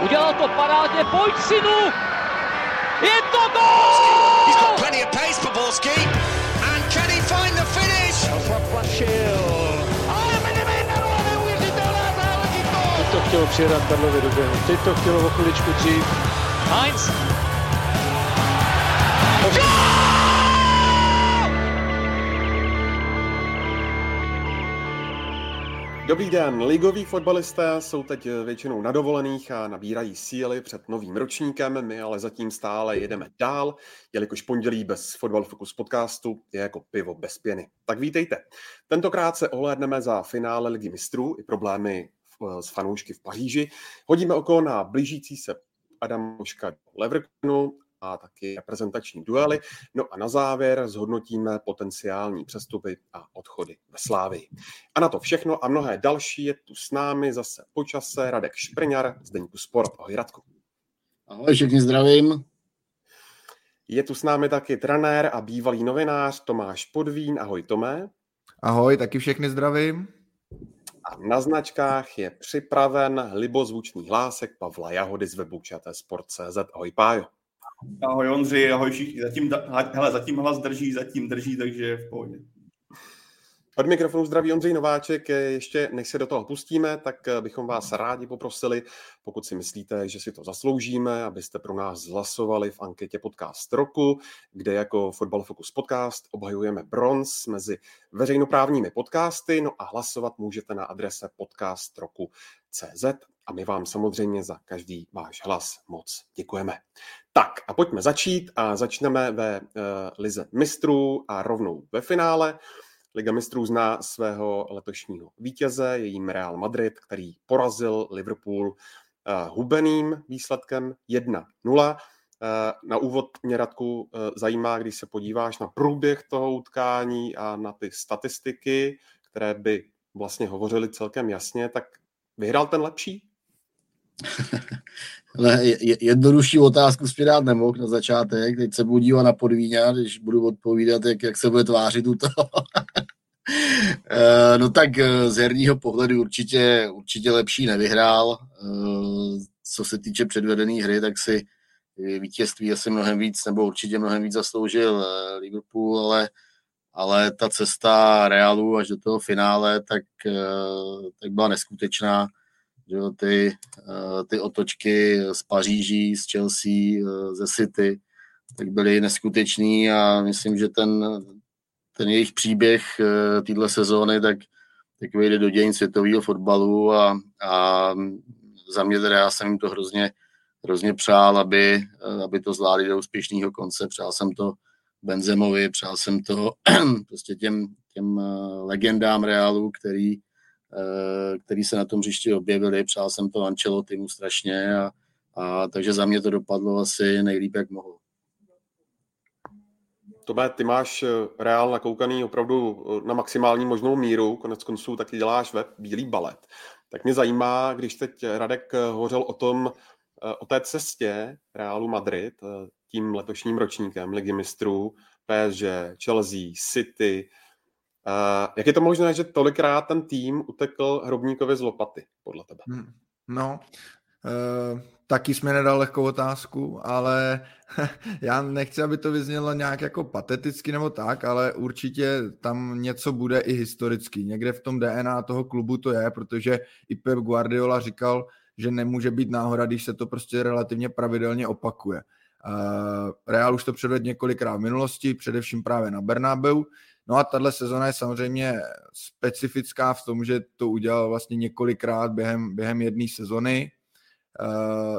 Udělal to parádně, pojď synu! Je to gol! He's got plenty of pace for Borski. And can he find the finish? Teď to chtělo přijedat Karlovi do běhu. Teď to chtělo o chviličku dřív. Heinz. Dobrý den, ligoví fotbalisté jsou teď většinou na dovolených a nabírají síly před novým ročníkem, my ale zatím stále jedeme dál, jelikož pondělí bez Fotbal Focus podcastu je jako pivo bez pěny. Tak vítejte. Tentokrát se ohlédneme za finále Ligy mistrů i problémy s fanoušky v Paříži. Hodíme oko na blížící se Adam Moška Leverkusenu a taky reprezentační duely. No a na závěr zhodnotíme potenciální přestupy a odchody ve Slávii. A na to všechno a mnohé další je tu s námi zase počase Radek Šprňar z Deníku Sport. Ahoj Radku. Ahoj, všichni zdravím. Je tu s námi taky trenér a bývalý novinář Tomáš Podvín. Ahoj Tomé. Ahoj, taky všechny zdravím. A na značkách je připraven libozvučný hlásek Pavla Jahody z webu Sport.cz. Ahoj Pájo. Ahoj Ondři, ahoj všichni. Zatím, hele, zatím hlas drží, zatím drží, takže v pohodě. Od mikrofonu zdraví Ondřej Nováček. Ještě než se do toho pustíme, tak bychom vás rádi poprosili, pokud si myslíte, že si to zasloužíme, abyste pro nás hlasovali v anketě Podcast roku, kde jako Football Focus Podcast obhajujeme bronz mezi veřejnoprávními podcasty, no a hlasovat můžete na adrese podcastroku.cz a my vám samozřejmě za každý váš hlas moc děkujeme. Tak a pojďme začít a začneme ve uh, Lize mistrů a rovnou ve finále. Liga mistrů zná svého letošního vítěze, je jím Real Madrid, který porazil Liverpool uh, hubeným výsledkem 1-0. Uh, na úvod mě Radku zajímá, když se podíváš na průběh toho utkání a na ty statistiky, které by vlastně hovořily celkem jasně, tak vyhrál ten lepší? Ale jednodušší otázku dát nemohl na začátek. Teď se budu dívat na podvíňa, když budu odpovídat, jak, jak se bude tvářit u toho. Eh, no tak eh, z herního pohledu určitě, určitě lepší nevyhrál. Eh, co se týče předvedené hry, tak si vítězství asi mnohem víc, nebo určitě mnohem víc zasloužil Liverpool, ale, ale ta cesta Realu až do toho finále, tak, tak byla neskutečná že jo, ty, eh, ty otočky z Paříží, z Chelsea, eh, ze City, tak byly neskutečný a myslím, že ten, ten jejich příběh eh, téhle sezóny tak, tak vyjde do dějin světového fotbalu a, a za mě teda já jsem jim to hrozně, hrozně přál, aby, aby to zvládli do úspěšného konce. Přál jsem to Benzemovi, přál jsem to prostě těm, těm legendám Realu, který, který se na tom hřišti objevili. Přál jsem to Ancelottimu strašně a, a takže za mě to dopadlo asi nejlíp, jak mohlo. Tobe, ty máš eh, reál nakoukaný opravdu eh, na maximální možnou míru, konec konců taky děláš web Bílý balet. Tak mě zajímá, když teď Radek hovořil o tom, o té cestě Reálu Madrid, tím letošním ročníkem Ligy mistrů, PSG, Chelsea, City, Jak je to možné, že tolikrát ten tým utekl Hrobníkovi z lopaty, podle tebe? Hmm. No, uh, taky jsme nedal lehkou otázku, ale já nechci, aby to vyznělo nějak jako pateticky nebo tak, ale určitě tam něco bude i historicky. Někde v tom DNA toho klubu to je, protože i Pep Guardiola říkal, že nemůže být náhoda, když se to prostě relativně pravidelně opakuje. Uh, Real už to předvedl několikrát v minulosti, především právě na Bernabeu, No a tahle sezona je samozřejmě specifická v tom, že to udělal vlastně několikrát během, během jedné sezony. Uh,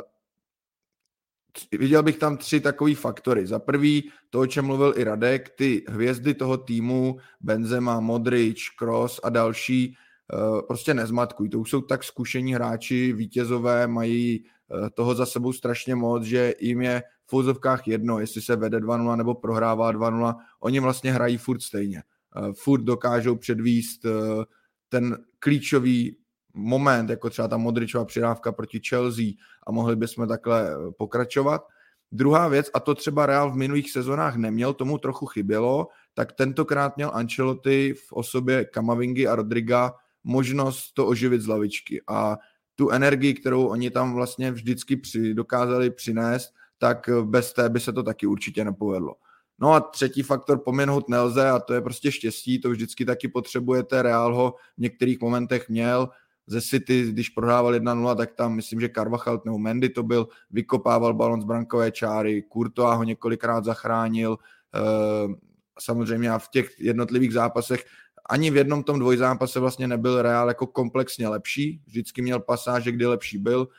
viděl bych tam tři takové faktory. Za prvý, to, o čem mluvil i Radek, ty hvězdy toho týmu, Benzema, Modrič, Kroos a další, uh, prostě nezmatkují. To už jsou tak zkušení hráči, vítězové, mají uh, toho za sebou strašně moc, že jim je v fouzovkách jedno, jestli se vede 2-0 nebo prohrává 2-0, oni vlastně hrají furt stejně. Uh, furt dokážou předvíst uh, ten klíčový moment, jako třeba ta Modričová přidávka proti Chelsea a mohli bychom takhle eh, pokračovat. Druhá věc, a to třeba Real v minulých sezonách neměl, tomu trochu chybělo, tak tentokrát měl Ancelotti v osobě Kamavingy a Rodriga možnost to oživit z lavičky. A tu energii, kterou oni tam vlastně vždycky při, dokázali přinést, tak bez té by se to taky určitě nepovedlo. No a třetí faktor pominout nelze a to je prostě štěstí, to vždycky taky potřebujete, Real ho v některých momentech měl, ze City, když prohrával 1-0, tak tam myslím, že Carvajal nebo Mendy to byl, vykopával balon z brankové čáry, Courtois ho několikrát zachránil, eh, samozřejmě a v těch jednotlivých zápasech ani v jednom tom dvojzápase vlastně nebyl Real jako komplexně lepší, vždycky měl pasáže, kdy lepší byl, eh,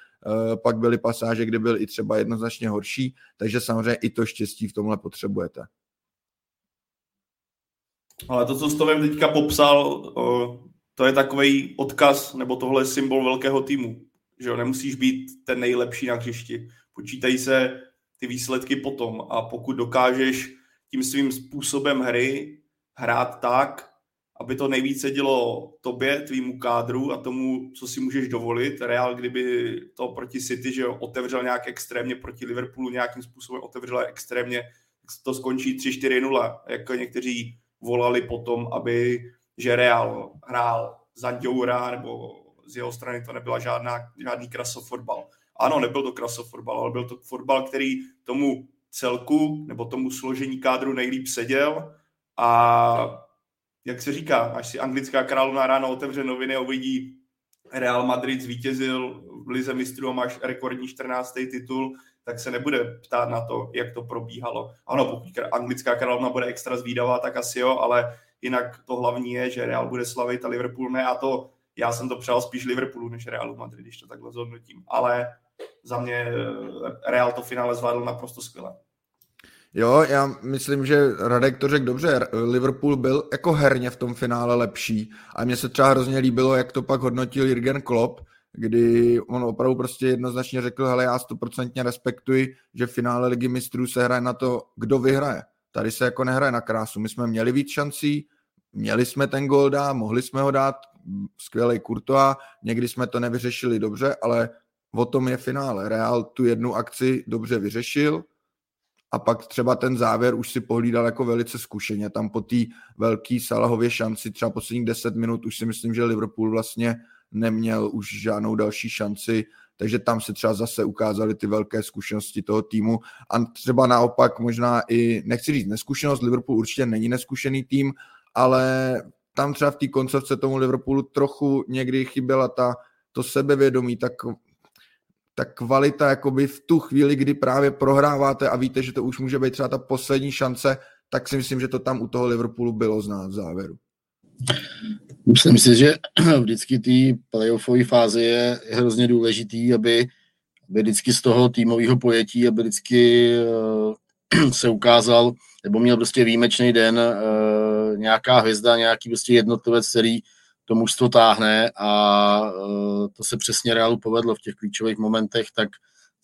pak byly pasáže, kdy byl i třeba jednoznačně horší, takže samozřejmě i to štěstí v tomhle potřebujete. Ale to, co s Tomem teďka popsal, to je takový odkaz, nebo tohle je symbol velkého týmu. Že jo, nemusíš být ten nejlepší na hřišti. Počítají se ty výsledky potom a pokud dokážeš tím svým způsobem hry hrát tak, aby to nejvíce dělo tobě, tvýmu kádru a tomu, co si můžeš dovolit. Real, kdyby to proti City, že otevřel nějak extrémně proti Liverpoolu, nějakým způsobem otevřel extrémně, to skončí 3-4-0, jako někteří volali potom, aby že Real hrál za Dioura, nebo z jeho strany to nebyla žádná, žádný krasofotbal. Ano, nebyl to krasofotbal, ale byl to fotbal, který tomu celku nebo tomu složení kádru nejlíp seděl a jak se říká, až si anglická královna ráno otevře noviny a uvidí Real Madrid zvítězil v Lize mistrů a máš rekordní 14. titul, tak se nebude ptát na to, jak to probíhalo. Ano, pokud anglická královna bude extra zvídavá, tak asi jo, ale jinak to hlavní je, že Real bude slavit a Liverpool ne a to já jsem to přál spíš Liverpoolu než Realu Madrid, když to takhle zhodnotím. Ale za mě eh, Real to finále zvládl naprosto skvěle. Jo, já myslím, že Radek to řekl dobře. Liverpool byl jako herně v tom finále lepší a mně se třeba hrozně líbilo, jak to pak hodnotil Jürgen Klopp, kdy on opravdu prostě jednoznačně řekl, hele, já stoprocentně respektuji, že v finále ligy mistrů se hraje na to, kdo vyhraje. Tady se jako nehraje na krásu. My jsme měli víc šancí, měli jsme ten gol dát, mohli jsme ho dát, skvělý Kurtoa, někdy jsme to nevyřešili dobře, ale o tom je finále. Real tu jednu akci dobře vyřešil a pak třeba ten závěr už si pohlídal jako velice zkušeně. Tam po té velké Salahově šanci, třeba posledních 10 minut, už si myslím, že Liverpool vlastně neměl už žádnou další šanci, takže tam se třeba zase ukázaly ty velké zkušenosti toho týmu a třeba naopak možná i, nechci říct neskušenost, Liverpool určitě není neskušený tým, ale tam třeba v té koncovce tomu Liverpoolu trochu někdy chyběla ta, to sebevědomí, tak ta kvalita jakoby v tu chvíli, kdy právě prohráváte a víte, že to už může být třeba ta poslední šance, tak si myslím, že to tam u toho Liverpoolu bylo znát v závěru. Myslím si, že vždycky té playoffové fáze je, je hrozně důležitý, aby, aby vždycky z toho týmového pojetí, aby vždycky uh, se ukázal, nebo měl prostě výjimečný den, uh, nějaká hvězda, nějaký prostě jednotlivec, který to mužstvo táhne a uh, to se přesně Realu povedlo v těch klíčových momentech, tak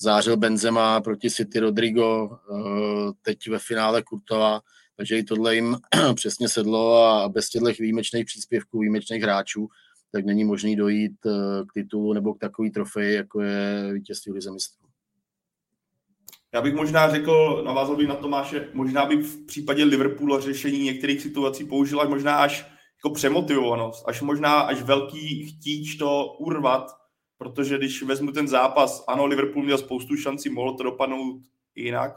zářil Benzema proti City Rodrigo, uh, teď ve finále Kurtova, takže i tohle jim přesně sedlo a bez těchto výjimečných příspěvků, výjimečných hráčů, tak není možný dojít eh, k titulu nebo k takový trofeji, jako je vítězství Lize mistrů. Já bych možná řekl, navázal bych na Tomáše, možná by v případě Liverpoolu řešení některých situací použila možná až jako přemotivovanost, až možná až velký chtíč to urvat, protože když vezmu ten zápas, ano, Liverpool měl spoustu šancí, mohlo to dopadnout jinak,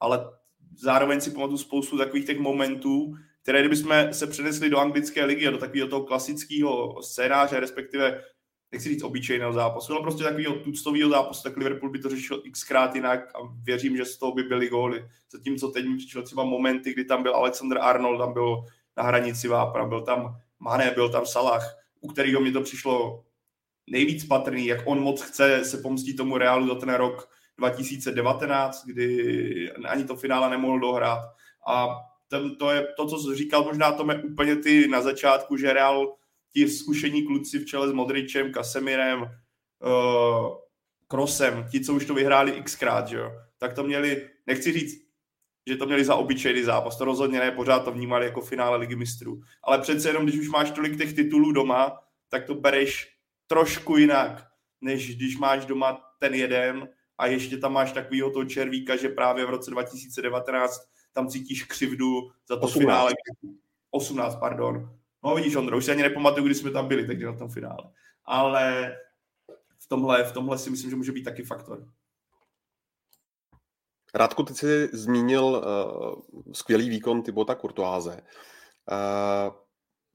ale zároveň si pamatuju spoustu takových těch momentů, které kdybychom se přenesli do anglické ligy a do takového toho klasického scénáře, respektive nechci říct obyčejného zápasu, ale prostě takového tuctového zápasu, tak Liverpool by to řešil xkrát jinak a věřím, že z toho by byly góly. Zatímco teď mi přišlo třeba momenty, kdy tam byl Alexander Arnold, tam byl na hranici Vápra, byl tam Mané, byl tam Salah, u kterého mi to přišlo nejvíc patrný, jak on moc chce se pomstit tomu Realu za ten rok 2019, kdy ani to finále nemohl dohrát. A ten, to je to, co jsi říkal, možná to je úplně ty na začátku, že Real ti zkušení kluci v čele s Modričem, Kasemirem, uh, Krosem, ti, co už to vyhráli xkrát, že jo, tak to měli, nechci říct, že to měli za obyčejný zápas, to rozhodně ne, pořád to vnímali jako finále ligy mistrů. Ale přece jenom, když už máš tolik těch titulů doma, tak to bereš trošku jinak, než když máš doma ten jeden a ještě tam máš takovýho toho červíka, že právě v roce 2019 tam cítíš křivdu za to 18. finále. 18, pardon. No vidíš, Ondro, už si ani nepamatuju, kdy jsme tam byli, takže na tom finále. Ale v tomhle, v tomhle si myslím, že může být taky faktor. Rádku, ty jsi zmínil uh, skvělý výkon Tybota Kurtoáze. Uh,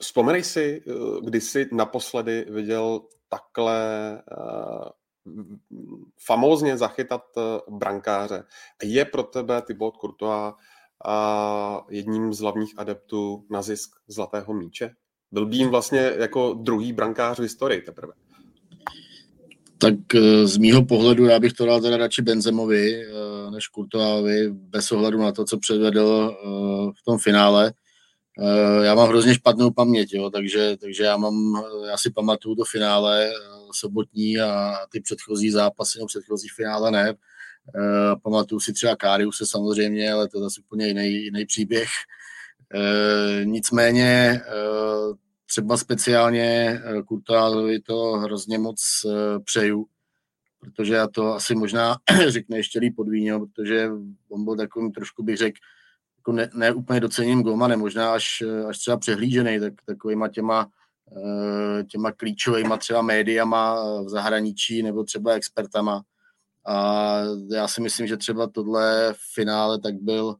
vzpomenej si, uh, kdy jsi naposledy viděl takhle uh, famózně zachytat brankáře. Je pro tebe Tybot Courtois uh, jedním z hlavních adeptů na zisk zlatého míče? Byl by jim vlastně jako druhý brankář v historii teprve. Tak eh, z mýho pohledu já bych to dal teda radši Benzemovi eh, než Kurtoávi, bez ohledu na to, co předvedl eh, v tom finále. Já mám hrozně špatnou paměť, jo, takže, takže já, mám, já si pamatuju to finále sobotní a ty předchozí zápasy, no předchozí finále ne. Pamatuju si třeba Káriuse samozřejmě, ale to je zase úplně jiný, jiný příběh. Nicméně třeba speciálně eh, Kurtálovi to hrozně moc eh, přeju, protože já to asi možná řekne ještě líp podvíněl, protože on byl takovým trošku bych řekl, jako ne, ne úplně docením golmanem, možná až, eh, až třeba přehlížený, tak takovýma těma, těma klíčovými třeba médiama v zahraničí nebo třeba expertama. A já si myslím, že třeba tohle finále tak byl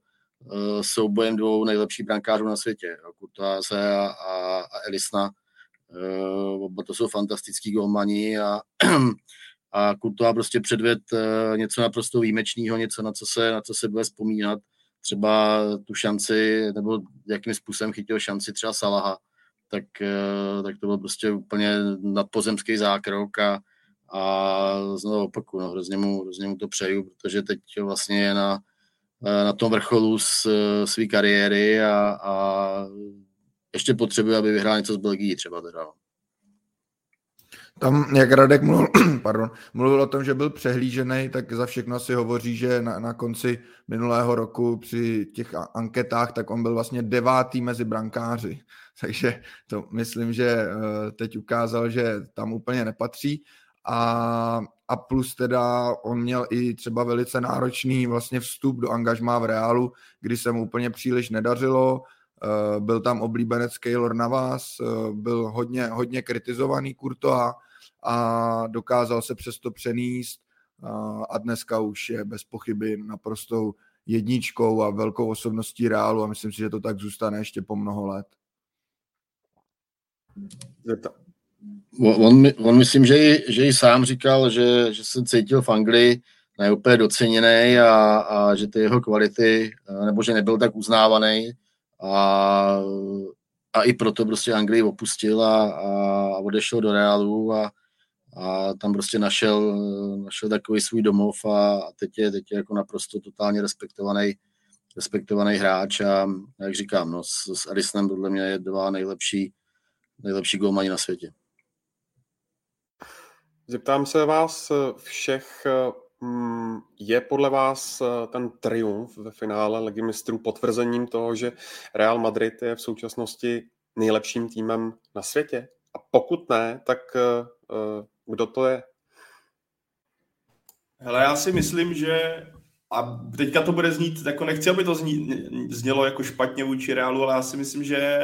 soubojem dvou nejlepších brankářů na světě, Kurtáze a, a, a Elisna. Uh, oba to jsou fantastický golmani a, a Kurtová prostě předved uh, něco naprosto výjimečného, něco, na co, se, na co se bude vzpomínat. Třeba tu šanci, nebo jakým způsobem chytil šanci třeba Salaha, tak, tak to byl prostě úplně nadpozemský zákrok a, a znovu opakuju, no, hrozně, mu, hrozně mu to přeju, protože teď vlastně je na, Eh, na tom vrcholu eh, své kariéry a, a ještě potřebuje, aby vyhrál něco z Belgii třeba teda. No. Tam, jak Radek mluvil, pardon, mluvil o tom, že byl přehlížený, tak za všechno si hovoří, že na, na konci minulého roku při těch anketách, tak on byl vlastně devátý mezi brankáři. Takže to myslím, že eh, teď ukázal, že tam úplně nepatří. A a plus teda on měl i třeba velice náročný vlastně vstup do angažmá v Reálu, kdy se mu úplně příliš nedařilo, eh, byl tam oblíbenec Keylor Navas, eh, byl hodně, hodně kritizovaný Kurtoa a dokázal se přesto přenést a dneska už je bez pochyby naprostou jedničkou a velkou osobností Reálu a myslím si, že to tak zůstane ještě po mnoho let. On, on myslím, že i, že i sám říkal, že, že se cítil v Anglii neúplně doceněný a, a že ty jeho kvality, nebo že nebyl tak uznávaný a, a i proto prostě Anglii opustil a, a odešel do Realu a, a tam prostě našel, našel takový svůj domov a, a teď, je, teď je jako naprosto totálně respektovaný respektovaný hráč a jak říkám, no, s, s Arisonem podle mě je dva nejlepší, nejlepší golmani na světě. Zeptám se vás všech, mm, je podle vás eh, ten triumf ve finále Ligy mistrů potvrzením toho, že Real Madrid je v současnosti nejlepším týmem na světě? A pokud ne, tak eh, eh, kdo to je? Hele, já si myslím, že a teďka to bude znít, jako nechci, aby to zní, znělo jako špatně vůči Realu, ale já si myslím, že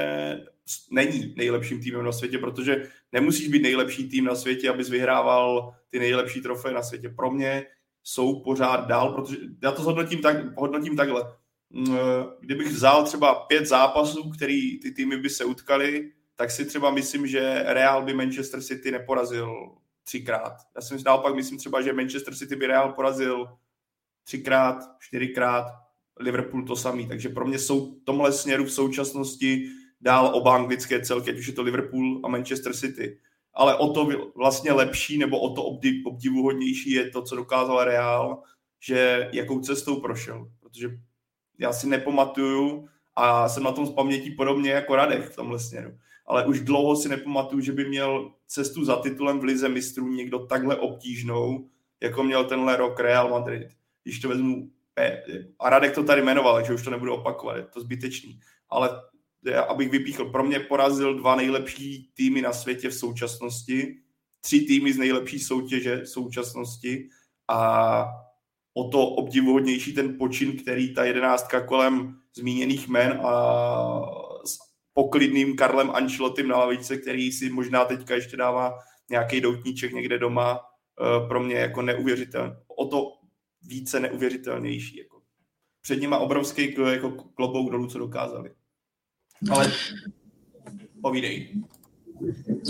není nejlepším týmem na světě, protože nemusíš být nejlepší tým na světě, abys vyhrával ty nejlepší trofeje na světě. Pro mě jsou pořád dál, protože já to hodnotím, tak, hodnotím takhle. Mm, kdybych vzal třeba pět zápasů, který ty týmy by se utkali, tak si třeba myslím, že Real by Manchester City neporazil třikrát. Já si naopak myslím třeba, že Manchester City by Real porazil třikrát, čtyřikrát, Liverpool to samý. Takže pro mě jsou v tomhle směru v současnosti dál oba anglické celky, ať už je to Liverpool a Manchester City. Ale o to vlastně lepší nebo o to obdivuhodnější je to, co dokázal Real, že jakou cestou prošel. Protože já si nepamatuju a jsem na tom z paměti podobně jako Radek v tomhle směru. Ale už dlouho si nepamatuju, že by měl cestu za titulem v Lize mistrů někdo takhle obtížnou, jako měl tenhle rok Real Madrid. Když to vezmu, a Radek to tady jmenoval, takže už to nebudu opakovat, je to zbytečný. Ale abych vypíchl, pro mě porazil dva nejlepší týmy na světě v současnosti, tři týmy z nejlepší soutěže v současnosti a o to obdivuhodnější ten počin, který ta jedenáctka kolem zmíněných men a s poklidným Karlem Ancelotym na lavičce, který si možná teďka ještě dává nějaký doutníček někde doma, pro mě jako neuvěřitelný, o to více neuvěřitelnější. Jako. Před nima obrovský jako klobouk dolů, co dokázali. Ale povídej.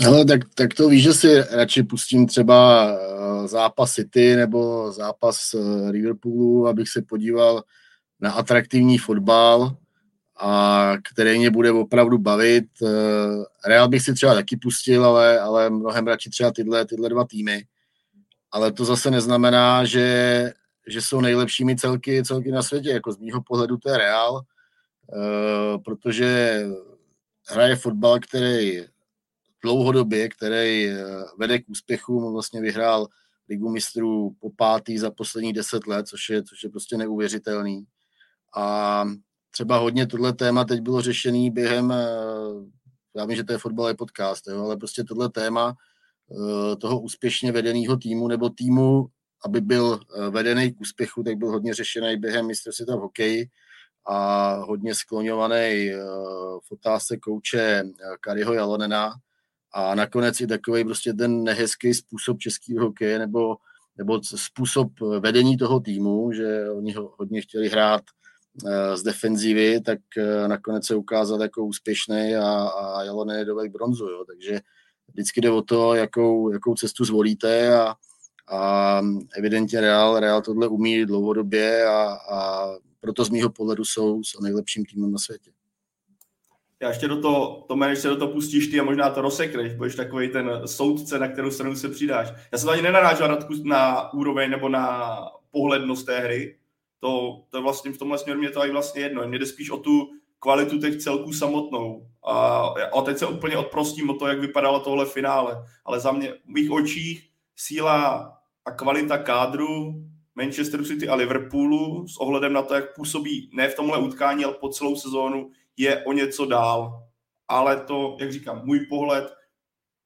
Ale tak, tak to víš, že si radši pustím třeba eh, zápas City nebo zápas eh, Liverpoolu, abych se podíval na atraktivní fotbal, a který mě bude opravdu bavit. Eh, Real bych si třeba taky pustil, ale, ale mnohem radši třeba tyhle, tyhle dva týmy. Ale to zase neznamená, že, že jsou nejlepšími celky, celky na světě. Jako z mýho pohledu to je Real, protože hraje fotbal, který dlouhodobě, který eh, vede k úspěchům, vlastně vyhrál ligu mistrů po pátý za poslední deset let, což je, což je prostě neuvěřitelný. A třeba hodně tohle téma teď bylo řešený během, eh, já vím, že to je fotbalový podcast, jo, ale prostě tohle téma eh, toho úspěšně vedeného týmu nebo týmu, aby byl vedený k úspěchu, tak byl hodně řešený během mistrovství v hokeji a hodně skloňovaný v otázce kouče Kariho Jalonena, a nakonec i takový prostě ten nehezký způsob českého hokeje nebo, nebo způsob vedení toho týmu, že oni ho hodně chtěli hrát uh, z defenzívy, tak nakonec se ukázal jako úspěšný a, a jelo nedovek bronzu, jo. takže vždycky jde o to, jakou, jakou cestu zvolíte a, a evidentně Real, Real tohle umí dlouhodobě a, a proto z mýho pohledu jsou, jsou nejlepším týmem na světě já ještě do toho, to než se do toho pustíš ty a možná to rozsekneš, budeš takový ten soudce, na kterou stranu se přidáš. Já jsem ani nenarážel na, na úroveň nebo na pohlednost té hry, to, to vlastně v tomhle směru mě to i vlastně jedno. Mě jde spíš o tu kvalitu těch celků samotnou. A, a teď se úplně odprostím o to, jak vypadalo tohle finále. Ale za mě, v mých očích, síla a kvalita kádru Manchester City a Liverpoolu s ohledem na to, jak působí ne v tomhle utkání, ale po celou sezónu, je o něco dál. Ale to, jak říkám, můj pohled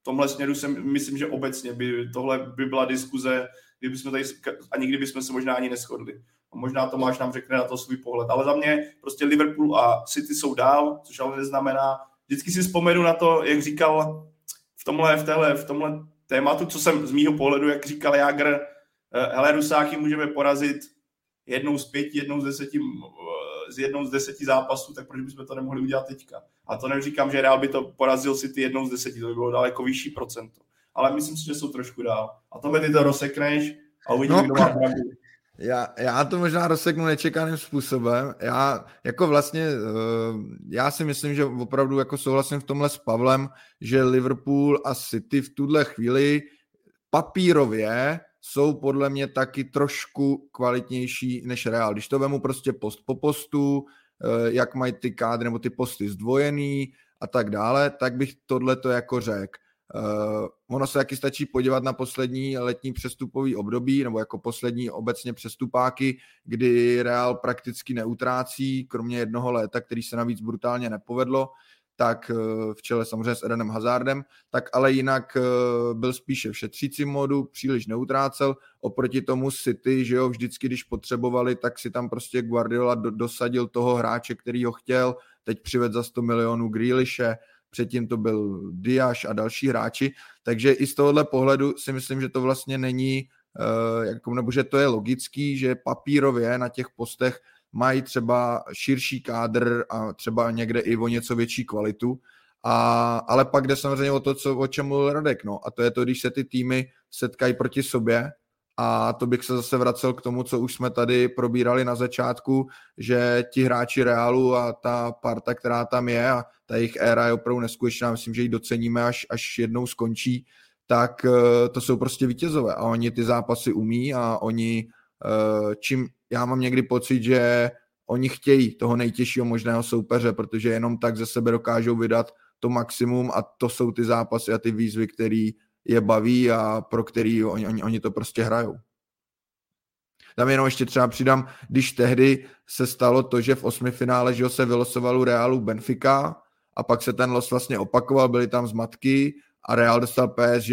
v tomhle směru jsem, myslím, že obecně by tohle by byla diskuze, kdyby jsme tady, a nikdy bychom se možná ani neschodli. A možná Tomáš nám řekne na to svůj pohled. Ale za mě prostě Liverpool a City jsou dál, což ale neznamená, vždycky si vzpomenu na to, jak říkal v tomhle, v téhle, v tomhle tématu, co jsem z mýho pohledu, jak říkal Jager, eh, hele, Rusáky můžeme porazit jednou z pěti, jednou z deseti z jednou z deseti zápasů, tak proč bychom to nemohli udělat teďka? A to neříkám, že Real by to porazil City jednou z deseti, to by bylo daleko vyšší procento. Ale myslím si, že jsou trošku dál. A to ty to rozsekneš a uvidíme, no. kdo má pravdu. Já, já to možná rozseknu nečekaným způsobem. Já jako vlastně, eh, já si myslím, že opravdu jako souhlasím v tomhle s Pavlem, že Liverpool a City v tuhle chvíli papírově jsou podle mě taky trošku kvalitnější než Real. Když to vemu prostě post po postu, eh, jak mají ty kádry nebo ty posty zdvojený a tak dále, tak bych tohle to jako řekl. Uh, ono se taky stačí podívat na poslední letní přestupový období, nebo jako poslední obecně přestupáky, kdy Real prakticky neutrácí, kromě jednoho léta, který se navíc brutálně nepovedlo, tak eh, v čele samozřejmě s Edenem Hazardem, tak ale jinak eh, byl spíše v šetřícím modu, příliš neutrácel, oproti tomu City, že jo, vždycky, když potřebovali, tak si tam prostě Guardiola do, dosadil toho hráče, který ho chtěl, teď přived za 100 milionů Grealishe, předtím to byl Diaz a další hráči, takže i z tohohle pohledu si myslím, že to vlastně není, uh, jako, nebo že to je logický, že papírově na těch postech mají třeba širší kádr a třeba někde i o něco větší kvalitu. A, ale pak jde samozřejmě o to, co, o čem mluvil Radek, no, a to je to, když se ty týmy setkají proti sobě, a to bych se zase vracel k tomu, co už jsme tady probírali na začátku, že ti hráči Realu a ta parta, která tam je a ta jejich éra je opravdu neskutečná, myslím, že ji doceníme, až, až jednou skončí, tak eh, to jsou prostě vítězové a oni ty zápasy umí a oni eh, čím, já mám někdy pocit, že oni chtějí toho nejtěžšího možného soupeře, protože jenom tak ze sebe dokážou vydat to maximum a to jsou ty zápasy a ty výzvy, které je baví a pro který oni, oni, oni to prostě hrajou. Tam jenom ještě třeba přidám, když tehdy se stalo to, že v osmi finále že se vylosovalo Realu Benfica a pak se ten los vlastně opakoval, byly tam zmatky a Real dostal PSG,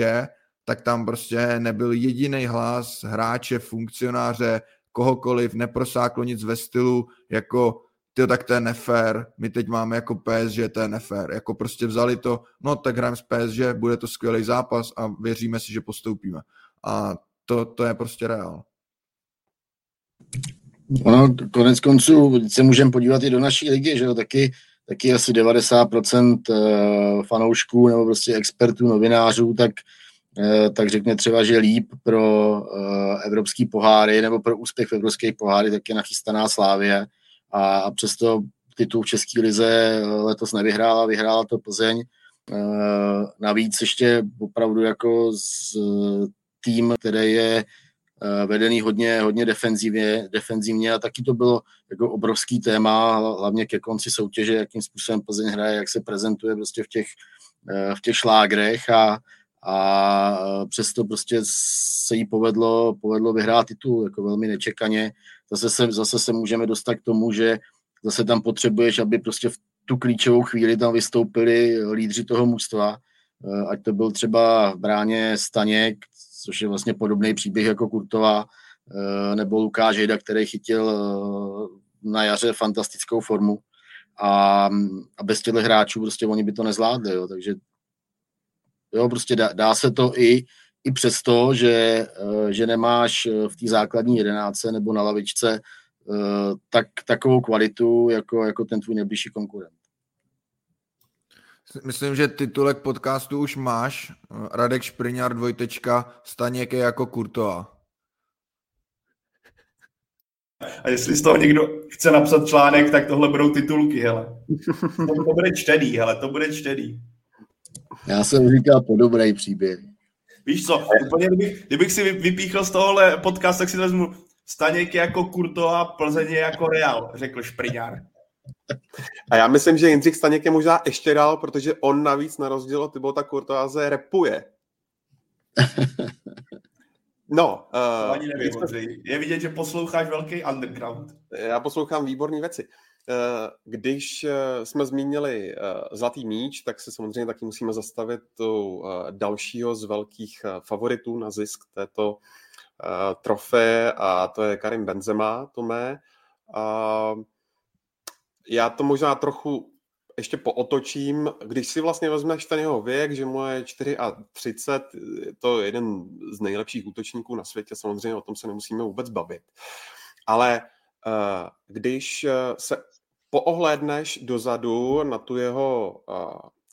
tak tam prostě nebyl jediný hlas hráče, funkcionáře, kohokoliv, neprosáklo nic ve stylu jako ty tak to je nefér, my teď máme jako PSG, to je nefér. Jako prostě vzali to, no tak hrajeme s PSG, bude to skvělý zápas a věříme si, že postoupíme. A to, to je prostě reál. Ono, konec konců se můžeme podívat i do naší ligy, že jo, taky, taky asi 90% eh, fanoušků nebo prostě expertů, novinářů, tak, eh, tak řekne třeba, že líp pro eh, evropský poháry nebo pro úspěch v evropských poháry, tak je nachystaná Slávě a, přesto titul v České lize letos nevyhrála, vyhrála to Plzeň. Navíc ještě opravdu jako z tým, který je Eh, vedený hodně, hodně defenzivně, defenzivně a taky to bylo jako obrovský téma, hlavně ke konci soutěže, jakým způsobem Plzeň hraje, jak se prezentuje prostě v těch, eh, v těch šlágrech a, a přesto prostě se jí povedlo, povedlo vyhrát titul jako velmi nečekaně. Zase se, zase se můžeme dostat k tomu, že zase tam potřebuješ, aby prostě v tu klíčovou chvíli tam vystoupili lídři toho mužstva, eh, ať to byl třeba v bráně Staněk, což je vlastně podobný příběh jako Kurtová, eh, nebo Lukáš Jejda, který chytil eh, na jaře fantastickou formu. A, a bez těchto hráčů prostě oni by to nezvládli, jo. takže jo, prostě dá, dá se to i, i přesto, že, eh, že nemáš v té základní jedenáce nebo na lavičce tak, takovou kvalitu jako, jako ten tvůj nejbližší konkurent. Myslím, že titulek podcastu už máš. Radek Špriňar dvojtečka Staněk je jako Kurtová. A jestli z toho někdo chce napsat článek, tak tohle budou titulky, hele. To, to bude čtený, hele, to bude čtený. Já jsem říkal podobný příběh. Víš co, úplně kdybych, kdybych si vypíchl z tohohle podcast, tak si to vezmu Staněk jako Kurtová, Plzeň jako Real, řekl Špriňár. A já myslím, že Jindřich Staněk je možná ještě dál, protože on navíc na rozdíl od Tybota Kurtoáze repuje. No, uh, Ani nevím, jsme... Je vidět, že posloucháš velký underground. Já poslouchám výborné věci. Eh, když eh, jsme zmínili Zlatý míč, tak se samozřejmě taky musíme zastavit u dalšího z velkých favoritů na zisk této trofeje a to je Karim Benzema, to mé. Já to možná trochu ještě pootočím, když si vlastně vezmeš ten jeho věk, že mu je 4 a 30, je to jeden z nejlepších útočníků na světě, samozřejmě o tom se nemusíme vůbec bavit. Ale když eh, se poohlédneš dozadu na tu jeho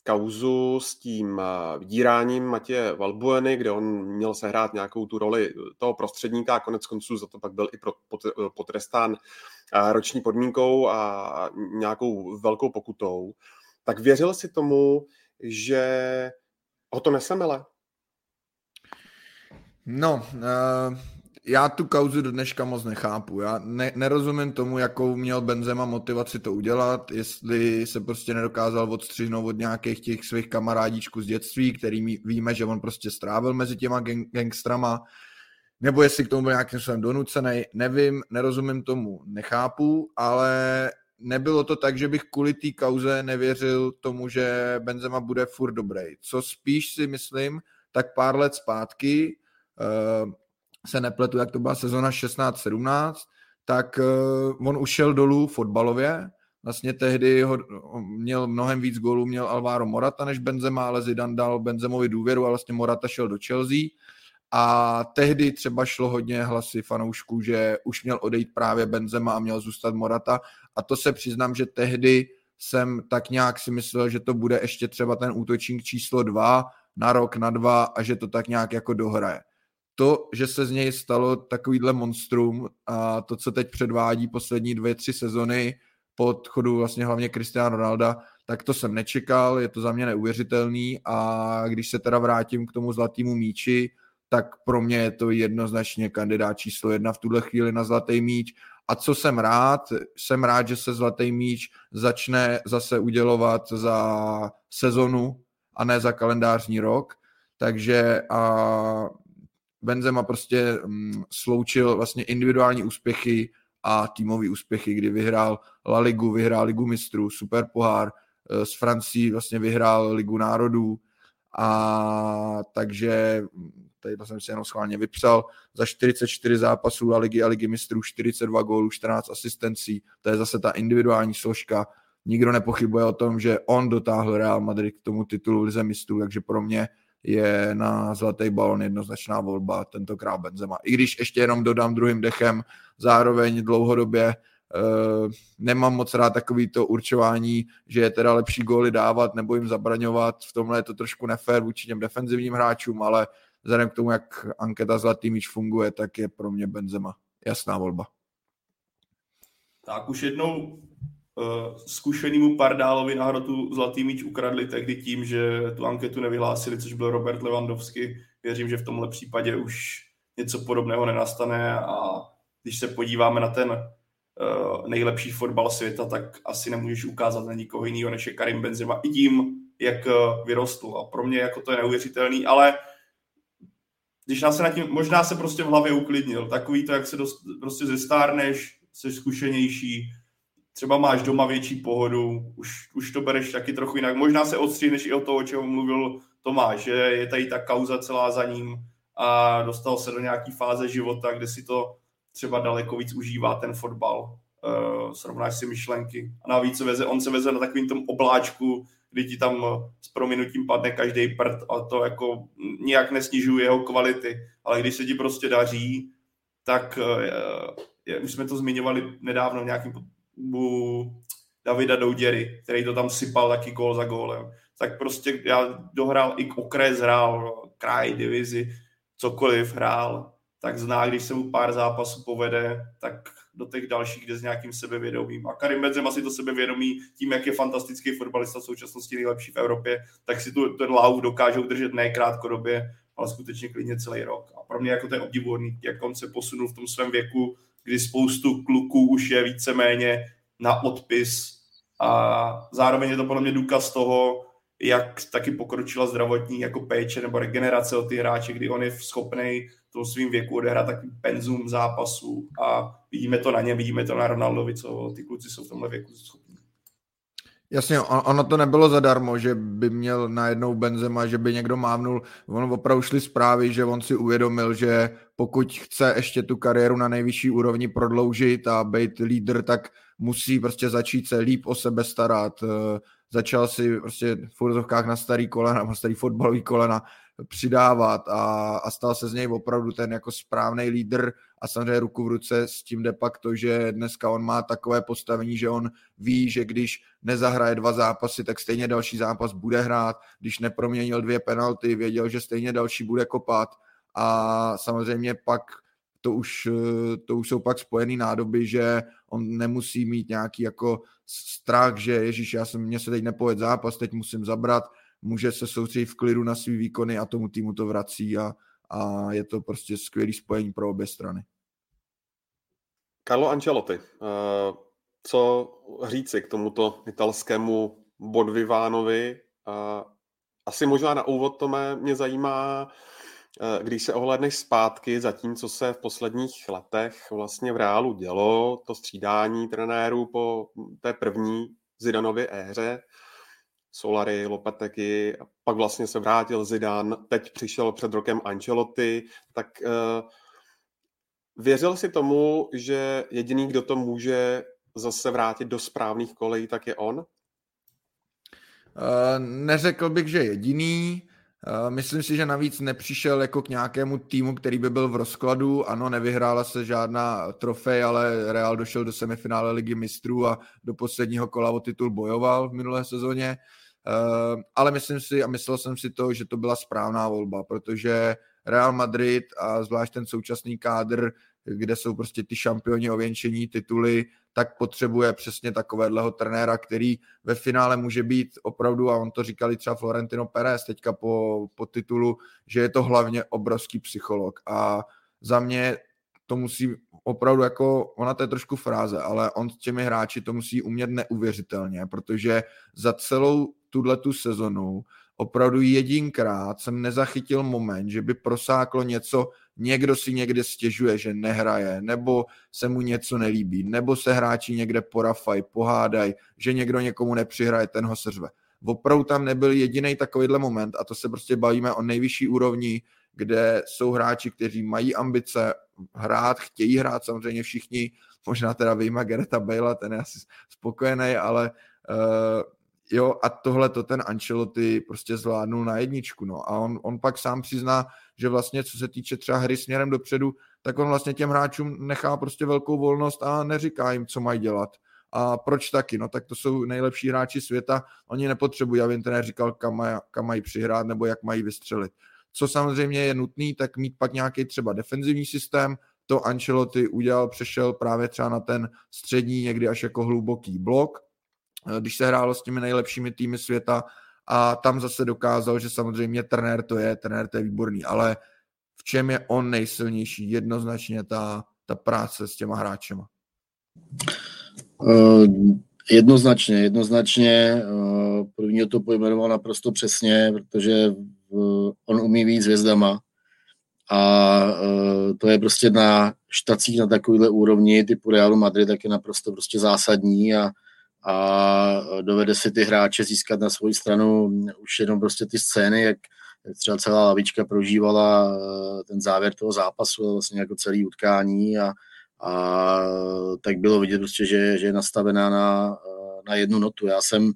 kauzu s tím vydíráním Matěje Valbueny, kde on měl sehrát nějakou tu roli toho prostředníka a konec konců za to pak byl i potrestán roční podmínkou a nějakou velkou pokutou, tak věřil si tomu, že ho to nesemele? No, uh, já tu kauzu do dneška moc nechápu. Já ne, nerozumím tomu, jakou měl Benzema motivaci to udělat, jestli se prostě nedokázal odstřihnout od nějakých těch svých kamarádíčků z dětství, kterými víme, že on prostě strávil mezi těma gang, gangstrama, nebo jestli k tomu byl nějakým způsobem donucený, nevím, nerozumím tomu, nechápu, ale nebylo to tak, že bych kvůli té kauze nevěřil tomu, že Benzema bude furt dobrý. Co spíš si myslím, tak pár let zpátky, uh, se nepletu, jak to byla sezona 16-17, tak uh, on ušel dolů fotbalově, Vlastně tehdy ho, měl mnohem víc gólů, měl Alvaro Morata než Benzema, ale Zidane dal Benzemovi důvěru a vlastně Morata šel do Chelsea a tehdy třeba šlo hodně hlasy fanoušků, že už měl odejít právě Benzema a měl zůstat Morata. A to se přiznám, že tehdy jsem tak nějak si myslel, že to bude ještě třeba ten útočník číslo dva na rok, na dva a že to tak nějak jako dohraje. To, že se z něj stalo takovýhle monstrum a to, co teď předvádí poslední dvě, tři sezony po odchodu vlastně hlavně Cristiano Ronalda, tak to jsem nečekal, je to za mě neuvěřitelný a když se teda vrátím k tomu zlatému míči, tak pro mě je to jednoznačně kandidát číslo jedna v tuhle chvíli na Zlatý míč. A co jsem rád, jsem rád, že se Zlatý míč začne zase udělovat za sezonu a ne za kalendářní rok. Takže a Benzema prostě mm, sloučil vlastně individuální úspěchy a týmové úspěchy, kdy vyhrál La Ligu, vyhrál Ligu mistrů, super pohár, eh, s Francií vlastně vyhrál Ligu národů. A takže tady to jsem si jenom schválně vypsal, za 44 zápasů a ligy a ligy mistrů 42 gólů, 14 asistencí, to je zase ta individuální složka, nikdo nepochybuje o tom, že on dotáhl Real Madrid k tomu titulu Lize mistrů, takže pro mě je na zlatý balon jednoznačná volba, tentokrát Benzema. I když ještě jenom dodám druhým dechem, zároveň dlouhodobě Uh, nemám moc rád takový to určování, že je teda lepší góly dávat nebo jim zabraňovat. V tomhle je to trošku nefér vůči těm defenzivním hráčům, ale vzhledem k tomu, jak anketa Zlatý míč funguje, tak je pro mě Benzema jasná volba. Tak už jednou uh, zkušenýmu Pardálovi na hrotu Zlatý míč ukradli tehdy tím, že tu anketu nevyhlásili, což byl Robert Lewandowski. Věřím, že v tomhle případě už něco podobného nenastane a když se podíváme na ten uh, nejlepší fotbal světa, tak asi nemůžeš ukázat na nikoho jiného, než je Karim Benzema i tím, jak uh, vyrostl. A pro mě jako to je neuvěřitelný, ale když nás se nad tím, možná se prostě v hlavě uklidnil. Takový to, jak se dost, prostě zestárneš, jsi zkušenější, třeba máš doma větší pohodu, už, už to bereš taky trochu jinak. Možná se odstříneš i o to, o čem mluvil Tomáš, že je tady ta kauza celá za ním a dostal se do nějaké fáze života, kde si to třeba daleko víc užívá ten fotbal. Uh, srovnáš si myšlenky. A navíc veze, on se veze na takovým tom obláčku, kdy ti tam s prominutím padne každý prd a to jako nijak nesnižuje jeho kvality. Ale když se ti prostě daří, tak uh, je, už jsme to zmiňovali nedávno v nějakým u Davida Douděry, který to tam sypal taky gól za gólem. Tak prostě já dohrál i okres, hrál kraj, divizi, cokoliv hrál, tak zná, když se mu pár zápasů povede, tak do těch dalších jde s nějakým sebevědomím. A Karim Benzema si to sebevědomí tím, jak je fantastický fotbalista v současnosti nejlepší v Evropě, tak si tu, ten lau dokážou držet ne krátkodobě, ale skutečně klidně celý rok. A pro mě jako je obdivuhodný, jak on se posunul v tom svém věku, kdy spoustu kluků už je víceméně na odpis a zároveň je to podle mě důkaz toho, jak taky pokročila zdravotní jako péče nebo regenerace o ty hráče, kdy on je schopný tom svým věku odehrát takový penzum zápasů a vidíme to na ně, vidíme to na Ronaldovi, co ty kluci jsou v tomhle věku schopní. Jasně, ono to nebylo zadarmo, že by měl najednou Benzema, že by někdo mávnul. On opravdu šly zprávy, že on si uvědomil, že pokud chce ještě tu kariéru na nejvyšší úrovni prodloužit a být lídr, tak musí prostě začít se líp o sebe starat. Eh, začal si prostě v na starý kolena, na starý fotbalový kolena přidávat a, a stal se z něj opravdu ten jako správný lídr a samozřejmě ruku v ruce s tím jde pak to, že dneska on má takové postavení, že on ví, že když nezahraje dva zápasy, tak stejně další zápas bude hrát, když neproměnil dvě penalty, věděl, že stejně další bude kopat. A samozřejmě pak to už, to už jsou pak spojený nádoby, že on nemusí mít nějaký jako strach, že Ježíš, já jsem, mě se teď nepověd zápas, teď musím zabrat, může se soustředit v klidu na svý výkony a tomu týmu to vrací a, a je to prostě skvělý spojení pro obě strany. Carlo Ancelotti, eh, co říci k tomuto italskému Bodvivánovi? Eh, asi možná na úvod to mě, mě zajímá, eh, když se ohledneš zpátky za tím, co se v posledních letech vlastně v reálu dělo, to střídání trenérů po té první Zidanově éře, Solary, Lopetegui, pak vlastně se vrátil Zidane, teď přišel před rokem Ancelotti, tak uh, věřil si tomu, že jediný, kdo to může zase vrátit do správných kolejí, tak je on? Uh, neřekl bych, že jediný. Uh, myslím si, že navíc nepřišel jako k nějakému týmu, který by byl v rozkladu. Ano, nevyhrála se žádná trofej, ale Real došel do semifinále ligy mistrů a do posledního kola o titul bojoval v minulé sezóně. Uh, ale myslím si a myslel jsem si to, že to byla správná volba, protože Real Madrid a zvlášť ten současný kádr, kde jsou prostě ty šampioni ověnčení tituly, tak potřebuje přesně takovéhleho trenéra, který ve finále může být opravdu, a on to říkali třeba Florentino Pérez teďka po, po titulu, že je to hlavně obrovský psycholog. A za mě to musí opravdu jako, ona to je trošku fráze, ale on s těmi hráči to musí umět neuvěřitelně, protože za celou tuhle tu sezonu opravdu jedinkrát jsem nezachytil moment, že by prosáklo něco, někdo si někde stěžuje, že nehraje, nebo se mu něco nelíbí, nebo se hráči někde porafaj, pohádají, že někdo někomu nepřihraje, ten ho seřve. Opravdu tam nebyl jediný takovýhle moment a to se prostě bavíme o nejvyšší úrovni, kde jsou hráči, kteří mají ambice hrát, chtějí hrát samozřejmě všichni, možná teda vyjma Gereta Bale, ten je asi spokojený, ale uh, jo, a tohle to ten Ancelotti prostě zvládnul na jedničku, no. A on, on pak sám přizná, že vlastně co se týče třeba hry směrem dopředu, tak on vlastně těm hráčům nechá prostě velkou volnost a neříká jim, co mají dělat. A proč taky? No tak to jsou nejlepší hráči světa, oni nepotřebují, aby trenér říkal, kam, mají, kam mají přihrát nebo jak mají vystřelit. Co samozřejmě je nutný, tak mít pak nějaký třeba defenzivní systém, to Ancelotti udělal, přešel právě třeba na ten střední, někdy až jako hluboký blok, když se hrálo s těmi nejlepšími týmy světa a tam zase dokázal, že samozřejmě trenér to je, trenér to je výborný, ale v čem je on nejsilnější? Jednoznačně ta, ta práce s těma hráčema. Uh, jednoznačně, jednoznačně. Uh, prvního to pojmenoval naprosto přesně, protože uh, on umí víc hvězdama a to je prostě na štacích na takovýhle úrovni typu Realu Madrid tak je naprosto prostě zásadní a, a dovede si ty hráče získat na svoji stranu už jenom prostě ty scény, jak, třeba celá lavička prožívala ten závěr toho zápasu, vlastně jako celý utkání a, a tak bylo vidět prostě, že, že je nastavená na, na jednu notu. Já jsem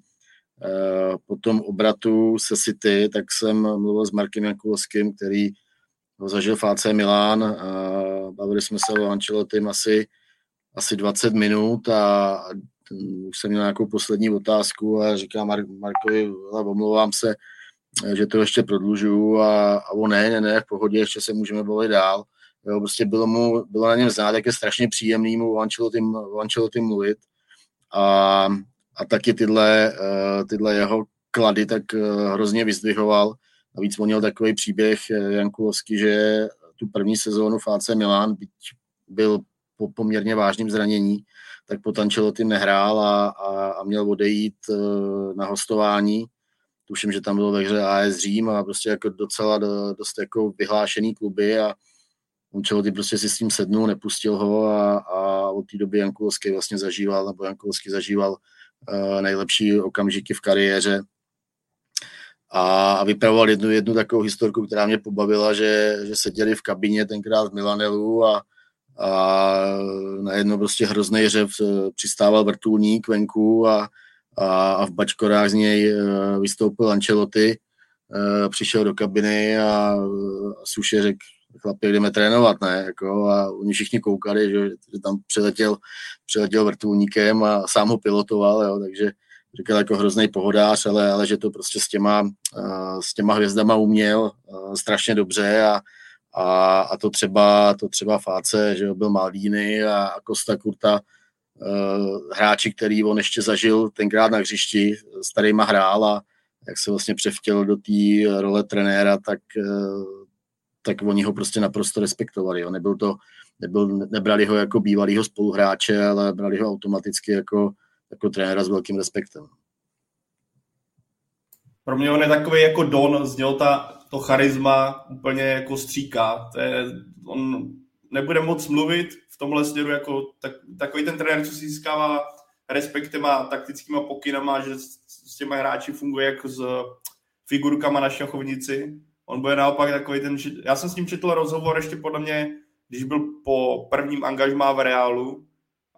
eh, po tom obratu se City, tak jsem mluvil s Markem Jankulovským, který ho zažil v AC Milán. A bavili jsme se o Ancelottim asi, asi 20 minut a už jsem měl nějakou poslední otázku a říkám Mark, Markovi, omlouvám se, že to ještě prodlužuju a, a on ne, ne, ne, v pohodě, ještě se můžeme bavit dál. Jo, prostě bylo, mu, bylo na něm znát, jak je strašně příjemný mu o Ancelotti mluvit. A, a taky tyhle, uh, tyhle jeho klady tak uh, hrozně vyzdvihoval. Navíc on měl takový příběh Jankulovský, že tu první sezónu v AC Milan, byť byl po poměrně vážným zranění, tak po Ancelotti nehrál a, a, a měl odejít uh, na hostování. Tuším, že tam bylo ve hře AS Řím a prostě jako docela do, dost jako vyhlášený kluby a, Ancelotti prostě si s tím sednul, nepustil ho a, a od té doby Jankulovský vlastně zažíval, nebo Jankulovský zažíval uh, nejlepší okamžiky v kariéře. A, a vypravoval jednu, jednu takovou historku, která mě pobavila, že, že seděli v kabině tenkrát v Milanelu a, a najednou prostě hrozný řev eh, přistával vrtulník venku a, a, a v bačkorách z něj eh, vystoupil Ancelotti, přišel do kabiny a, a Suše řekl, chlapi, jdeme trénovat, ne, jako, a oni všichni koukali, že, že tam přiletěl, přiletěl vrtulníkem a sám ho pilotoval, jo, takže říkal jako hrozný pohodář, ale, ale že to prostě s těma, s těma hvězdama uměl strašně dobře a, a, a to třeba, to třeba Fáce, že byl Maldini a, a Costa Kurta, hráči, který on ještě zažil tenkrát na hřišti, starýma hrál a jak se vlastně převtěl do té role trenéra, tak tak oni ho prostě naprosto respektovali. Jo. Nebyl to, nebyl, nebrali ho jako bývalýho spoluhráče, ale brali ho automaticky jako, jako trenéra s velkým respektem. Pro mě on je takový jako Don, z něho ta, to charisma úplně jako stříká. To je, on nebude moc mluvit v tomhle směru jako tak, takový ten trenér, co si získává respektem a taktickýma pokynama, že s, s těma hráči funguje jako s figurkama na šachovnici On bude naopak takový ten, já jsem s ním četl rozhovor ještě podle mě, když byl po prvním angažmá v Reálu,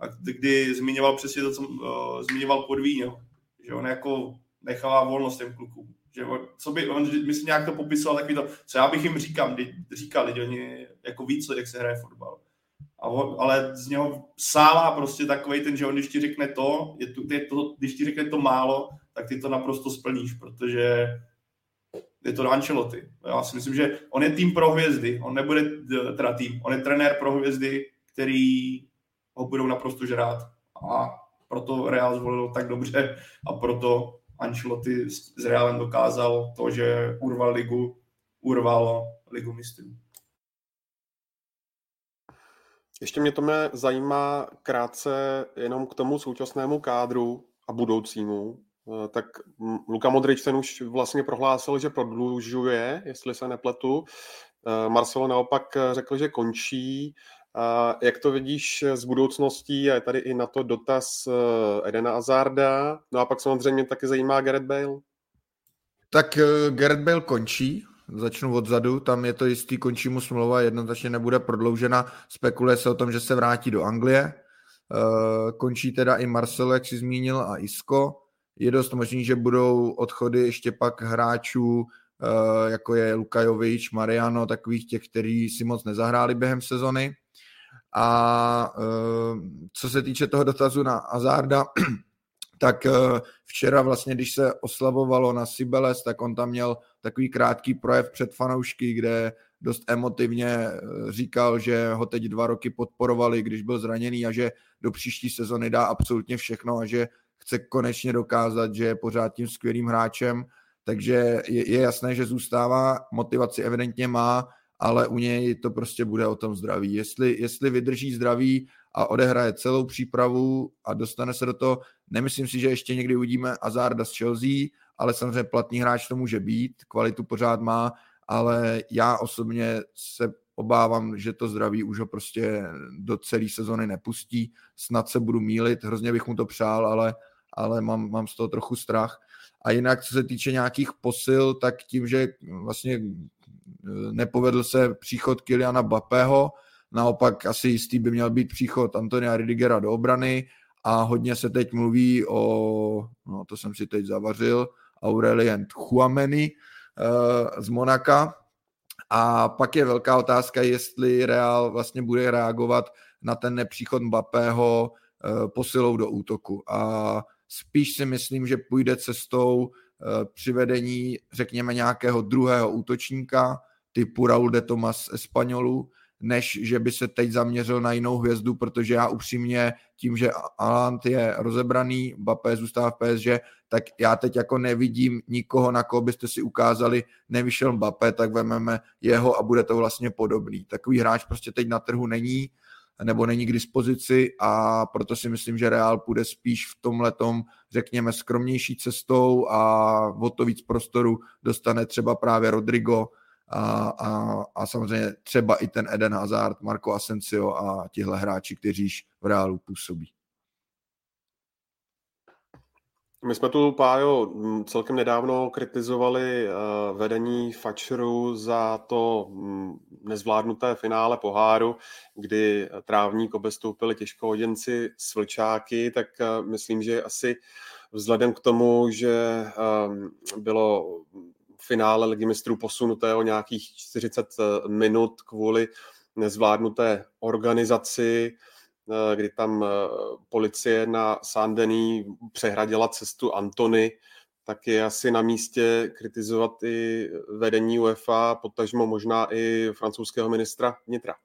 a kdy zmiňoval přesně to, co uh, zmiňoval Podvíňo, že on jako nechává volnost těm klukům. Že on, co by, on myslím nějak to popisoval takový to, co já bych jim říkal, říkal, že oni jako ví, co, jak se hraje fotbal. A on, ale z něho sálá prostě takový ten, že on když ti řekne to, je to, je to, když ti řekne to málo, tak ty to naprosto splníš, protože je to Ancelotti. Já si myslím, že on je tým pro hvězdy, on nebude teda tým, on je trenér pro hvězdy, který ho budou naprosto žrát. A proto Real zvolil tak dobře a proto Ancelotti s Realem dokázal to, že urval ligu, urval ligu mistrů. Ještě mě to mě zajímá krátce jenom k tomu současnému kádru a budoucímu. Eh, tak Luka Modrič ten už vlastně prohlásil, že prodlužuje, jestli se nepletu. Eh, Marcelo naopak řekl, že končí. Jak to vidíš z budoucností? A je tady i na to dotaz Edena Azarda. No a pak samozřejmě taky zajímá Gareth Bale. Tak Gareth Bale končí, začnu odzadu, tam je to jistý, končí mu smlouva, jednoznačně nebude prodloužena, spekuluje se o tom, že se vrátí do Anglie, končí teda i Marcelo, jak si zmínil, a Isco, je dost možný, že budou odchody ještě pak hráčů, eh, jako je Lukajovič, Mariano, takových těch, kteří si moc nezahráli během sezony. A co se týče toho dotazu na Azarda, tak včera vlastně, když se oslavovalo na Sibeles, tak on tam měl takový krátký projev před fanoušky, kde dost emotivně eh, říkal, že ho teď dva roky podporovali, když byl zraněný a že do příští sezony dá absolutně všechno a že chce konečně dokázat, že je pořád tím skvělým hráčem, takže je jasné, že zůstává, motivaci evidentně má, ale u něj to prostě bude o tom zdraví. Jestli, jestli vydrží zdraví a odehraje celou přípravu a dostane se do toho, nemyslím si, že ještě někdy uvidíme Azarda z Chelsea, ale samozřejmě platný hráč to může být, kvalitu pořád má, ale já osobně se obávám, že to zdraví už ho prostě do celé sezony nepustí. Snad se budu mílit, hrozně bych mu to přál, ale, ale mám, mám z toho trochu strach. A jinak, co se týče nějakých posil, tak tím, že vlastně nepovedl se příchod Kiliana Bapého, naopak asi jistý by měl být příchod Antonia Ridigera do obrany a hodně se teď mluví o, no to jsem si teď zavařil, Aurelien Chouameni, Eh, z Monaka. A pak je velká otázka, jestli Real vlastně bude reagovat na ten nepříchod Mbappého eh, posilou do útoku. A spíš si myslím, že půjde cestou přivedení, řekněme, nějakého druhého útočníka typu Raul de Tomas Espanolu, než že by se teď zaměřil na jinou hvězdu, protože já upřímně tím, že Alant je rozebraný, Mbappé zůstává v PSG, tak já teď jako nevidím nikoho, na koho byste si ukázali, nevyšel Mbappé, tak vememe jeho a bude to vlastně podobný. Takový hráč prostě teď na trhu není, nebo není k dispozici a proto si myslím, že Real půjde spíš v tom letom, řekněme, skromnější cestou a o to víc prostoru dostane třeba právě Rodrigo, a, a, a samozřejmě třeba i ten Eden Hazard, Marco Asensio a tihle hráči, kteří v Reálu působí. My jsme tu, Pájo, celkem nedávno kritizovali vedení Fatscheru za to nezvládnuté finále poháru, kdy trávník obestoupili těžkohoděnci s vlčáky, tak myslím, že asi vzhledem k tomu, že bylo finále ligy mistrů posunuté o nějakých 40 eh, minut kvůli nezvládnuté organizaci, eh, kdy tam eh, policie na Saint-Denis přehradila cestu Antony, tak je asi na místě kritizovat i vedení UEFA, potažmo možná i francouzského ministra vnitra.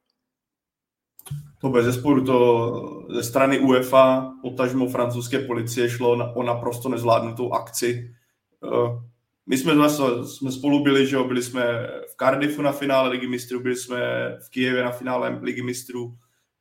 To bez zesporu to ze strany UEFA, potažmo francouzské policie šlo o naprosto nezvládnutou akci my jsme, jsme spolu byli, že byli jsme v Cardiffu na finále Ligy mistrů, byli jsme v Kijevě na finále Ligy mistrů,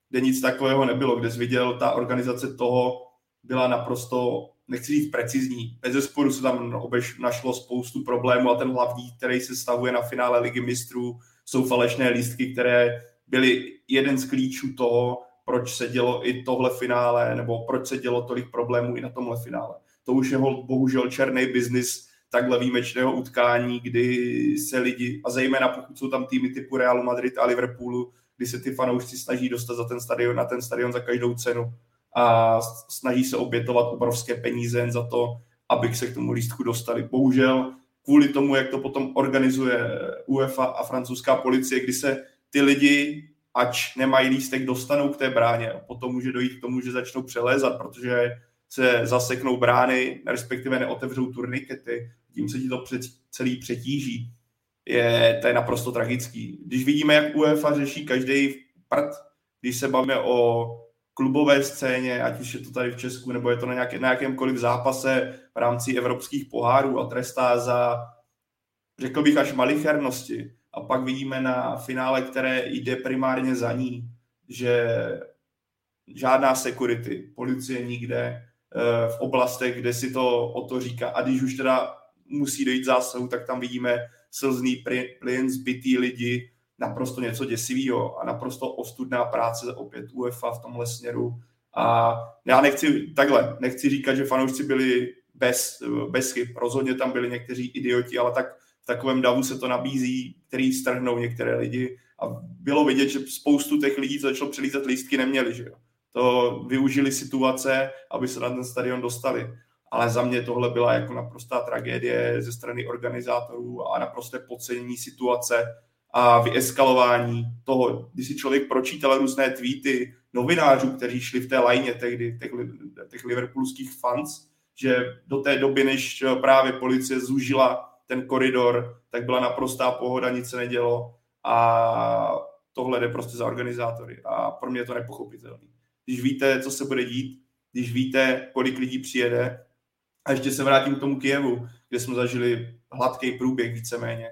kde nic takového nebylo, kde jsi viděl, ta organizace toho byla naprosto, nechci říct precizní, bez zesporu se tam obež, našlo spoustu problémů a ten hlavní, který se stavuje na finále Ligy mistrů, jsou falešné lístky, které byly jeden z klíčů toho, proč se dělo i tohle finále, nebo proč se dělo tolik problémů i na tomhle finále. To už je bohužel černý biznis takhle výjimečného utkání, kdy se lidi, a zejména pokud jsou tam týmy typu Realu Madrid a Liverpoolu, kdy se ty fanoušci snaží dostat za ten stadion, na ten stadion za každou cenu a snaží se obětovat obrovské peníze jen za to, aby se k tomu lístku dostali. Bohužel kvůli tomu, jak to potom organizuje UEFA a francouzská policie, kdy se ty lidi, ač nemají lístek, dostanou k té bráně. Potom může dojít k tomu, že začnou přelézat, protože se zaseknou brány, respektive neotevřou turnikety, tím se ti to před, celý přetíží. Je, to je naprosto tragický. Když vidíme, jak UEFA řeší každý prd, když se bavíme o klubové scéně, ať už je to tady v Česku, nebo je to na, nějaké, na jakémkoliv zápase v rámci evropských pohárů a trestá za, řekl bych, až malichernosti. A pak vidíme na finále, které jde primárně za ní, že žádná security, policie nikde, Eh, v oblastech, kde si to o to říká. A když už teda musí dojít zásahu, tak tam vidíme slzný plyn, zbytý lidi, naprosto něco děsivého a naprosto ostudná práce opět UEFA v tomhle směru. A já nechci takhle, nechci říkat, že fanoušci byli bez, bez chyb. Rozhodně tam byli někteří idioti, ale tak v takovém davu se to nabízí, který strhnou některé lidi. A bylo vidět, že spoustu těch lidí, co začalo přelízet lístky, neměli. Že jo? to využili situace, aby se na ten stadion dostali. Ale za mě tohle byla jako naprostá tragédie ze strany organizátorů a naprosté podcenění situace a vyeskalování toho, když si člověk pročítal různé tweety novinářů, kteří šli v té lajně tehdy, těch, těch liverpoolských fans, že do té doby, než právě policie zúžila ten koridor, tak byla naprostá pohoda, nic se nedělo a tohle jde prostě za organizátory a pro mě je to nepochopitelné. Když víte, co se bude dít, když víte, kolik lidí přijede, a ještě se vrátím k tomu Kijevu, kde jsme zažili hladký průběh víceméně.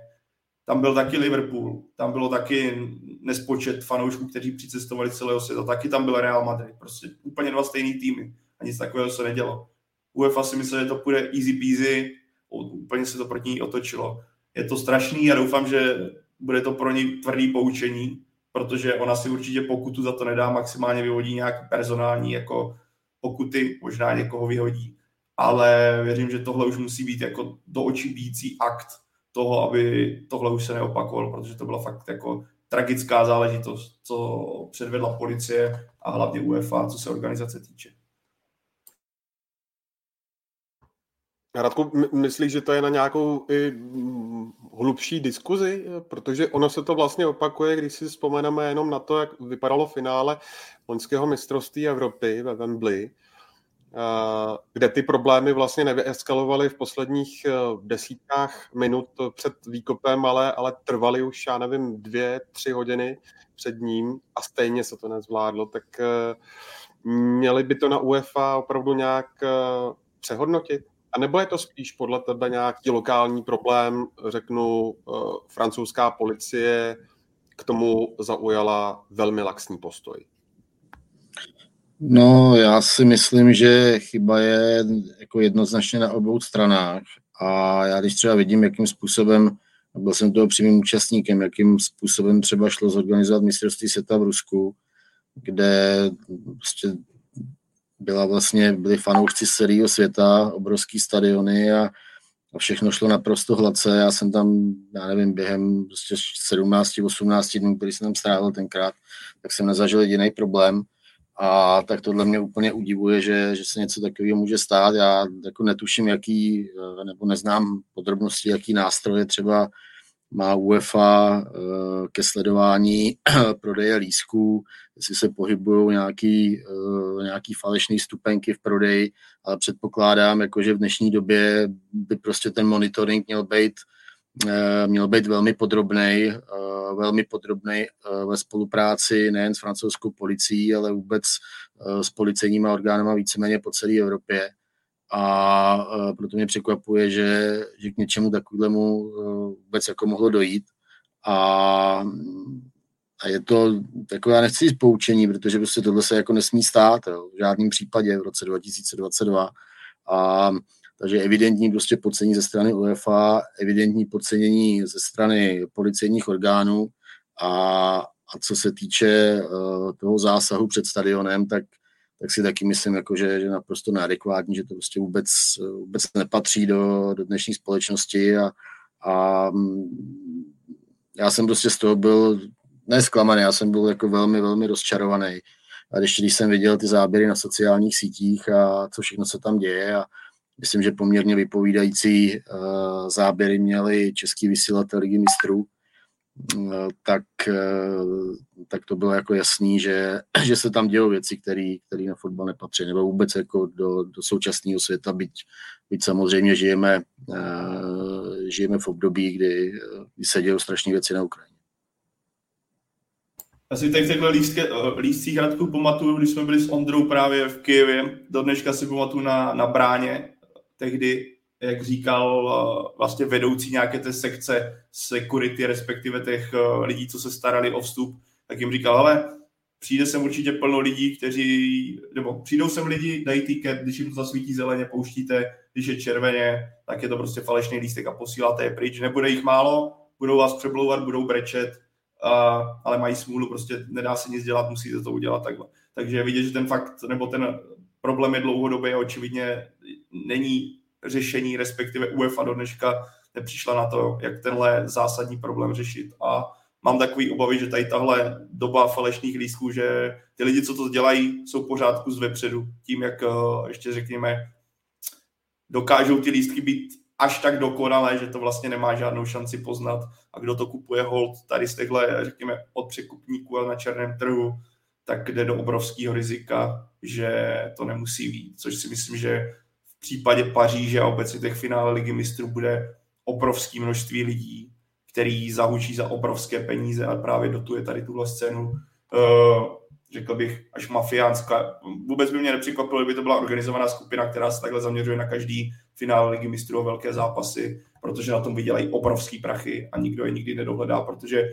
Tam byl taky Liverpool, tam bylo taky nespočet fanoušků, kteří přicestovali celého světa, taky tam byl Real Madrid, prostě úplně dva stejný týmy a nic takového se nedělo. UEFA si myslel, že to půjde easy peasy, úplně se to proti ní otočilo. Je to strašný a doufám, že bude to pro ní tvrdý poučení, protože ona si určitě pokutu za to nedá, maximálně vyhodí nějak personální jako pokuty, možná někoho vyhodí, ale věřím, že tohle už musí být jako do očí bící akt toho, aby tohle už se neopakovalo, protože to byla fakt jako tragická záležitost, co předvedla policie a hlavně UEFA, co se organizace týče. Radku, myslíš, že to je na nějakou i hlubší diskuzi? Protože ono se to vlastně opakuje, když si vzpomeneme jenom na to, jak vypadalo finále loňského mistrovství Evropy ve Wembley, kde ty problémy vlastně nevyeskalovaly v posledních e, desítkách minut před výkopem, ale, ale trvaly už, já nevím, dvě, tři hodiny před ním a stejně se to nezvládlo, tak e, měli by to na UEFA opravdu nějak přehodnotit? A nebo je to spíš podle tebe nějaký lokální problém, řeknu, francouzská policie k tomu zaujala velmi laxní postoj? No, já si myslím, že chyba je jako jednoznačně na obou stranách. A já když třeba vidím, jakým způsobem, byl jsem toho přímým účastníkem, jakým způsobem třeba šlo zorganizovat mistrovství světa v Rusku, kde prostě byla vlastně, byli fanoušci z celého světa, obrovský stadiony a, a všechno šlo naprosto hladce. Já jsem tam, já nevím, během prostě 17-18 dnů, který jsem tam strávil tenkrát, tak jsem nezažil jediný problém. A tak tohle mě úplně udivuje, že, že se něco takového může stát. Já jako netuším, jaký, eh, nebo neznám podrobnosti, jaký nástroje třeba má UEFA eh, ke sledování prodeje lísků, jestli se pohybují nějaký, eh, nějaký falešný stupenky v prodeji, ale předpokládám, jako, že v dnešní době by prostě ten monitoring měl být měl být velmi podrobný, eh, velmi podrobný eh, ve spolupráci nejen s francouzskou policií, ale vůbec s policejníma orgánama víceméně po celé Evropě. A proto mě překvapuje, že, že k něčemu takovému vůbec jako mohlo dojít. A, a je to, jako já nechci poučení, protože prostě tohle se jako nesmí stát jo, v žádném případě v roce 2022. A takže evidentní prostě podcenění ze strany UEFA, evidentní podcenění ze strany policejních orgánů a, a co se týče uh, toho zásahu před stadionem, tak, tak si taky myslím, jako, že, že naprosto neadekvátní, že to prostě vůbec, vůbec nepatří do, do dnešní společnosti a, a mm, já jsem prostě z toho byl nesklamaný, já jsem byl jako velmi, velmi rozčarovaný. A když, když jsem viděl ty záběry na sociálních sítích a co všechno se tam děje a, Myslím, že poměrně vypovídající uh, záběry měli český vysílatel Ligy mistrů, uh, tak, uh, tak to bylo jako jasný, že, že se tam dějou věci, které na fotbal nepatří, nebo vůbec jako do, do současného světa, byť, byť samozřejmě žijeme, žijeme v období, kdy, kdy se dějou strašné věci na Ukrajině. Já si teď takhle lístke, lístcích Radku pamatuju, když jsme byli s Ondrou právě v Kijevě. Do dneška si pamatuju na, na bráně, tehdy, jak říkal eh, vlastně vedoucí nějaké té sekce security, respektive těch eh, lidí, co se starali o vstup, tak jim říkal, ale přijde sem určitě plno lidí, kteří, nebo přijdou sem lidi, dají ticket, když jim to zasvítí zeleně, pouštíte, když je červeně, tak je to prostě falešný lístek a posíláte je pryč. Nebude jich málo, budou vás přeblouvat, budou brečet, uh, ale mají smůlu, prostě nedá se nic dělat, musíte to udělat takhle. Takže vidět, že ten fakt, nebo ten problém je dlouhodobý a očividně není řešení, respektive UEFA do dneška nepřišla na to, jak tenhle zásadní problém řešit. A mám takový obavy, že tady tahle doba falešných lístků, že ty lidi, co to dělají, jsou pořádku z vepředu. Tím, jak eh, ještě řekněme, dokážou ty lístky být až tak dokonalé, že to vlastně nemá žádnou šanci poznat. A kdo to kupuje hold tady z těchto, řekněme, od překupníků a na černém trhu, tak jde do obrovského rizika, že to nemusí být. Což si myslím, že v případě Paříže a obecně těch finále ligy mistrů bude obrovské množství lidí, který zahučí za obrovské peníze a právě dotuje tady tuhle scénu. Uh, řekl bych, až mafiánská. Vůbec by mě nepřekvapilo, kdyby to byla organizovaná skupina, která se takhle zaměřuje na každý finál ligy mistrů velké zápasy, protože na tom vydělají obrovský prachy a nikdo je nikdy nedohledá, protože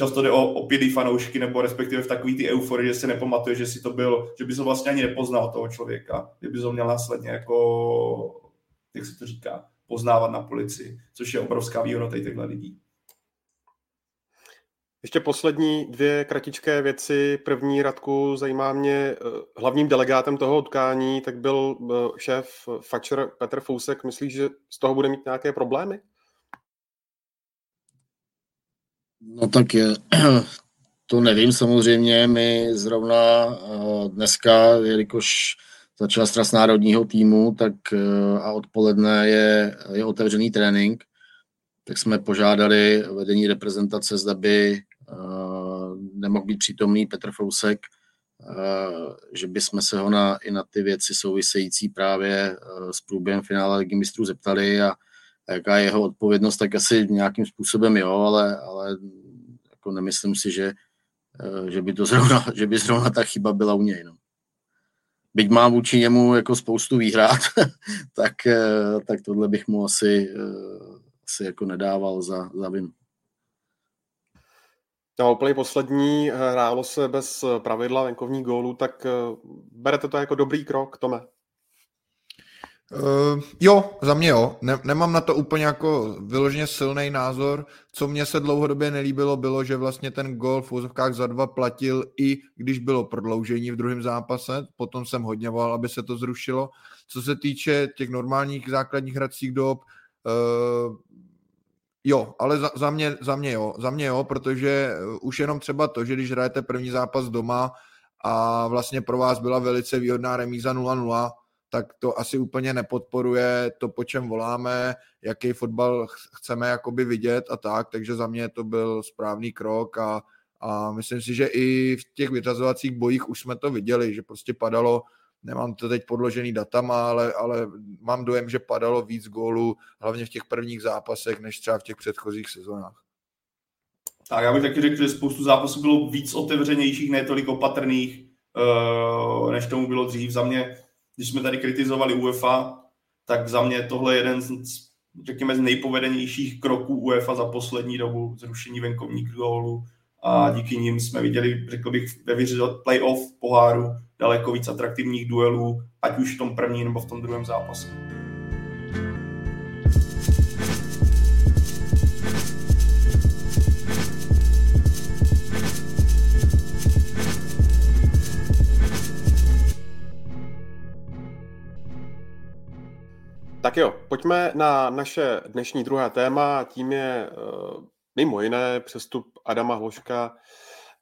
často jde o, o pědý fanoušky, nebo respektive v takový ty euforii, že si nepamatuje, že si to byl, že by se vlastně ani nepoznal toho člověka, kdyby to měl následně jako, jak se to říká, poznávat na policii, což je obrovská výhoda těchto lidí. Ještě poslední dvě kratičké věci. První, Radku, zajímá mě, eh, hlavním delegátem toho utkání tak byl eh, šéf Fatcher Petr Fousek. Myslíš, že z toho bude mít nějaké problémy? No tak je, to nevím samozřejmě. My zrovna eh, dneska, jelikož začala stras národního týmu, tak a odpoledne je, je otevřený trénink, tak jsme požádali vedení reprezentace, zda by nemohl být přítomný Petr Fousek, že bychom se ho na, i na ty věci související právě s průběhem finále Ligy mistrů zeptali a, a jaká je jeho odpovědnost, tak asi nějakým způsobem jo, ale, ale jako nemyslím si, že, že, by to zrovna, že by zrovna ta chyba byla u něj. No. Byť mám vůči němu jako spoustu výhrad, tak, tak tohle bych mu asi, asi jako nedával za, za vinu. No, úplně poslední, hrálo se bez pravidla venkovní gólu, tak eh, berete to jako dobrý krok, Tome? Uh, jo, za mě jo. Ne, nemám na to úplně jako vyloženě silný názor. Co mně se dlouhodobě nelíbilo, bylo, že vlastně ten gol v úzovkách za dva platil i když bylo prodloužení v druhém zápase. Potom jsem hodně volal, aby se to zrušilo. Co se týče těch normálních základních hracích dob, uh, Jo, ale za, za, mě, za mě jo, za mě jo, protože eh, už jenom třeba to, že když hrajete první zápas doma a vlastně pro vás byla velice výhodná remíza 0-0, tak to asi úplně nepodporuje to, po čem voláme, jaký fotbal chceme jakoby vidět a tak, takže za mě to byl správný krok a, a myslím si, že i v těch vyřazovacích bojích už jsme to viděli, že prostě padalo nemám to teď podložený datama, ale, ale mám dojem, že padalo víc gólů, hlavně v těch prvních zápasech, než třeba v těch předchozích sezónách. Tak já bych taky řekl, že spoustu zápasů bylo víc otevřenějších, ne tolik opatrných, uh, než tomu bylo dřív. Za mě, když jsme tady kritizovali UEFA, tak za mě tohle je jeden z, řekněme, z nejpovedenějších kroků UEFA za poslední dobu, zrušení venkovních gólů a díky nim jsme viděli, řekl bych, ve playoff poháru daleko víc atraktivních duelů, ať už v tom prvním nebo v tom druhém zápase. Tak jo, pojďme na naše dnešní druhé téma, tím je uh, mimo jiné přestup Adama Hloška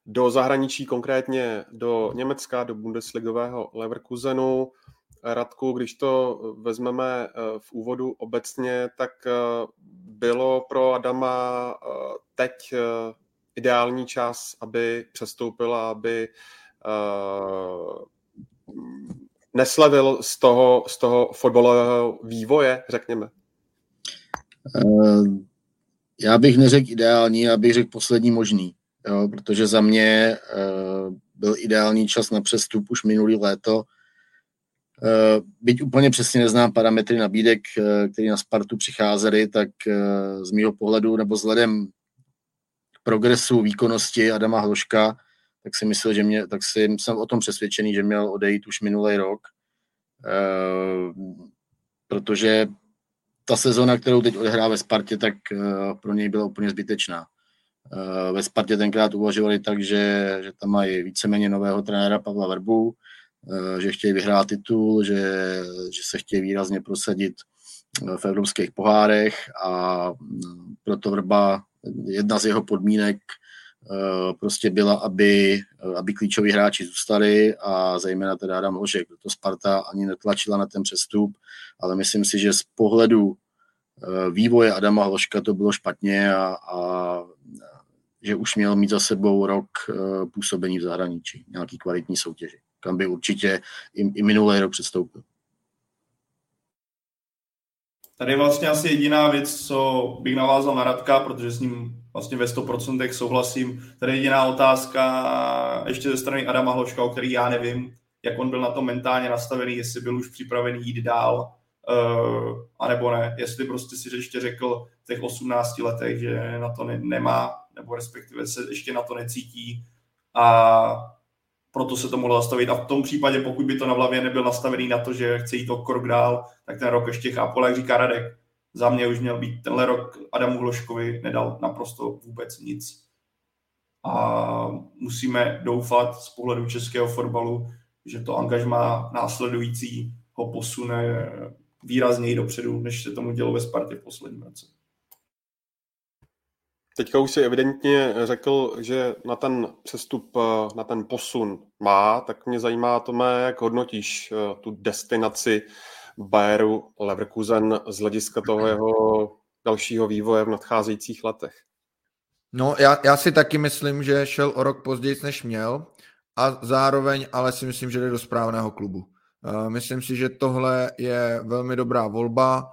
do zahraničí, konkrétně do Německa, do Bundesligového Leverkusenu. Radku, když to vezmeme eh, v úvodu obecně, tak eh, bylo pro Adama eh, teď ideální čas, aby přestoupila, aby neslevil z toho, z toho fotbalového vývoje, řekněme? Já bych neřekl ideální, já bych řekl poslední možný jo, protože za mě uh, byl ideální čas na přestup už minulý léto. Uh, byť úplně přesně neznám parametry nabídek, které na Spartu přicházely, tak z mého pohledu nebo vzhledem progresu výkonnosti Adama Hloška, tak si myslel, že mě, tak si, jsem o tom přesvědčený, že měl odejít už minulý rok, uh, protože ta sezona, kterou teď odehrá ve Spartě, tak uh, pro něj byla úplně zbytečná. Eh, ve Spartě tenkrát uvažovali tak, že, že tam mají víceméně nového trenéra Pavla Verbu, eh, že chtějí vyhrát titul, že, že se chtějí výrazně prosadit eh, v evropských pohárech a mm, proto Vrba, jedna z jeho podmínek prostě byla, aby, aby klíčoví hráči zůstali a zejména teda Adam Hložek. To Sparta ani netlačila na ten přestup, ale myslím si, že z pohledu vývoje Adama Hloška to bylo špatně a, a že už měl mít za sebou rok působení v zahraničí, nějaký kvalitní soutěži, kam by určitě i, i minulý rok předstoupil. Tady je vlastně asi jediná věc, co bych navázal na Radka, protože s ním vlastně ve 100% souhlasím. Tady je jediná otázka ještě ze strany Adama Hloška, o který já nevím, jak on byl na to mentálně nastavený, jestli byl už připravený jít dál, uh, anebo ne. Jestli prostě si ještě řekl v těch 18 letech, že na to ne, nemá, nebo respektive se ještě na to necítí a proto se to mohlo zastavit. A v tom případě, pokud by to na hlavě nebyl nastavený na to, že chce jít o krok dál, tak ten rok ještě chápu, ale jak říká Radek, za mě už měl být tenhle rok Adamu Vloškovi nedal naprosto vůbec nic. A musíme doufat z pohledu českého fotbalu, že to angažma následující ho posune výrazněji dopředu, než se tomu dělo ve Spartě v posledním roce. Teďka už si evidentně řekl, že na ten přestup, na ten posun má, tak mě zajímá, Tome, jak hodnotíš eh, tu destinaci Bayeru Leverkusen z hlediska toho jeho dalšího vývoje v nadcházejících letech? No, já, já si taky myslím, že šel o rok později, než měl a zároveň ale si myslím, že jde do správného klubu. Eh, myslím si, že tohle je velmi dobrá volba.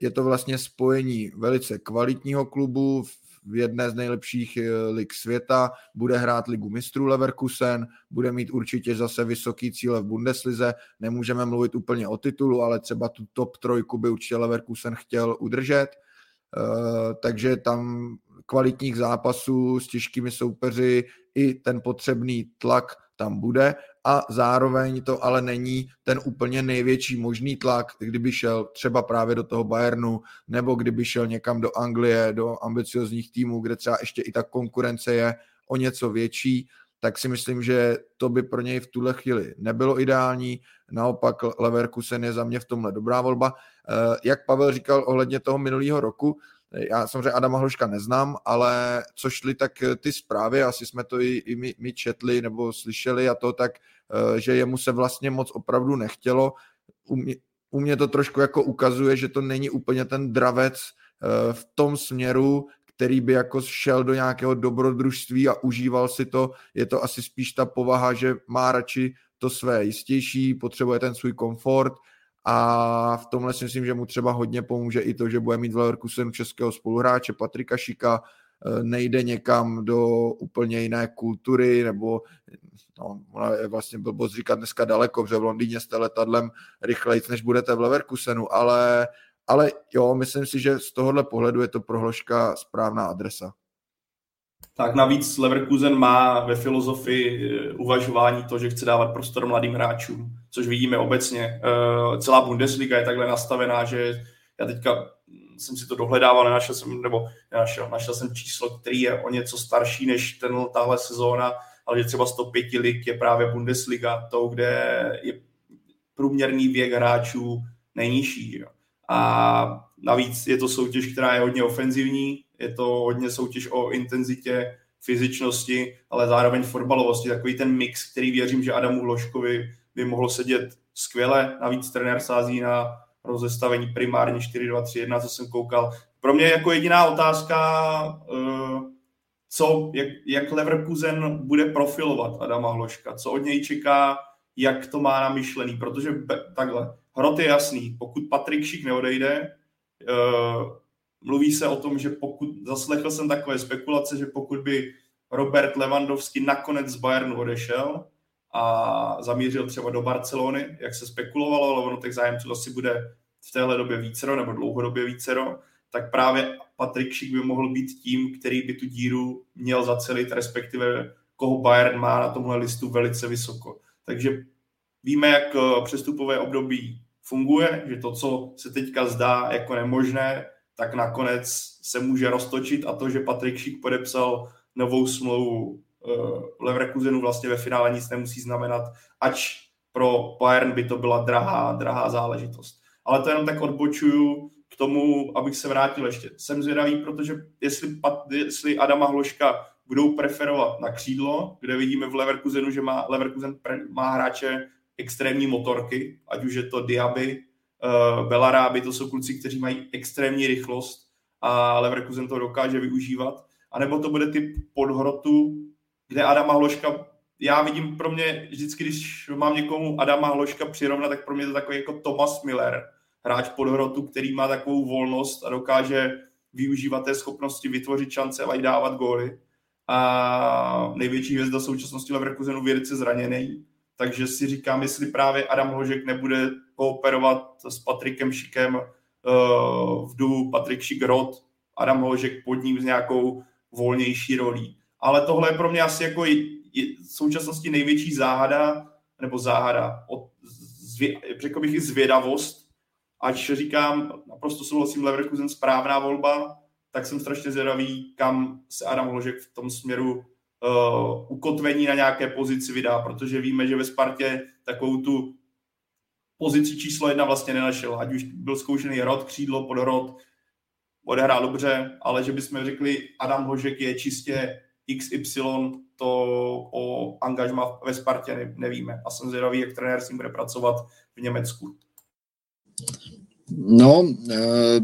Je to vlastně spojení velice kvalitního klubu v jedné z nejlepších eh, lig světa, bude hrát ligu mistrů Leverkusen, bude mít určitě zase vysoký cíle v Bundeslize, nemůžeme mluvit úplně o titulu, ale třeba tu top trojku by určitě Leverkusen chtěl udržet, eh, takže tam kvalitních zápasů s těžkými soupeři i ten potřebný tlak tam bude a zároveň to ale není ten úplně největší možný tlak, kdyby šel třeba právě do toho Bayernu nebo kdyby šel někam do Anglie, do ambiciozních týmů, kde třeba ještě i ta konkurence je o něco větší, tak si myslím, že to by pro něj v tuhle chvíli nebylo ideální. Naopak Leverkusen je za mě v tomhle dobrá volba. Eh, jak Pavel říkal ohledně toho minulého roku, já samozřejmě Adama Hloška neznám, ale co šli tak ty zprávy, asi jsme to i, i my, my četli nebo slyšeli a to tak, eh, že jemu se vlastně moc opravdu nechtělo. U mě, u mě to trošku jako ukazuje, že to není úplně ten dravec eh, v tom směru, který by jako šel do nějakého dobrodružství a užíval si to. Je to asi spíš ta povaha, že má radši to své jistější, potřebuje ten svůj komfort a v tomhle si myslím, že mu třeba hodně pomůže i to, že bude mít v Leverkusenu českého spoluhráče Patrika Šika, e, nejde někam do úplně jiné kultury, nebo no, ona je vlastně blbost říkat dneska daleko, protože v Londýně jste letadlem rychleji, než budete v Leverkusenu, ale, ale jo, myslím si, že z tohohle pohledu je to pro Hloška správná adresa. Tak navíc Leverkusen má ve filozofii eh, uvažování to, že chce dávat prostor mladým hráčům, což vidíme obecně. Eh, celá Bundesliga je takhle nastavená, že já teďka jsem si to dohledával, nenašel jsem, nebo nenašel, našel jsem číslo, který je o něco starší než ten, tahle sezóna, ale že třeba 105 lig je právě Bundesliga, to, kde je průměrný věk hráčů nejnižší. Jo. A navíc je to soutěž, která je hodně ofenzivní, je to hodně soutěž o intenzitě, fyzičnosti, ale zároveň fotbalovosti. Takový ten mix, který věřím, že Adamu Loškovi by mohlo sedět skvěle. Navíc trenér sází na rozestavení primárně 4-2-3-1, co jsem koukal. Pro mě jako jediná otázka, eh, co, jak, jak Leverkusen bude profilovat Adama Hloška, co od něj čeká, jak to má namyšlený, protože takhle, hrot je jasný, pokud Patrik Šik neodejde, eh, Mluví se o tom, že pokud, zaslechl jsem takové spekulace, že pokud by Robert Lewandowski nakonec z Bayernu odešel a zamířil třeba do Barcelony, jak se spekulovalo, ale ono těch zájemců asi bude v téhle době vícero nebo dlouhodobě vícero, tak právě Patrik Šik by mohl být tím, který by tu díru měl zacelit, respektive koho Bayern má na tomhle listu velice vysoko. Takže víme, jak eh, přestupové období funguje, že to, co se teďka zdá jako nemožné, tak nakonec se může roztočit a to, že Patrik Šík podepsal novou smlouvu uh, Leverkusenu vlastně ve finále nic nemusí znamenat, ač pro Bayern by to byla drahá, drahá záležitost. Ale to jenom tak odbočuju k tomu, abych se vrátil ještě. Jsem zvědavý, protože jestli, jestli Adama Hloška budou preferovat na křídlo, kde vidíme v Leverkusenu, že má Leverkusen má hráče extrémní motorky, ať už je to Diaby, uh, Belaráby, to jsou kluci, kteří mají extrémní rychlost a Leverkusen to dokáže využívat. A nebo to bude typ podhrotu, kde Adama Hloška, já vidím pro mě vždycky, když mám někomu Adama Hloška přirovnat, tak pro mě to takový jako Thomas Miller, hráč podhrotu, který má takovou volnost a dokáže využívat té schopnosti vytvořit šance a dávat góly. A největší hvězda současnosti Leverkusenu vědce zraněný, takže si říkám, jestli právě Adam Hložek nebude kooperovat s Patrikem Šikem uh, v du Patrik Šik Rod, Adam Hložek pod ním s nějakou volnější rolí. Ale tohle je pro mě asi jako je, je, v současnosti největší záhada, nebo záhada, od, zvě, řekl bych i zvědavost, Ač říkám, naprosto souhlasím, Leverkusen správná volba, tak jsem strašně zvědavý, kam se Adam Hložek v tom směru uh, ukotvení na nějaké pozici vydá, protože víme, že ve Spartě takovou tu pozici číslo jedna vlastně nenašel. Ať už byl zkoušený rod, křídlo, podrod, odehrál dobře, ale že bychom řekli, Adam Hložek je čistě XY, to o angažma ve Spartě nevíme. A jsem zvědavý, jak trenér s ním bude pracovat v Německu. No, e,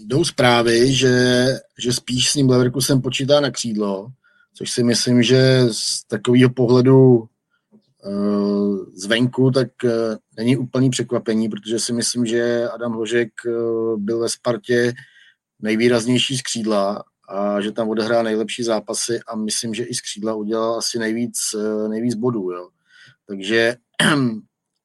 jdou zprávy, že, že spíš s ním Leverkusen počítá na křídlo, což si myslím, že z takového pohledu e, zvenku, tak e, není úplný překvapení, protože si myslím, že Adam Hložek e, byl ve Spartě nejvýraznější z křídla a že tam odehrál nejlepší zápasy a myslím, že i z křídla udělal asi nejvíc, nejvíc bodů. Jo. Takže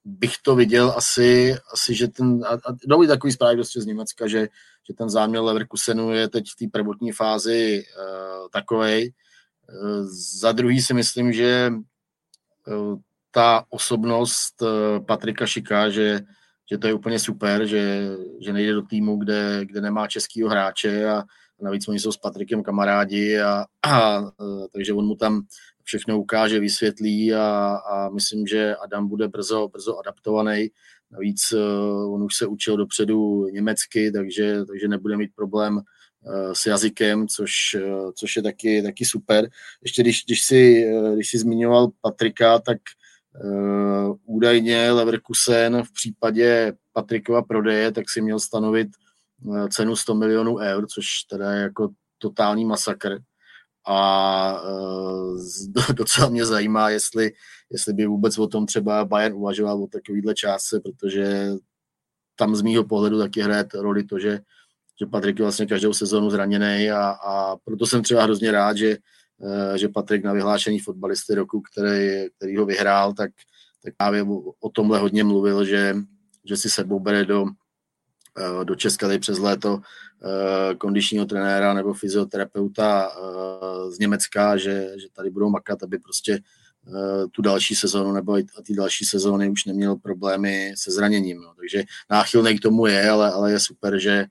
bych to viděl asi, asi že ten, a, a jdou takový zprávy prostě z Německa, že, že ten záměr Leverkusenu je teď v té prvotní fázi uh, takovej. Uh, za druhý si myslím, že uh, ta osobnost uh, Patrika Šika, že, že to je úplně super, že, že nejde do týmu, kde, kde nemá českýho hráče a, a navíc oni jsou s Patrikem kamarádi a, a uh, takže on mu tam všechno ukáže, vysvětlí a, a myslím, že Adam bude brzo, brzo adaptovaný. Navíc uh, on už se učil dopředu německy, takže, takže nebude mít problém uh, s jazykem, což, uh, což je taky, taky super. Ještě když, když, si, když si zmiňoval Patrika, tak uh, údajně Leverkusen v případě Patrikova prodeje, tak si měl stanovit cenu 100 milionů eur, což teda je jako totální masakr a uh, docela mě zajímá, jestli, jestli by vůbec o tom třeba Bayern uvažoval o takovýhle částce, protože tam z mýho pohledu taky hraje roli to, že, že Patrik je vlastně každou sezónu zraněný a, a proto jsem třeba hrozně rád, že, uh, že Patrik na vyhlášení fotbalisty roku, který, který ho vyhrál, tak, tak právě o, tomhle hodně mluvil, že, že si sebou bere do, do Česka tady přes léto Eh, kondičního trenéra nebo fyzioterapeuta eh, z Německa, že, že tady budou makat, aby prostě eh, tu další sezónu nebo i ty další sezóny už neměl problémy se zraněním. No. Takže náchylný k tomu je, ale, ale je super, že,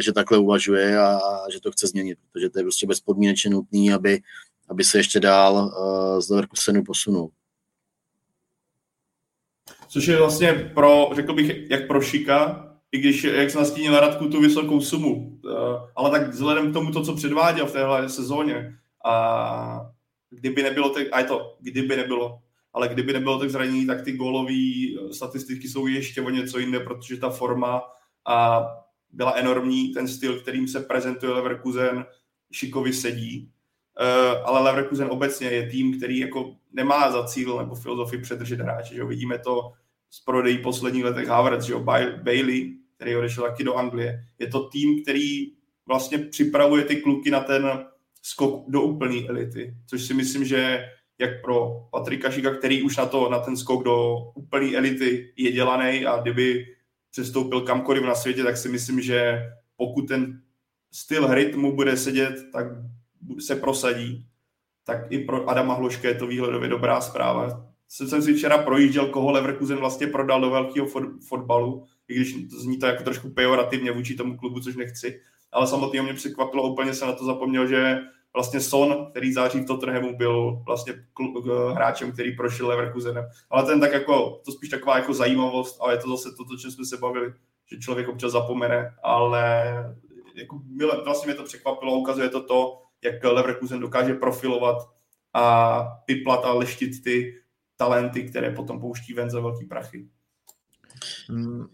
že takhle uvažuje a, a že to chce změnit, protože to je prostě bezpodmínečně nutný, aby, aby se ještě dál z Leverkusenu posunul. Což je vlastně pro, řekl bych, jak pro Šika, i když, jak jsi nastínil Radku, tu vysokou sumu. Uh, ale tak vzhledem k tomu, to, co předváděl v téhle sezóně, a kdyby nebylo, tak, a je to, kdyby nebylo, ale kdyby nebylo tak zranění, tak ty gólové statistiky jsou ještě o něco jiné, protože ta forma a byla enormní, ten styl, kterým se prezentuje Leverkusen, šikově sedí. Uh, ale Leverkusen obecně je tým, který jako nemá za cíl nebo filozofii předržet hráče. Že? Vidíme to z prodejí posledních letech Havertz, že? Bailey, který odešel taky do Anglie. Je to tým, který vlastně připravuje ty kluky na ten skok do úplné elity, což si myslím, že jak pro Patrika Šika, který už na, to, na ten skok do úplné elity je dělaný a kdyby přestoupil kamkoliv na světě, tak si myslím, že pokud ten styl hry mu bude sedět, tak se prosadí. Tak i pro Adama Hloška je to výhledově dobrá zpráva. Jsem si včera projížděl, koho Leverkusen vlastně prodal do velkého fotbalu i když zní to jako trošku pejorativně vůči tomu klubu, což nechci. Ale samotný mě překvapilo, úplně se na to zapomněl, že vlastně Son, který září v Tottenhamu, byl vlastně hráčem, který prošel Leverkusenem. Ale ten tak jako, to spíš taková jako zajímavost, ale je to zase to, o čem jsme se bavili, že člověk občas zapomene, ale jako vlastně mě to překvapilo, ukazuje to to, jak Leverkusen dokáže profilovat a piplat a leštit ty talenty, které potom pouští ven za velký prachy.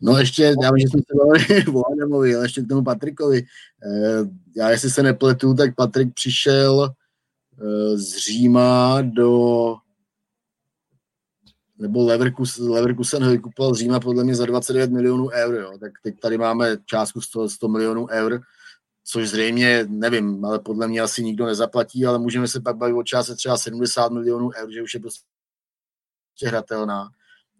No ještě, já vím, že jsme se bavili o Adamovi, ale ještě k tomu Patrikovi. Eh, já jestli se nepletu, tak Patrik přišel eh, z Říma do nebo Leverkusen, Leverkusen ho vykupoval z Říma podle mě za 29 milionů eur, jo. tak teď tady máme částku 100, 100 milionů eur, což zřejmě, nevím, ale podle mě asi nikdo nezaplatí, ale můžeme se pak bavit o částce třeba 70 milionů eur, že už je prostě hratelná.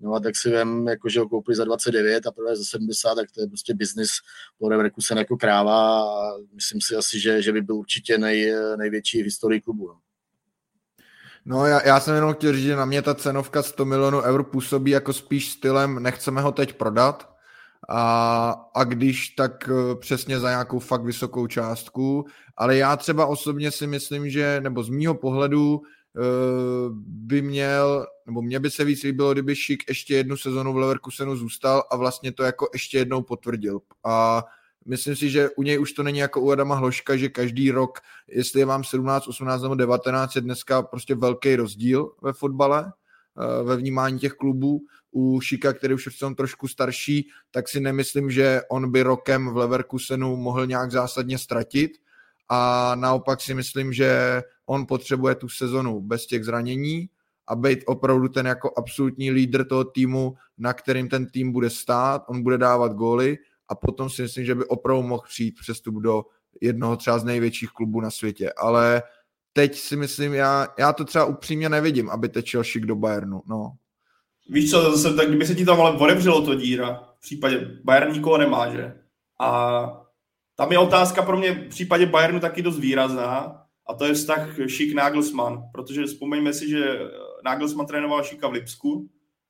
No a tak si vem, jako, že ho koupili za 29 a prvé za 70, tak to je prostě biznis pro Leverkusen jako kráva a myslím si asi, že, že by byl určitě nej, největší v historii klubu. No. No já, já jsem jenom chtěl říct, že na mě ta cenovka 100 milionů eur působí jako spíš stylem nechceme ho teď prodat a, a když tak eh, přesně za nějakou fakt vysokou částku, ale já třeba osobně si myslím, že nebo z mýho pohledu by měl, nebo mě by se víc líbilo, kdyby Šik ještě jednu sezonu v Leverkusenu zůstal a vlastně to jako ještě jednou potvrdil. A Myslím si, že u něj už to není jako u Adama Hloška, že každý rok, jestli je vám 17, 18 nebo 19, je dneska prostě velký rozdíl ve fotbale, eh, ve vnímání těch klubů. U Šika, který už je trošku starší, tak si nemyslím, že on by rokem v Leverkusenu mohl nějak zásadně ztratit. A naopak si myslím, že on potřebuje tu sezonu bez těch zranění a být opravdu ten jako absolutní lídr toho týmu, na kterým ten tým bude stát, on bude dávat góly a potom si myslím, že by opravdu mohl přijít přestup do jednoho třeba z největších klubů na světě, ale teď si myslím, já, já to třeba upřímně nevidím, aby tečel šik do Bayernu, no. Víš co, zase, tak kdyby se ti tam ale odevřelo to díra, v případě Bayern nikoho nemá, že? A tam je otázka pro mě v případě Bayernu taky dost výrazná, a to je vztah Šik Nagelsmann, protože vzpomeňme si, že Nagelsmann trénoval Šika v Lipsku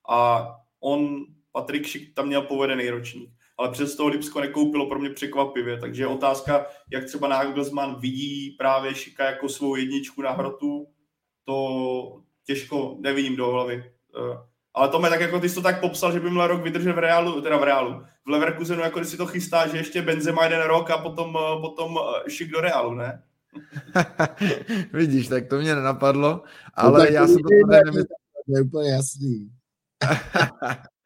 a on, Patrik Šik, tam měl povedený ročník ale přes toho Lipsko nekoupilo pro mě překvapivě, takže je otázka, jak třeba Nagelsmann vidí právě Šika jako svou jedničku na hrotu, to těžko nevidím do hlavy. Ale to tak jako ty jsi to tak popsal, že by měl rok vydržet v Reálu, teda v Reálu, v Leverkusenu, jako když si to chystá, že ještě Benzema jeden rok a potom, eh, potom eh, Šik do Reálu, ne? Vidíš, tak to mě nenapadlo, ale no, já jsem to nemyslel. To je úplně jasný.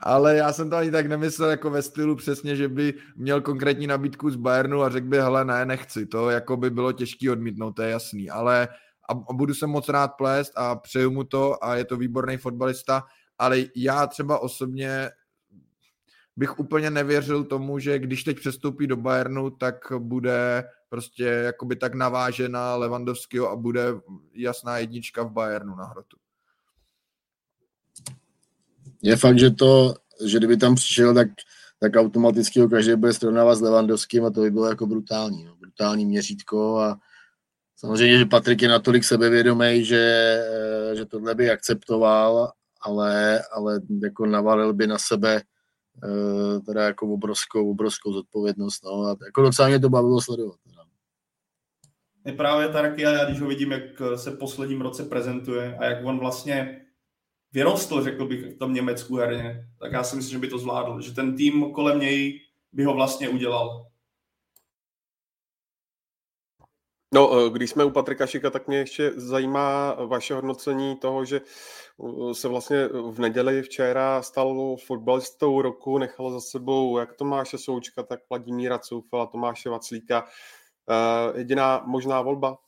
Ale já jsem to ani tak nemyslel jako ve stylu přesně, že by měl konkrétní nabídku z Bayernu a řekl by, hele, ne, nechci. To jako by bylo těžké odmítnout, to je jasný. Ale a, budu se moc rád plést a přeju mu to a je to výborný fotbalista, ale já třeba osobně bych úplně nevěřil tomu, že když teď přestoupí do Bayernu, tak bude prostě jakoby tak navážena Levandovského a bude jasná jednička v Bayernu na hrotu. Je fakt, že to, že kdyby tam přišel, tak, tak automaticky ho každý bude srovnávat s Levandovským a to by bylo jako brutální, no, brutální měřítko a samozřejmě, že Patrik je natolik sebevědomý, že, že tohle by akceptoval, ale, ale jako navalil by na sebe eh, teda jako obrovskou, obrovskou zodpovědnost, no a jako docela mě to bavilo sledovat. Teda. Je právě tak, já když ho vidím, jak se posledním roce prezentuje a jak on vlastně vyrostl, řekl bych, v tom Německu herně, tak já si myslím, že by to zvládl. Že ten tým kolem něj by ho vlastně udělal. No, eh, když jsme u Patrika Šika, tak mě ještě zajímá vaše hodnocení toho, že eh, se vlastně v neděli včera stal fotbalistou roku, nechal za sebou jak Tomáše Součka, tak Vladimíra Coufela, Tomáše Vaclíka. Jediná možná volba?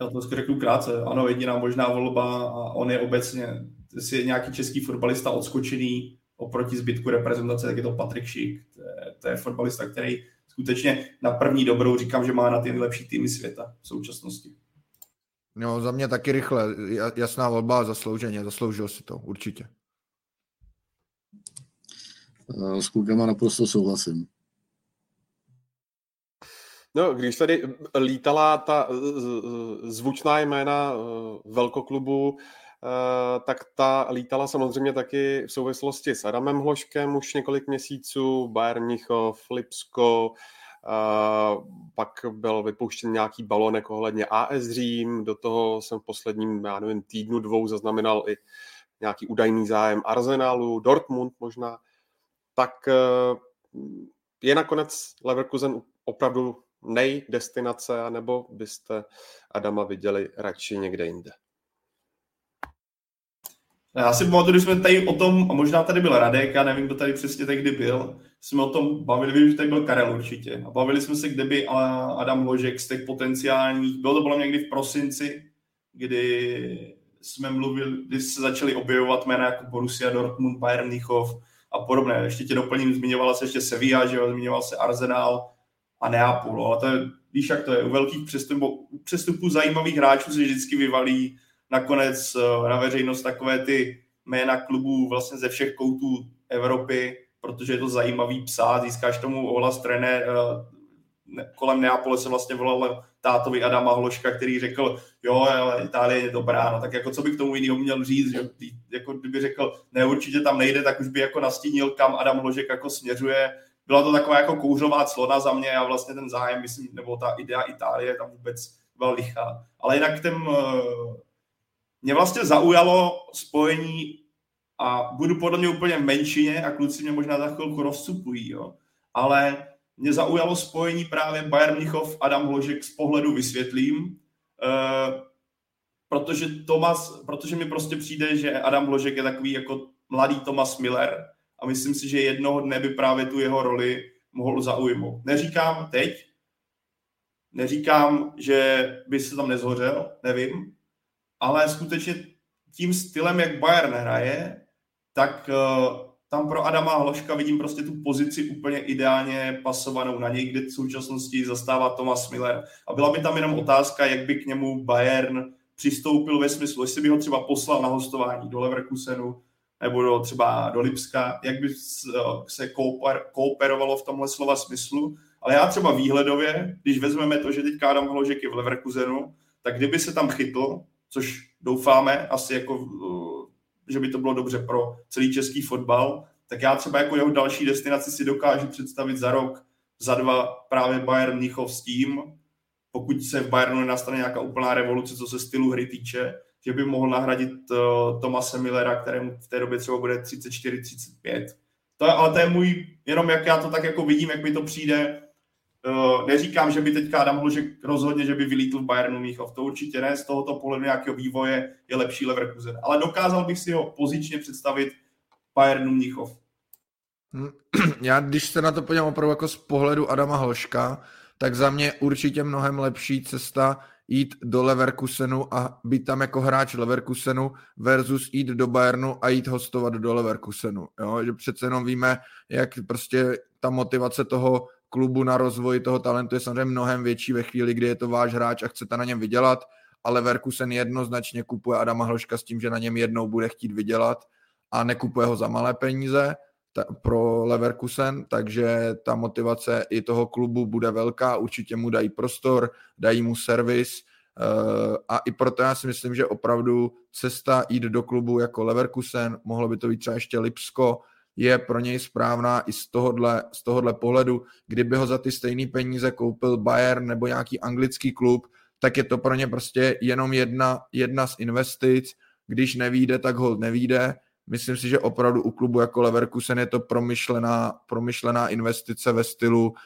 Já to řeknu krátce. Ano, jediná možná volba a on je obecně jestli je nějaký český fotbalista odskočený oproti zbytku reprezentace, tak je to Patrik Šik. To je, to je fotbalista, který skutečně na první dobrou říkám, že má na ty nejlepší týmy světa v současnosti. No, za mě taky rychle. Jasná volba a zaslouženě. Zasloužil si to, určitě. S klukama naprosto souhlasím. No, když tady lítala ta zvučná jména velkoklubu, Eh, tak ta lítala samozřejmě taky v souvislosti s Adamem Hloškem už několik měsíců, Bayern Mnichov, Lipsko, Uh, pak byl vypuštěn nějaký balonek ohledně AS Řím, do toho jsem v posledním, já nevím, týdnu, dvou zaznamenal i nějaký údajný zájem Arsenalu, Dortmund možná, tak uh, je nakonec Leverkusen opravdu nej destinace, anebo byste Adama viděli radši někde jinde? Já si pamatuju, když jsme tady o tom, a možná tady byl Radek, já nevím, kdo tady přesně tehdy byl, jsme o tom bavili, vím, že tady byl Karel určitě. A bavili jsme se, kde by Adam Ložek z těch potenciálních, bylo to bylo někdy v prosinci, kdy jsme mluvili, kdy se začaly objevovat jména jako Borussia Dortmund, Bayern Mnichov a podobné. Ještě tě doplním, zmiňovala se ještě Sevilla, že jo, zmiňoval se Arsenal a Neapol. Ale to je, víš, jak to je, u velkých přestupů, přestupů zajímavých hráčů se vždycky vyvalí nakonec eh, na veřejnost takové ty jména klubů vlastně ze všech koutů Evropy, protože je to zajímavý psát, získáš tomu ohlas trenér, eh, kolem Neapole se vlastně volal tátovi Adama Hloška, který řekl, jo, ale Itálie je dobrá, no tak jako co bych tomu jiného měl říct, že jako kdyby řekl, ne, určitě tam nejde, tak už by jako nastínil, kam Adam Hložek jako směřuje. Byla to taková jako kouřová clona za mě a vlastně ten zájem, myslím, nebo ta idea Itálie tam vůbec byla lichá. Ale jinak ten, eh, mě vlastně zaujalo spojení a budu podle mě úplně v menšině a kluci mě možná za chvilku rozcupují, jo. ale mě zaujalo spojení právě Bayern Mnichov, Adam Hložek z pohledu vysvětlím, uh, protože, Thomas, protože mi prostě přijde, že Adam Hložek je takový jako mladý Thomas Miller a myslím si, že jednoho dne by právě tu jeho roli mohl zaujmout. Neříkám teď, neříkám, že by se tam nezhořel, nevím, ale skutečně tím stylem, jak Bayern hraje, tak uh, tam pro Adama Hloška vidím prostě tu pozici úplně ideálně pasovanou na něj, kde v současnosti zastává Thomas Miller. A byla by tam jenom otázka, jak by k němu Bayern přistoupil ve smyslu, jestli by ho třeba poslal na hostování do Leverkusenu nebo do, třeba do Lipska, jak by se kooper, kooperovalo v tomhle slova smyslu. Ale já třeba výhledově, když vezmeme to, že teďka Adam Hložek je v Leverkusenu, tak kdyby se tam chytl, což doufáme asi jako, eh, že by to bylo dobře pro celý český fotbal, tak já třeba jako jeho další destinaci si dokážu představit za rok, za dva právě Bayern Mnichov s tím, pokud se v Bayernu nastane nějaká úplná revoluce, co se stylu hry týče, že by mohl nahradit uh, Tomase Millera, kterému v té době třeba bude 34-35. To je, ale to je můj, jenom jak já to tak jako vidím, jak mi to přijde, neříkám, že by teďka Adam Hložek rozhodně, že by vylítl v Bayernu Míchov. To určitě ne, z tohoto pohledu nějakého vývoje je lepší Leverkusen. Ale dokázal bych si ho pozičně představit Bayernu Míchov. Hm, já, když se na to podívám opravdu jako z pohledu Adama Hloška, tak za mě určitě mnohem lepší cesta jít do Leverkusenu a být tam jako hráč Leverkusenu versus jít do Bayernu a jít hostovat do Leverkusenu. Jo? Že přece jenom víme, jak prostě ta motivace toho klubu na rozvoj toho talentu je samozřejmě mnohem větší ve chvíli, kdy je to váš hráč a chcete na něm vydělat, ale Verkusen jednoznačně kupuje Adama Hloška s tím, že na něm jednou bude chtít vydělat a nekupuje ho za malé peníze ta, pro Leverkusen, takže ta motivace i toho klubu bude velká, určitě mu dají prostor, dají mu servis uh, a i proto já si myslím, že opravdu cesta jít do klubu jako Leverkusen, mohlo by to být třeba ještě Lipsko, je pro něj správná i z tohohle, z tohohle pohledu. Kdyby ho za ty stejné peníze koupil Bayern nebo nějaký anglický klub, tak je to pro ně prostě jenom jedna, jedna z investic. Když nevíde, tak ho nevíde. Myslím si, že opravdu u klubu jako Leverkusen je to promyšlená, promyšlená investice ve stylu uh,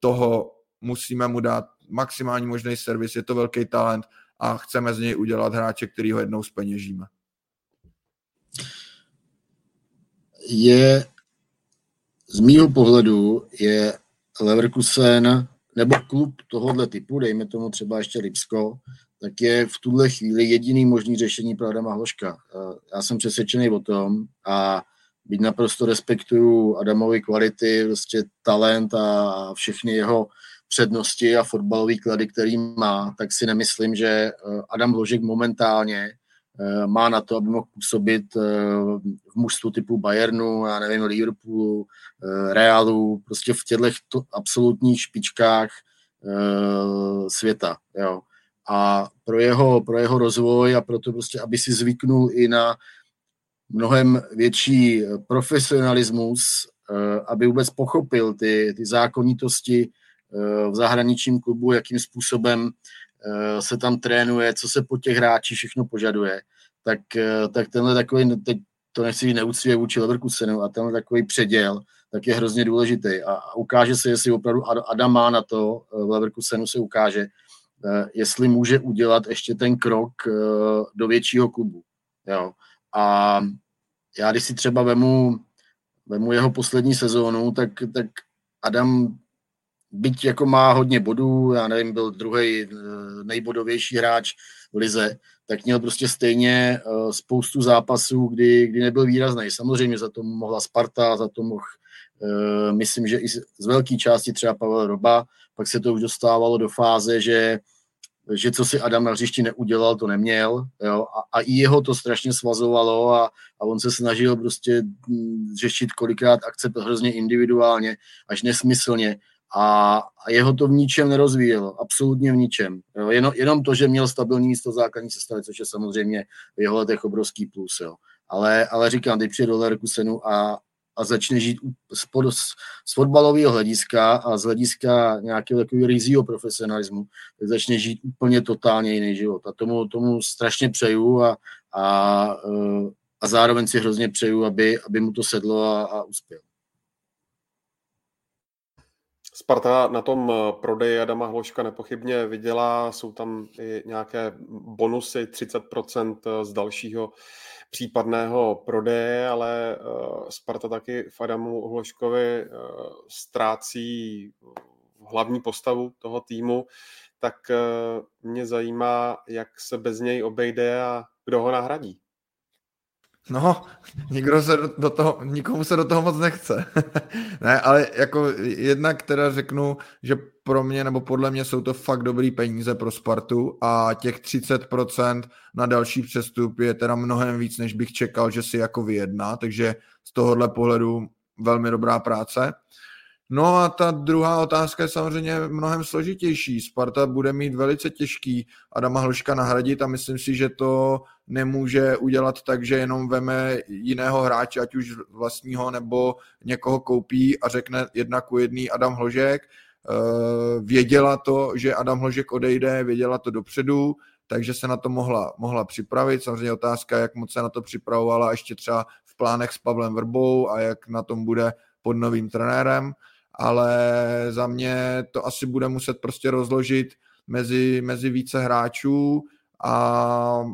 toho musíme mu dát maximální možný servis, je to velký talent a chceme z něj udělat hráče, který ho jednou speněžíme je z mýho pohledu je Leverkusen nebo klub tohohle typu, dejme tomu třeba ještě Lipsko, tak je v tuhle chvíli jediný možný řešení pro Adama Hloška. Eh, já jsem přesvědčený o tom a byť naprosto respektuju Adamovi kvality, prostě talent a všechny jeho přednosti a fotbalový klady, který má, tak si nemyslím, že eh, Adam Hložek momentálně má na to, aby mohl působit eh, v mužstvu typu Bayernu, já nevím, Liverpoolu, eh, Realu, prostě v těchto absolutních špičkách světa. Jo. A pro jeho, pro jeho rozvoj a pro to prostě, aby si zvyknul i na mnohem větší profesionalismus, aby vůbec pochopil ty, ty zákonitosti v zahraničním klubu, jakým způsobem Eh, se tam trénuje, co se po těch hráčích všechno požaduje, tak, eh, tak tenhle takový, teď to nechci být neúctivě vůči Leverkusenu, a tenhle takový předěl tak je hrozně důležitý. A ukáže se, jestli opravdu Adam má na to, v Leverkusenu se ukáže, jestli může udělat ještě ten krok do většího klubu. Jo. A já když si třeba vemu, vemu jeho poslední sezónu, tak, tak Adam byť jako má hodně bodů, já nevím, byl druhý eh, nejbodovější hráč lize, tak měl prostě stejně eh, spoustu zápasů, kdy, kdy nebyl výrazný. Samozřejmě za to mohla Sparta, za to mohl, eh, myslím, že i z velké části třeba Pavel Roba, pak se to už dostávalo do fáze, že že co si Adam na hřišti neudělal, to neměl. Jo? A, a i jeho to strašně svazovalo a, a on se snažil prostě mm, řešit kolikrát akce hrozně individuálně, až nesmyslně. A, jeho to v ničem nerozvíjelo, absolutně v ničem. Jo? Jenom, jenom to, že měl stabilní místo základní sestavy, což je samozřejmě v jeho letech obrovský plus. Jo? Ale, ale říkám, teď přijde do Leverkusenu a, a začne žít z, pod, z fotbalového hlediska a z hlediska nějakého takového rizího profesionalismu, tak začne žít úplně totálně jiný život. A tomu, tomu strašně přeju a, a, a zároveň si hrozně přeju, aby, aby mu to sedlo a, a uspěl. Sparta na tom prodeji Adama Hloška nepochybně vydělá, jsou tam i nějaké bonusy, 30% z dalšího případného prodeje, ale uh, Sparta taky v Adamu Hloškovi ztrácí hlavní postavu toho týmu, tak mě zajímá, jak se bez něj obejde a kdo ho nahradí. No, nikdo se do toho, nikomu se do toho moc nechce. ne, ale jako jednak teda řeknu, že pro mě nebo podle mě jsou to fakt dobrý peníze pro Spartu a těch 30% na další přestup je teda mnohem víc, než bych čekal, že si jako vyjedná, takže z tohohle pohledu velmi dobrá práce. No a ta druhá otázka je samozřejmě mnohem složitější. Sparta bude mít velice těžký Adama Hloška nahradit a myslím si, že to nemůže udělat tak, že jenom veme jiného hráče, ať už vlastního nebo někoho koupí a řekne jedna ku jedný Adam Hložek. Eh, věděla to, že Adam Hložek odejde, věděla to dopředu, takže se na to mohla, mohla připravit. Samozřejmě otázka, jak moc se na to připravovala ještě třeba v plánech s Pavlem Vrbou a jak na tom bude pod novým trenérem ale za mě to asi bude muset prostě rozložit mezi, mezi více hráčů a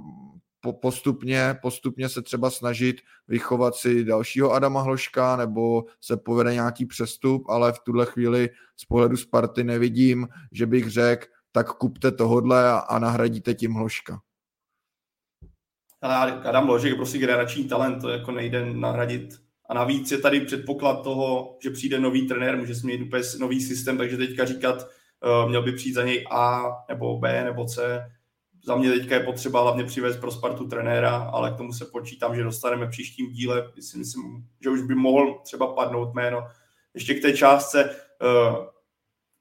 po, postupně, postupně se třeba snažit vychovat si dalšího Adama Hloška nebo se povede nějaký přestup, ale v tuhle chvíli z pohledu Sparty nevidím, že bych řekl, tak kupte tohodle a, a nahradíte tím Hloška. Ale Adam Hlošek je prostě generační talent, to jako nejde nahradit a navíc je tady předpoklad toho, že přijde nový trenér, může změnit úplně nový systém, takže teďka říkat, uh, měl by přijít za něj A nebo B nebo C. Za mě teďka je potřeba hlavně přivést pro Spartu trenéra, ale k tomu se počítám, že dostaneme příštím díle. Myslím, myslím že už by mohl třeba padnout jméno. Ještě k té částce. Uh,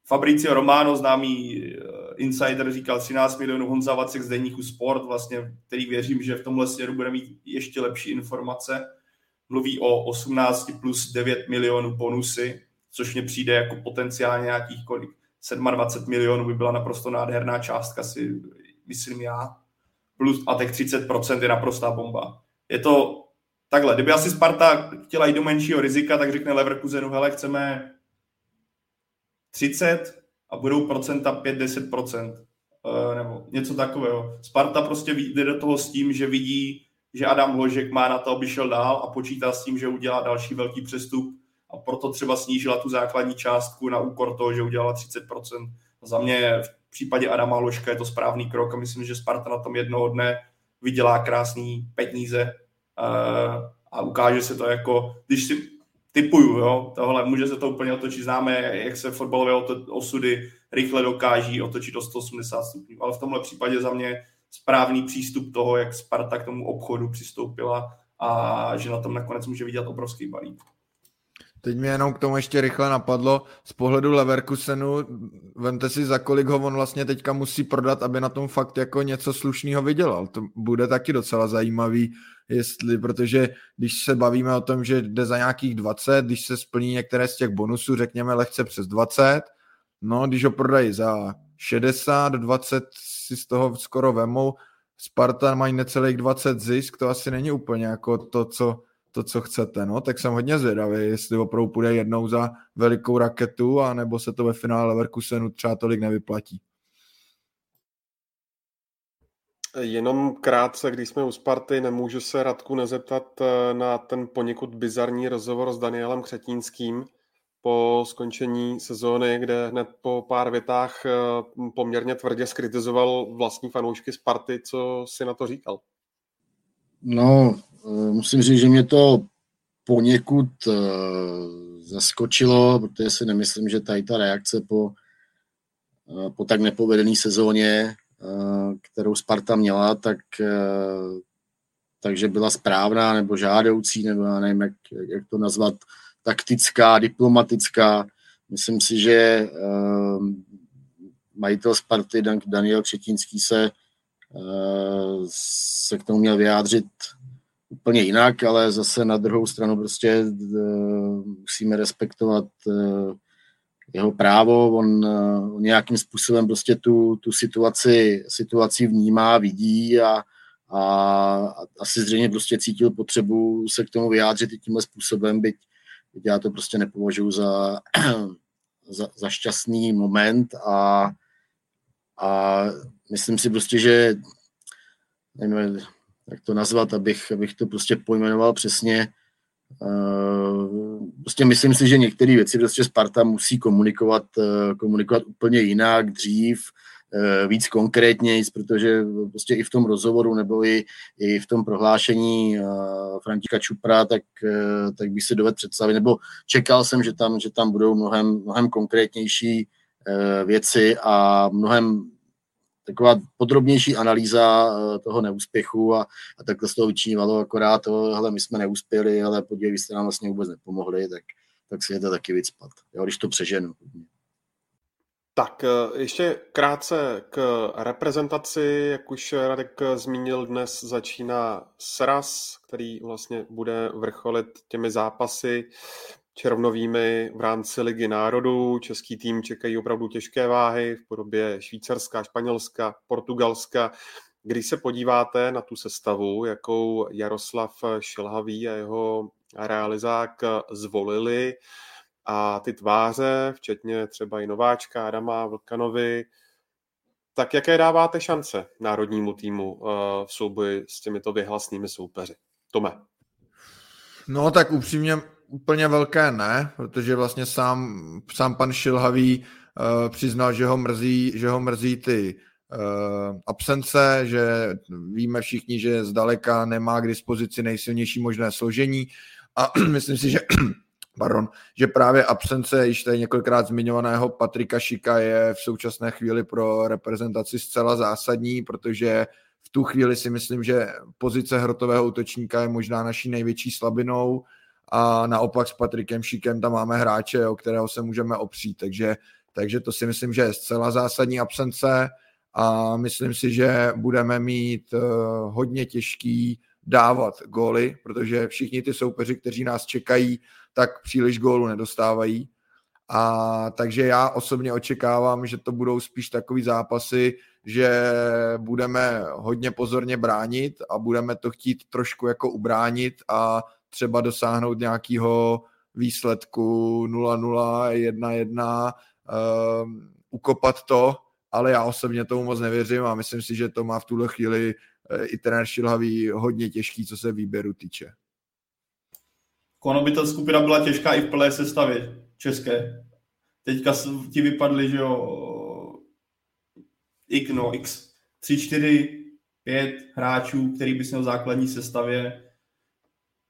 Fabricio Romano, známý uh, insider, říkal 13 milionů Honza Vacek z deníku Sport, vlastně, který věřím, že v tomhle směru bude mít ještě lepší informace mluví o 18 plus 9 milionů bonusy, což mně přijde jako potenciálně nějakých kolik. 27 milionů by byla naprosto nádherná částka, si myslím já. Plus a těch 30% je naprostá bomba. Je to takhle, kdyby asi Sparta chtěla jít do menšího rizika, tak řekne Leverkusenu, hele, chceme 30 a budou procenta 5-10%. Eh, nebo něco takového. Sparta prostě jde do toho s tím, že vidí že Adam Hložek má na to, aby šel dál a počítá s tím, že udělá další velký přestup a proto třeba snížila tu základní částku na úkor toho, že udělala 30%. Za mě případě Adama Hložka je to správný krok a myslím, že Sparta na tom jednoho dne vydělá krásný peníze eh, a ukáže se to jako, když si typuju, jo, tohle může se to úplně otočit, známe, jak se fotbalové osudy rychle dokáží otočit o 180 stupňů, ale v tomhle případě za mě správný přístup toho, jak Sparta k tomu obchodu přistoupila a že na tom nakonec může vidět obrovský balík. Teď mě jenom k tomu ještě rychle napadlo, z pohledu Leverkusenu, vemte si, za kolik ho on vlastně teďka musí prodat, aby na tom fakt jako něco slušného vydělal. To bude taky docela zajímavý, jestli, protože když se bavíme o tom, že jde za nějakých 20, když se splní některé z těch bonusů, řekněme lehce přes 20, no, když ho prodají za 60, 20 si z toho skoro vemou. Sparta mají necelých 20 zisk, to asi není úplně jako to, co, to, co chcete, no, tak jsem hodně zvědavý, jestli opravdu půjde jednou za velikou raketu, anebo se to ve finále Leverkusenu třeba tolik nevyplatí. Jenom krátce, když jsme u Sparty, nemůžu se Radku nezeptat eh, na ten poněkud bizarní rozhovor s Danielem Křetínským po skončení sezóny, kde hned po pár větách eh, poměrně tvrdě skritizoval vlastní fanoušky Sparty. Co si na to říkal? No, musím říct, že mě to poněkud zaskočilo, protože si nemyslím, že tady ta reakce po, po tak nepovedené sezóně Eh, kterou Sparta měla, tak eh, takže byla správná nebo žádoucí, nebo já nevím, jak, jak to nazvat, taktická, diplomatická. Myslím si, že majitel Sparty Dan, Daniel Křetínský se, se k tomu měl vyjádřit úplně jinak, ale zase na druhou stranu prostě uh, musíme respektovat uh, jeho právo, on, on nějakým způsobem prostě tu, tu situaci, situaci vnímá, vidí a, a, a asi zřejmě prostě cítil potřebu se k tomu vyjádřit i tímhle způsobem, byť, byť já to prostě nepovažuji za, za, za šťastný moment a, a myslím si prostě, že nevím, jak to nazvat, abych, abych to prostě pojmenoval přesně, Eh, prostě myslím si, že některé věci prostě Sparta musí komunikovat, eh, komunikovat úplně jinak, dřív, eh, víc konkrétně, protože prostě i v tom rozhovoru nebo i, i v tom prohlášení Františka Čupra, tak, tak bych si dovedl představit, nebo čekal jsem, že tam, že tam budou mnohem, mnohem konkrétnější věci a mnohem taková podrobnější analýza eh, toho neúspěchu a, a takhle z toho vyčínívalo akorát to, hele, my jsme neuspěli, ale podívej, vy jste nám vlastně vůbec nepomohli, tak, tak si je to taky vycpat, jo, když to přeženu. Tak eh, ještě krátce k reprezentaci, jak už Radek zmínil, dnes začíná Sras, který vlastně bude vrcholit těmi zápasy červnovými v rámci Ligy národů. Český tým čekají opravdu těžké váhy v podobě Švýcarska, Španělska, Portugalska. Když se podíváte na tu sestavu, jakou Jaroslav Šilhavý a jeho realizák zvolili, a ty tváře, včetně třeba i nováčka Adama Vlkanovi, tak jaké dáváte šance národnímu týmu eh, v souboji s těmito vyhlasnými soupeři? Tome. No tak upřímně úplně velké ne, protože vlastně sám, sám pan Šilhavý uh, přiznal, že ho mrzí, že ho mrzí ty uh, absence, že víme všichni, že zdaleka nemá k dispozici nejsilnější možné složení. A myslím si, že pardon, že právě absence již tady několikrát zmiňovaného Patrika Šika je v současné chvíli pro reprezentaci zcela zásadní, protože v tu chvíli si myslím, že pozice hrotového útočníka je možná naší největší slabinou a naopak s Patrikem Šikem tam máme hráče, o kterého se můžeme opřít, takže, takže to si myslím, že je zcela zásadní absence a myslím si, že budeme mít uh, hodně těžký dávat góly, protože všichni ty soupeři, kteří nás čekají, tak příliš gólu nedostávají. A takže já osobně očekávám, že to budou spíš takový zápasy, že budeme hodně pozorně bránit a budeme to chtít trošku jako ubránit a třeba dosáhnout nějakého výsledku 0-0, 1-1, uh, ukopat to, ale já osobně tomu moc nevěřím a myslím si, že to má v tuhle chvíli uh, i trenér Šilhavý hodně těžký, co se výběru týče. Ono by ta skupina byla těžká i v plné sestavě české. Teďka ti vypadly, že jo, x, no, x 3, 4, 5 hráčů, který by měl v základní sestavě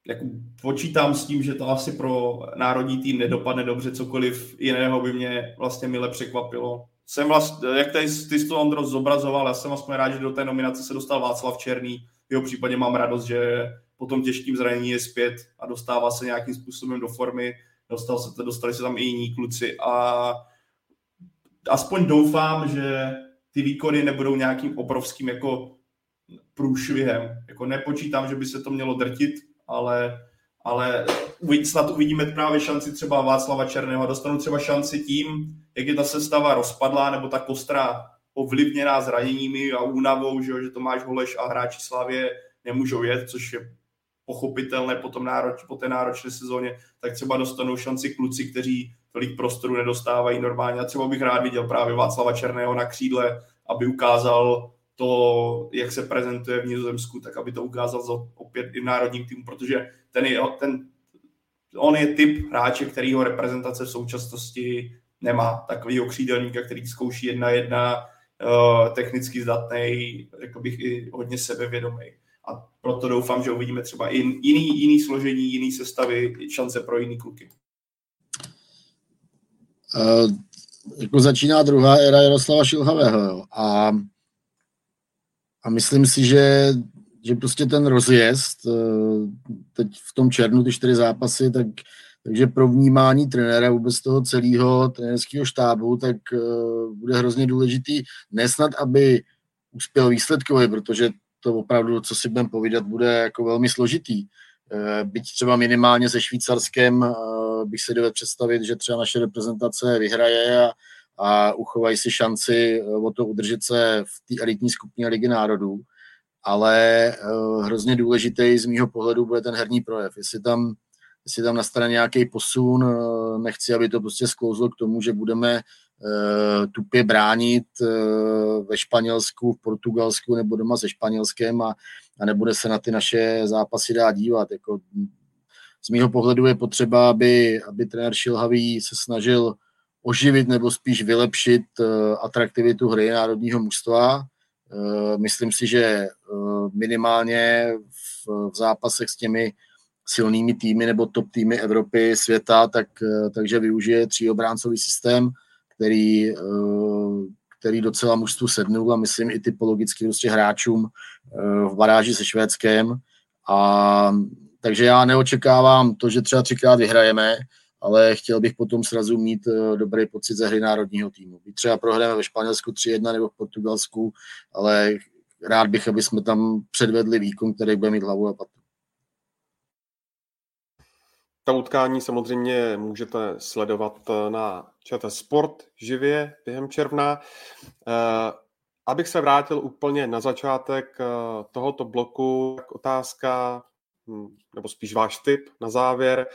jako počítám s tím, že to asi pro národní tým nedopadne dobře, cokoliv jiného by mě vlastně mile překvapilo. Jsem vlastně, jak tady ty to Ondro zobrazoval, já jsem vlastně rád, že do té nominace se dostal Václav Černý. V jeho případě mám radost, že po tom těžkým zranění je zpět a dostává se nějakým způsobem do formy. Dostal se, dostali se tam i jiní kluci a aspoň doufám, že ty výkony nebudou nějakým obrovským jako průšvihem. Jako nepočítám, že by se to mělo drtit, ale, ale snad uvidíme právě šanci třeba Václava Černého. Dostanou třeba šanci tím, jak je ta sestava rozpadlá, nebo ta kostra ovlivněná zraněními a únavou, že, že Tomáš Holeš a hráči Slavě nemůžou jet, což je pochopitelné po, tom nároč, po té náročné sezóně, tak třeba dostanou šanci kluci, kteří tolik prostoru nedostávají normálně. A třeba bych rád viděl právě Václava Černého na křídle, aby ukázal to, jak se prezentuje v Nizozemsku, tak aby to ukázal opět i národním týmu, protože ten, je, ten, on je typ hráče, kterýho reprezentace v současnosti nemá. Takovýho křídelníka, který zkouší jedna jedna, uh, technicky zdatný, řekl bych i hodně sebevědomý. A proto doufám, že uvidíme třeba i jiný, jiný složení, jiný sestavy, šance pro jiný kluky. Uh, jako začíná druhá éra Jaroslava Šilhavého. A, a myslím si, že, že prostě ten rozjezd, uh, teď v tom černu ty čtyři zápasy, tak takže pro vnímání trenéra vůbec toho celého trenerského štábu, tak uh, bude hrozně důležitý nesnad, aby uspěl výsledkově, protože to opravdu, co si budeme povídat, bude jako velmi složitý. Uh, byť třeba minimálně se Švýcarskem bych se dovedl představit, že třeba naše reprezentace vyhraje a, a uchovají si šanci o to udržet se v té elitní skupině Ligy národů. Ale hrozně důležitý z mýho pohledu bude ten herní projev. Jestli tam jestli tam nastane nějaký posun, eh, nechci, aby to prostě sklouzlo k tomu, že budeme tupě bránit ve Španělsku, v Portugalsku nebo doma se Španělskem a, a nebude se na ty naše zápasy dát dívat. Jako, z mýho pohledu je potřeba, aby, aby trenér Šilhavý se snažil oživit nebo spíš vylepšit uh, atraktivitu hry národního mužstva. Uh, myslím si, že uh, minimálně v, zápasech s těmi silnými týmy nebo top týmy Evropy, světa, tak, eh, takže využije tříobráncový systém, který, eh, který docela mužstvu sednul a myslím i typologicky prostě hráčům eh, v baráži se Švédskem. A, takže já neočekávám to, že třeba třikrát vyhrajeme, ale chtěl bych potom srazu mít dobrý pocit ze hry národního týmu. Být třeba prohráme ve Španělsku 3-1 nebo v Portugalsku, ale rád bych, aby jsme tam předvedli výkon, který bude mít hlavu a patu. Ta utkání samozřejmě můžete sledovat eh, na ČT Sport živě během června. Eh, abych se vrátil úplně na začátek eh, tohoto bloku, tak otázka, nebo spíš váš tip na závěr.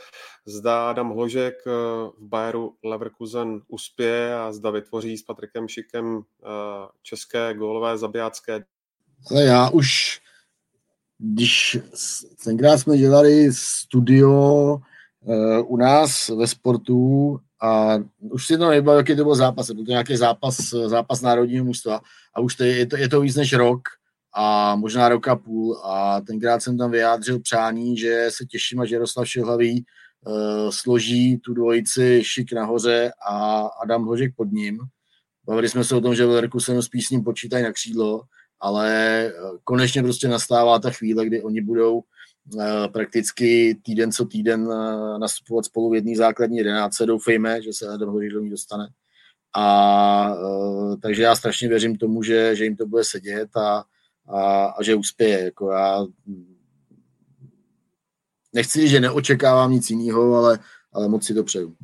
Zda Adam Hložek v Bayeru Leverkusen uspěje a zda vytvoří s Patrikem Šikem české gólové zabijácké. Ale já už, když tenkrát jsme dělali studio Eh, u nás ve sportu a už si to nebylo, jaký to byl zápas, byl to nějaký zápas, zápas národního mužstva a už to je, je, to, je to víc než rok a možná rok a půl a tenkrát jsem tam vyjádřil přání, že se těším a že Jaroslav Šilhavý uh, složí tu dvojici Šik nahoře a Adam Hožek pod ním. Bavili jsme se o tom, že spíš s ním počítají na křídlo, ale eh, konečně prostě nastává ta chvíle, kdy oni budou Eh, prakticky týden co týden eh, nastupovat spolu v jedné základní jedenáce. Doufejme, že se Adam Hořík do ní dostane. A eh, takže já strašně věřím tomu, že, že jim to bude sedět a, a, a že uspěje. Jako já nechci že neočekávám nic jiného, ale, ale moc si to přeju.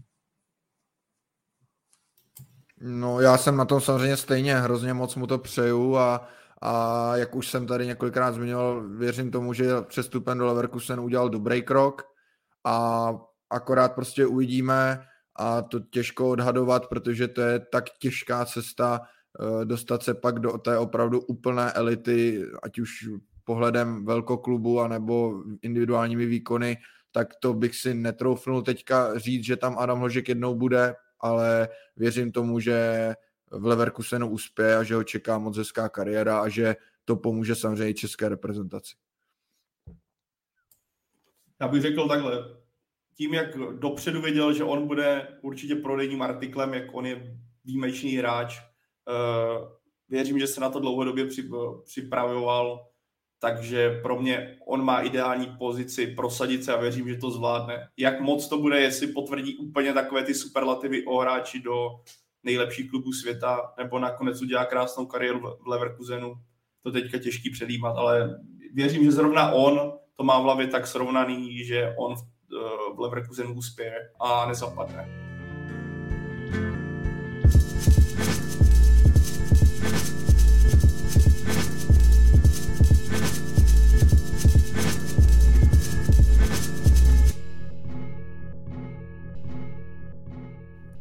No já jsem na tom samozřejmě stejně, hrozně moc mu to přeju a a jak už jsem tady několikrát zmiňoval, věřím tomu, že přestupem do Leverkusen udělal dobrý krok a akorát prostě uvidíme a to těžko odhadovat, protože to je tak těžká cesta dostat se pak do té opravdu úplné elity, ať už pohledem velkoklubu anebo individuálními výkony, tak to bych si netroufnul teďka říct, že tam Adam Hložek jednou bude, ale věřím tomu, že v Leverkusenu uspěje a že ho čeká moc hezká kariéra a že to pomůže samozřejmě i české reprezentaci. Já bych řekl takhle, tím, jak dopředu věděl, že on bude určitě prodejním artiklem, jak on je výjimečný hráč, věřím, že se na to dlouhodobě připravoval, takže pro mě on má ideální pozici prosadit se a věřím, že to zvládne. Jak moc to bude, jestli potvrdí úplně takové ty superlativy o hráči do nejlepších klubů světa, nebo nakonec udělá krásnou kariéru v Leverkusenu. To teďka těžký předjímat, ale věřím, že zrovna on to má v hlavě tak srovnaný, že on v, eh, Leverkusenu uspěje a nezapadne.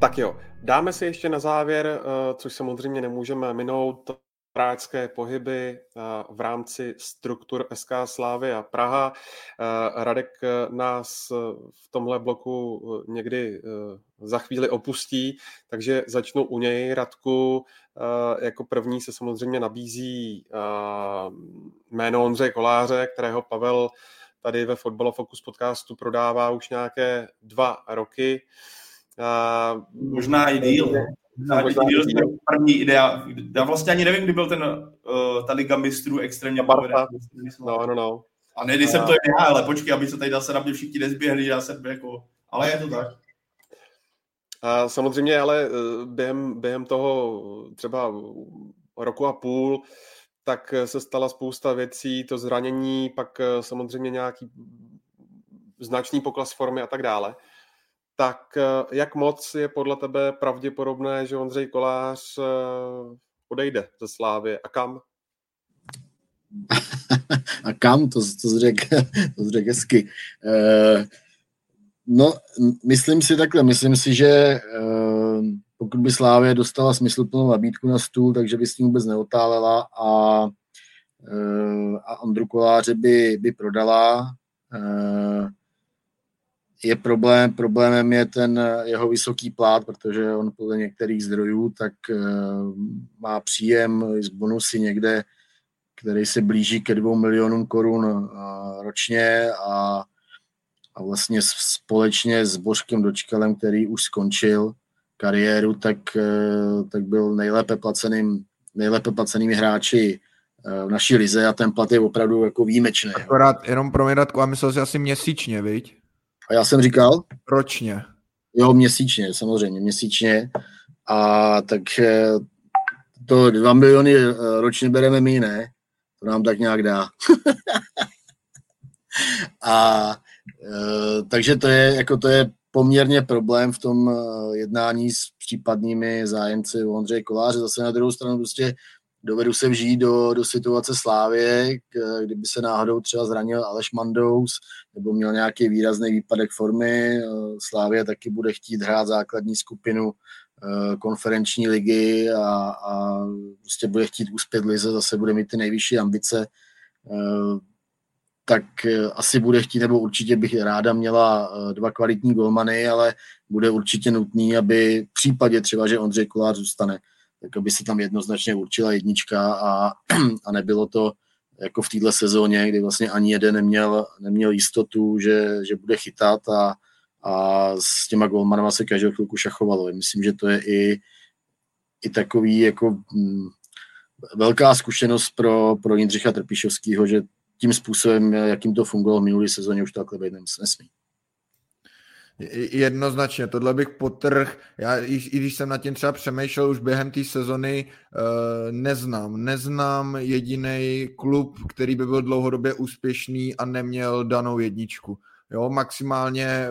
Tak jo, dáme si ještě na závěr, eh, což samozřejmě nemůžeme minout, práčské pohyby eh, v rámci struktur SK Slávy a Praha. Eh, Radek nás v tomhle bloku někdy za chvíli opustí, takže začnu u něj. Radku, jako první se samozřejmě nabízí jméno Ondřeje Koláře, kterého Pavel tady ve Fotbal Focus podcastu prodává už nějaké dva roky. Možná i. Možná, i díl, první idea. Já vlastně ani nevím, kdy byl ten, uh, ta Liga mistrů extrémně povedená. No, no, no. A ne, když jsem to já, ale počkej, aby se tady zase na mě všichni nezběhli, já jsem jako... Ale je to tak. A samozřejmě, ale během, během toho třeba roku a půl tak se stala spousta věcí, to zranění, pak samozřejmě nějaký značný pokles formy a tak dále tak eh, jak moc je podle tebe pravděpodobné, že Ondřej Kolář eh, odejde ze Slávy a kam? a kam, to, to řekl to řek hezky. Uh, no, myslím si takhle, myslím si, že uh, pokud by Slávě dostala smysluplnou nabídku na stůl, takže by s tím vůbec neotálela a, uh, a Ondru Koláře by, by prodala. Uh, je problém, problémem je ten jeho vysoký plát, protože on podle některých zdrojů tak uh, má příjem z bonusy někde, který se blíží ke dvou milionům korun uh, ročně a, a vlastně společně s Božkem Dočkalem, který už skončil kariéru, tak, tak byl nejlépe placeným, nejlépe placenými hráči v naší lize a ten plat je opravdu jako výjimečný. Akorát jenom pro mě, a myslel si asi měsíčně, viď? A já jsem říkal? Ročně. Jo, měsíčně, samozřejmě, měsíčně. A tak to 2 miliony eh, ročně bereme my, ne? To nám tak nějak dá. a e, takže to je, jako to je poměrně problém v tom eh, jednání s případnými zájemci Ondřeje Koláře. Zase na druhou stranu prostě dovedu se vžít do, do situace Slávě, kdyby se náhodou třeba zranil Aleš Mandous nebo měl nějaký výrazný výpadek formy. Slávě taky bude chtít hrát základní skupinu eh, konferenční ligy a, a prostě bude chtít uspět lize, zase bude mít ty nejvyšší ambice, eh, tak eh, asi bude chtít, nebo určitě bych ráda měla dva kvalitní golmany, ale bude určitě nutný, aby v případě třeba, že Ondřej Kolář zůstane, tak aby se tam jednoznačně určila jednička a, a nebylo to jako v této sezóně, kdy vlastně ani jeden neměl, neměl jistotu, že, že bude chytat a, a s těma golmanama se každou chvilku šachovalo. Myslím, že to je i, i takový jako mm, velká zkušenost pro, pro Jindřicha Trpišovského, že tím způsobem, jakým to fungovalo v minulé sezóně, už to takhle být nesmí. Jednoznačně, tohle bych potrh. Já, i, i když jsem nad tím třeba přemýšlel už během té sezony, uh, neznám. Neznám jediný klub, který by byl dlouhodobě úspěšný a neměl danou jedničku. Jo, maximálně eh,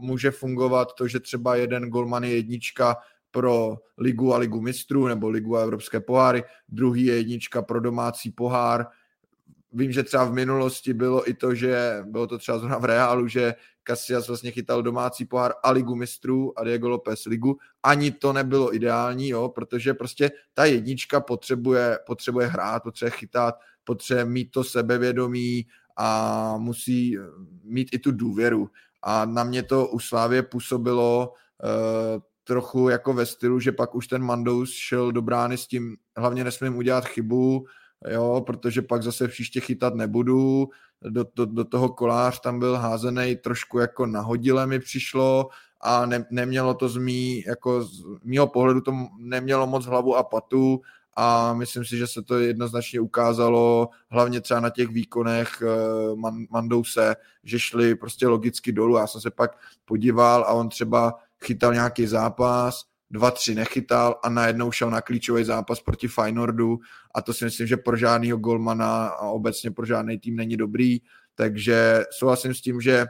může fungovat to, že třeba jeden golman je jednička pro ligu a ligu mistrů nebo ligu a evropské poháry, druhý je jednička pro domácí pohár, vím, že třeba v minulosti bylo i to, že bylo to třeba zrovna v Reálu, že Casillas vlastně chytal domácí pohár a ligu mistrů a Diego López ligu. Ani to nebylo ideální, jo, protože prostě ta jednička potřebuje, potřebuje hrát, potřebuje chytat, potřebuje mít to sebevědomí a musí mít i tu důvěru. A na mě to u Slávě působilo uh, trochu jako ve stylu, že pak už ten Mandous šel do brány s tím, hlavně nesmím udělat chybu, jo, protože pak zase příště chytat nebudu. Do, do, do toho kolář tam byl házený trošku jako nahodile mi přišlo a ne, nemělo to z mý, jako z mýho pohledu to nemělo moc hlavu a patu a myslím si, že se to jednoznačně ukázalo, hlavně třeba na těch výkonech uh, Man, Mandouse, že šli prostě logicky dolů. Já jsem se pak podíval a on třeba chytal nějaký zápas, dva, tři nechytal a najednou šel na klíčový zápas proti Feynordu a to si myslím, že pro žádného golmana a obecně pro žádný tým není dobrý, takže souhlasím s tím, že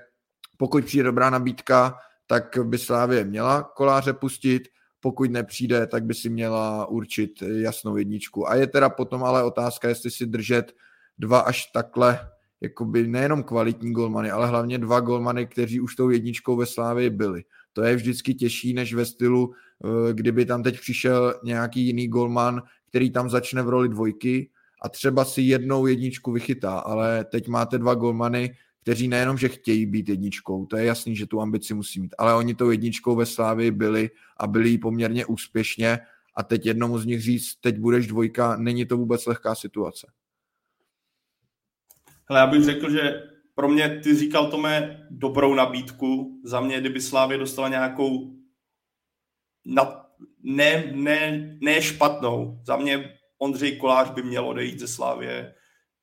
pokud přijde dobrá nabídka, tak by Slávě měla koláře pustit, pokud nepřijde, tak by si měla určit jasnou jedničku. A je teda potom ale otázka, jestli si držet dva až takhle jakoby nejenom kvalitní golmany, ale hlavně dva golmany, kteří už tou jedničkou ve Slávii byli. To je vždycky těžší, než ve stylu, kdyby tam teď přišel nějaký jiný golman, který tam začne v roli dvojky a třeba si jednou jedničku vychytá, ale teď máte dva golmany, kteří nejenom, že chtějí být jedničkou, to je jasný, že tu ambici musí mít, ale oni tou jedničkou ve Slávii byli a byli poměrně úspěšně a teď jednomu z nich říct, teď budeš dvojka, není to vůbec lehká situace. Hele, já bych řekl, že pro mě, ty říkal Tome, dobrou nabídku. Za mě, kdyby Slávě dostala nějakou na, ne, ne, ne špatnou. Za mě Ondřej Kolář by měl odejít ze Slávě.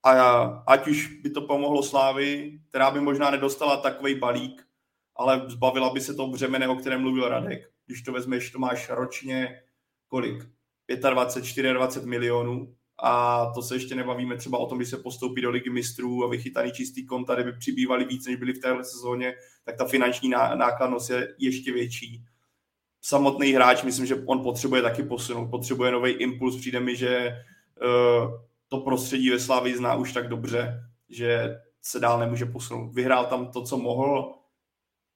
A ať už by to pomohlo Slávy, která by možná nedostala takový balík, ale zbavila by se toho břemene, o kterém mluvil Radek. Když to vezmeš, to máš ročně kolik? 25, 24 milionů a to se ještě nebavíme třeba o tom, když se postoupí do ligy mistrů a vychytaný čistý konta, kdyby přibývali víc, než byli v téhle sezóně, tak ta finanční nákladnost je ještě větší. Samotný hráč, myslím, že on potřebuje taky posunout, potřebuje nový impuls. Přijde mi, že uh, to prostředí ve Slávii zná už tak dobře, že se dál nemůže posunout. Vyhrál tam to, co mohl.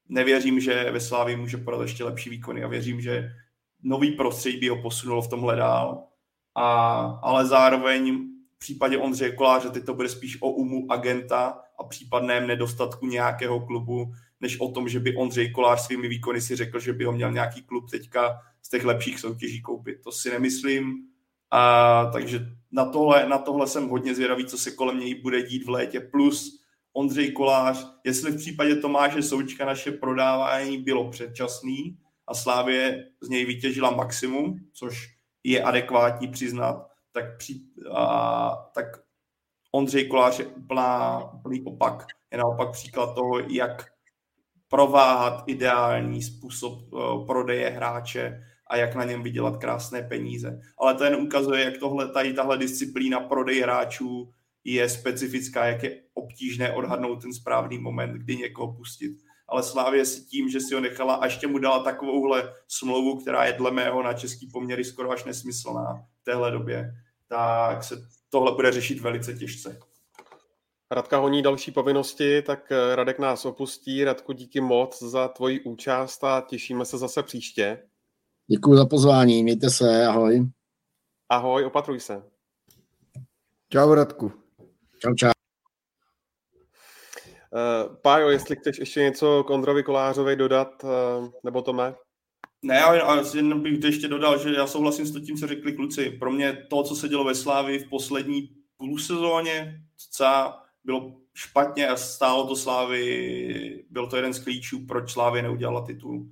Nevěřím, že ve Slávii může podat ještě lepší výkony a věřím, že nový prostředí by ho posunulo v tomhle dál a, ale zároveň v případě Ondřeje Koláře teď to bude spíš o umu agenta a případném nedostatku nějakého klubu, než o tom, že by Ondřej Kolář svými výkony si řekl, že by ho měl nějaký klub teďka z těch lepších soutěží koupit. To si nemyslím. A, takže na tohle, na tohle jsem hodně zvědavý, co se kolem něj bude dít v létě. Plus Ondřej Kolář, jestli v případě Tomáše Součka naše prodávání bylo předčasný a Slávě z něj vytěžila maximum, což je adekvátní přiznat, tak, při, a, tak Ondřej Kolář je úplná, úplný opak. Je naopak příklad toho, jak prováhat ideální způsob uh, prodeje hráče a jak na něm vydělat krásné peníze. Ale to jen ukazuje, jak tohle, tady tahle disciplína prodej hráčů je specifická, jak je obtížné odhadnout ten správný moment, kdy někoho pustit ale Slávě si tím, že si ho nechala a ještě mu dala takovouhle smlouvu, která je dle mého na český poměry skoro až nesmyslná v téhle době, tak se tohle bude řešit velice těžce. Radka honí další povinnosti, tak eh, Radek nás opustí. Radku, díky moc za tvoji účast a těšíme se zase příště. Děkuji za pozvání, mějte se, ahoj. Ahoj, opatruj se. Čau, Radku. Čau, čau. Uh, Pájo, jestli chceš ještě něco k Ondrovi Kolářovi dodat, uh, nebo Tome? Ne, ale jen bych ještě dodal, že já souhlasím s tím, co řekli kluci. Pro mě to, co se dělo ve Slávi v poslední půlsezóně, co bylo špatně a stálo to Slávy, byl to jeden z klíčů, proč Slávy neudělala titul.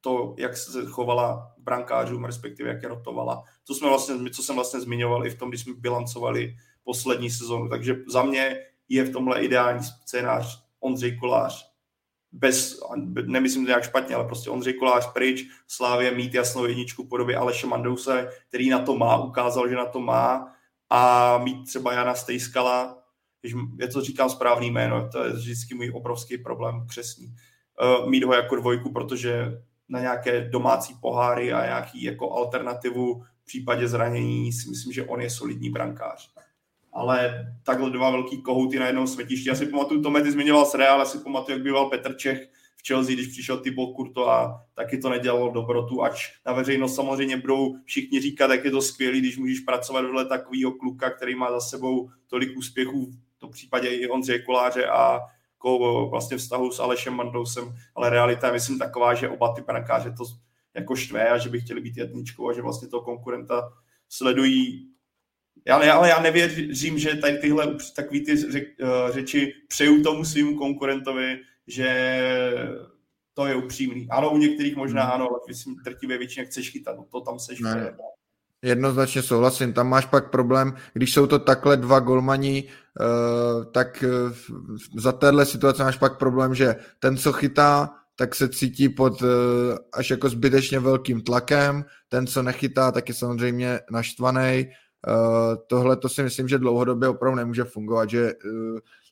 To, jak se chovala brankářům, respektive jak je rotovala. To jsme vlastně, co jsem vlastně zmiňoval i v tom, když jsme bilancovali poslední sezonu. Takže za mě je v tomhle ideální scénář Ondřej Kolář. Bez, nemyslím to nějak špatně, ale prostě Ondřej Kolář pryč, Slávě mít jasnou jedničku podobě Aleše Mandouse, který na to má, ukázal, že na to má, a mít třeba Jana Stejskala, když je to říkám správný jméno, to je vždycky můj obrovský problém křesní. Uh, mít ho jako dvojku, protože na nějaké domácí poháry a nějaký jako alternativu v případě zranění si myslím, že on je solidní brankář ale takhle dva velký kohouty na jednom smetišti. Já si pamatuju, Tome, ty zmiňoval s Real, já si pamatuju, jak býval Petr Čech v Chelsea, když přišel Thibaut Kurto a taky to nedělalo dobrotu, ač na veřejnost samozřejmě budou všichni říkat, jak je to skvělý, když můžeš pracovat vedle takového kluka, který má za sebou tolik úspěchů, tom případě i Ondřeje Koláře a vlastně vztahu s Alešem Mandousem, ale realita je myslím taková, že oba ty brankáře to jako štve a že by chtěli být jedničkou a že vlastně toho konkurenta sledují já, ale já nevěřím, že tady tyhle takový ty eh, řeči přeju tomu svým konkurentovi, že to je upřímný. Ano, u některých možná hmm. ano, ale myslím, drtivě většině chceš chytat, no to tam seš ne. Jednoznačně souhlasím, tam máš pak problém, když jsou to takhle dva golmani, tak uh, za téhle situace máš pak problém, že ten, co chytá, tak se cítí pod uh, až jako zbytečně velkým tlakem, ten, co nechytá, tak je samozřejmě naštvaný, tohle to si myslím, že dlouhodobě opravdu nemůže fungovat, že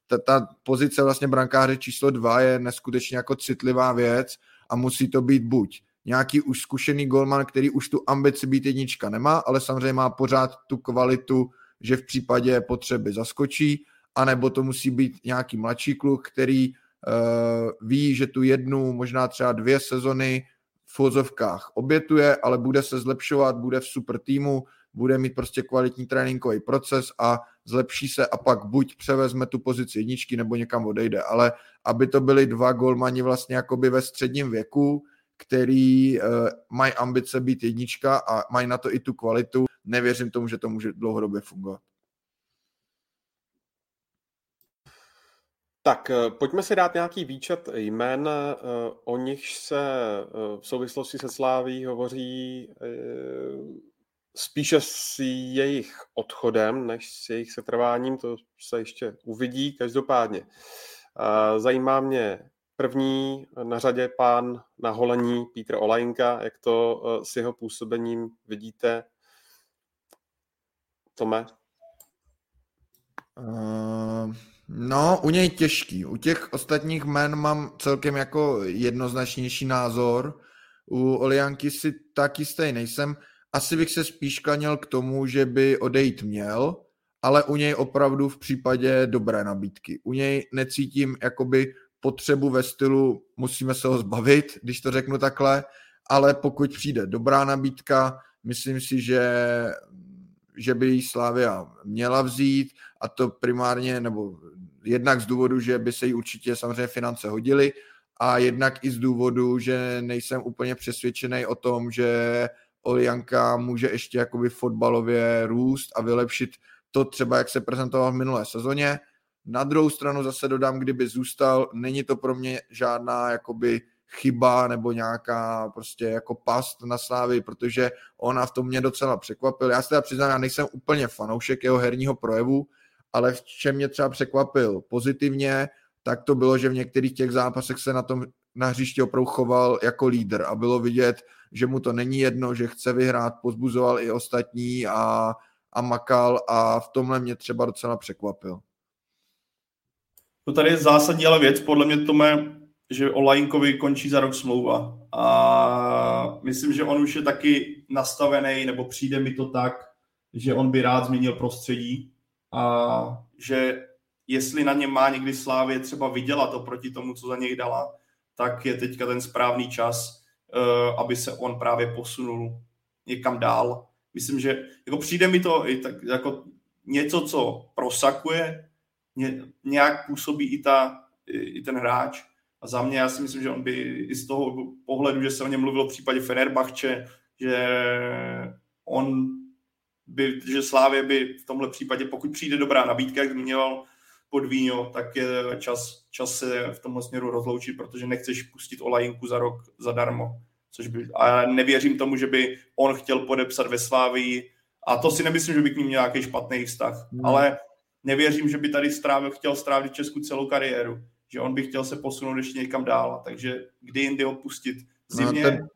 ta, ta pozice vlastně brankáře číslo dva je neskutečně jako citlivá věc a musí to být buď nějaký už zkušený golman, který už tu ambici být jednička nemá, ale samozřejmě má pořád tu kvalitu, že v případě potřeby zaskočí, anebo to musí být nějaký mladší kluk, který uh, ví, že tu jednu, možná třeba dvě sezony v fozovkách obětuje, ale bude se zlepšovat, bude v super týmu, bude mít prostě kvalitní tréninkový proces a zlepší se a pak buď převezme tu pozici jedničky nebo někam odejde, ale aby to byli dva golmani vlastně jakoby ve středním věku, který uh, mají ambice být jednička a mají na to i tu kvalitu, nevěřím tomu, že to může dlouhodobě fungovat. Tak eh, pojďme si dát nějaký výčet jmén, eh, o nich se v souvislosti se Sláví hovoří spíše s jejich odchodem, než s jejich setrváním, to se ještě uvidí každopádně. Zajímá mě první na řadě pán na holení Pítr Olajnka, jak to e, s jeho působením vidíte? Tome? Uh, no, u něj těžký. U těch ostatních men mám celkem jako jednoznačnější názor. U Olianky si tak jistý nejsem asi bych se spíš klaněl k tomu, že by odejít měl, ale u něj opravdu v případě dobré nabídky. U něj necítím jakoby potřebu ve stylu musíme se ho zbavit, když to řeknu takhle, ale pokud přijde dobrá nabídka, myslím si, že, že by jí Slávia měla vzít a to primárně, nebo jednak z důvodu, že by se jí určitě samozřejmě finance hodily a jednak i z důvodu, že nejsem úplně přesvědčený o tom, že Olianka může ještě jakoby fotbalově růst a vylepšit to třeba, jak se prezentoval v minulé sezóně. Na druhou stranu zase dodám, kdyby zůstal, není to pro mě žádná jakoby chyba nebo nějaká prostě jako past na Slávy, protože ona v tom mě docela překvapil. Já se teda přiznám, já nejsem úplně fanoušek jeho herního projevu, ale v čem mě třeba překvapil pozitivně, tak to bylo, že v některých těch zápasech se na tom na hřišti opravdu choval jako lídr a bylo vidět, že mu to není jedno, že chce vyhrát, pozbuzoval i ostatní a, a makal a v tomhle mě třeba docela překvapil. To tady je zásadní ale věc, podle mě to mé, že o Lajinkovi končí za rok smlouva a myslím, že on už je taky nastavený, nebo přijde mi to tak, že on by rád změnil prostředí a že jestli na něm má někdy Slávě třeba vydělat oproti tomu, co za něj dala, tak je teďka ten správný čas, uh, aby se on právě posunul někam dál. Myslím, že jako přijde mi to i tak, jako něco, co prosakuje, ně, nějak působí i, ta, i, ten hráč. A za mě já si myslím, že on by i z toho pohledu, že se o něm mluvilo v případě Fenerbahče, že on by, že Slávě by v tomhle případě, pokud přijde dobrá nabídka, jak zmiňoval, pod víno, tak je čas, čas se v tomhle směru rozloučit, protože nechceš pustit Olajinku za rok zadarmo. Což by, a nevěřím tomu, že by on chtěl podepsat ve Slávii a to si nemyslím, že by k ním měl nějaký špatný vztah, hmm. ale nevěřím, že by tady strávil, chtěl strávit Česku celou kariéru, že on by chtěl se posunout ještě někam dál, takže kdy jindy opustit v zimě, no, ten,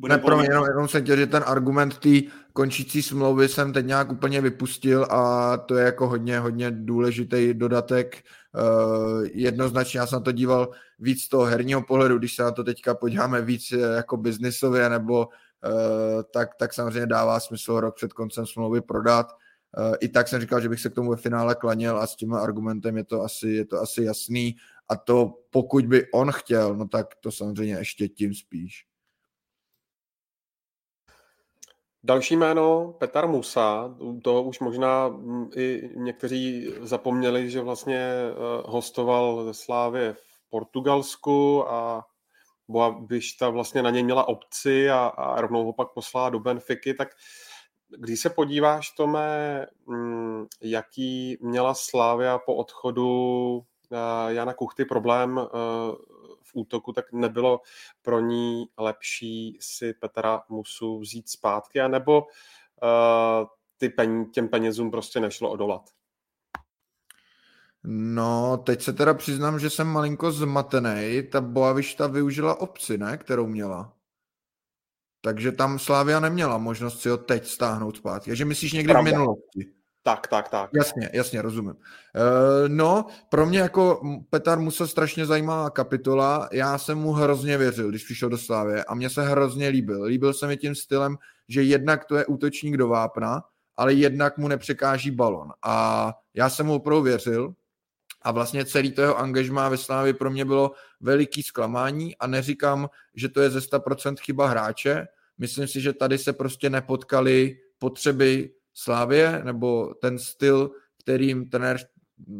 bude ne, promiň, jenom, jenom jsem chtěl, že ten argument té končící smlouvy jsem teď nějak úplně vypustil a to je jako hodně, hodně důležitý dodatek. Uh, jednoznačně já jsem na to díval víc z toho herního pohledu, když se na to teďka podíváme víc eh, jako biznisově, nebo uh, tak, tak samozřejmě dává smysl rok před koncem smlouvy prodat. Uh, I tak jsem říkal, že bych se k tomu ve finále klanil a s tím argumentem je to asi, je to asi jasný. A to pokud by on chtěl, no tak to samozřejmě ještě tím spíš. Další jméno Petar Musa, to už možná mm, i někteří zapomněli, že vlastně eh, hostoval ze Slávě v Portugalsku a Boa Bišta vlastně na něj měla obci a, a rovnou ho pak poslala do Benfiky, tak když se podíváš, Tome, mm, jaký měla Slávia po odchodu eh, Jana Kuchty problém eh, v útoku, tak nebylo pro ní lepší si Petra Musu vzít zpátky, anebo uh, ty pen, těm penězům prostě nešlo odolat? No, teď se teda přiznám, že jsem malinko zmatený. Ta Boavišta využila opci, ne, kterou měla. Takže tam Slávia neměla možnost si ho teď stáhnout zpátky. Takže myslíš někdy Pravda. v minulosti? Tak, tak, tak. Jasně, jasně, rozumím. Uh, no, pro mě jako Petar Musa strašně zajímavá kapitola. Já jsem mu hrozně věřil, když přišel do Slávě a mně se hrozně líbil. Líbil se mi tím stylem, že jednak to je útočník do vápna ale jednak mu nepřekáží balon. A já jsem mu opravdu věřil, a vlastně celý to jeho angažmá ve Slávě pro mě bylo veliký zklamání a neříkám, že to je ze 100% chyba hráče. Myslím si, že tady se prostě nepotkali potřeby Slávě nebo ten styl, kterým trenér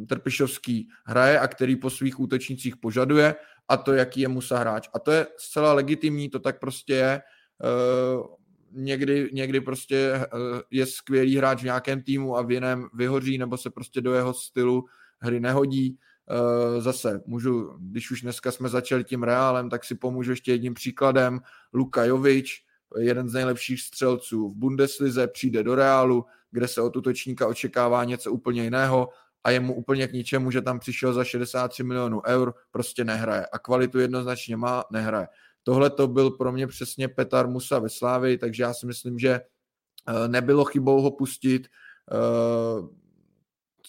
Trpišovský hraje a který po svých útočnících požaduje a to, jaký je Musa hráč. A to je zcela legitimní, to tak prostě je. Uh, někdy, někdy prostě uh, je skvělý hráč v nějakém týmu a v jiném vyhoří nebo se prostě do jeho stylu hry nehodí. Uh, zase můžu, když už dneska jsme začali tím Reálem, tak si pomůžu ještě jedním příkladem. Luka Jovič, jeden z nejlepších střelců v Bundeslize, přijde do Reálu, kde se od útočníka očekává něco úplně jiného a je mu úplně k ničemu, že tam přišel za 63 milionů eur, prostě nehraje. A kvalitu jednoznačně má, nehraje. Tohle to byl pro mě přesně Petar Musa ve Slávii, takže já si myslím, že eh, nebylo chybou ho pustit.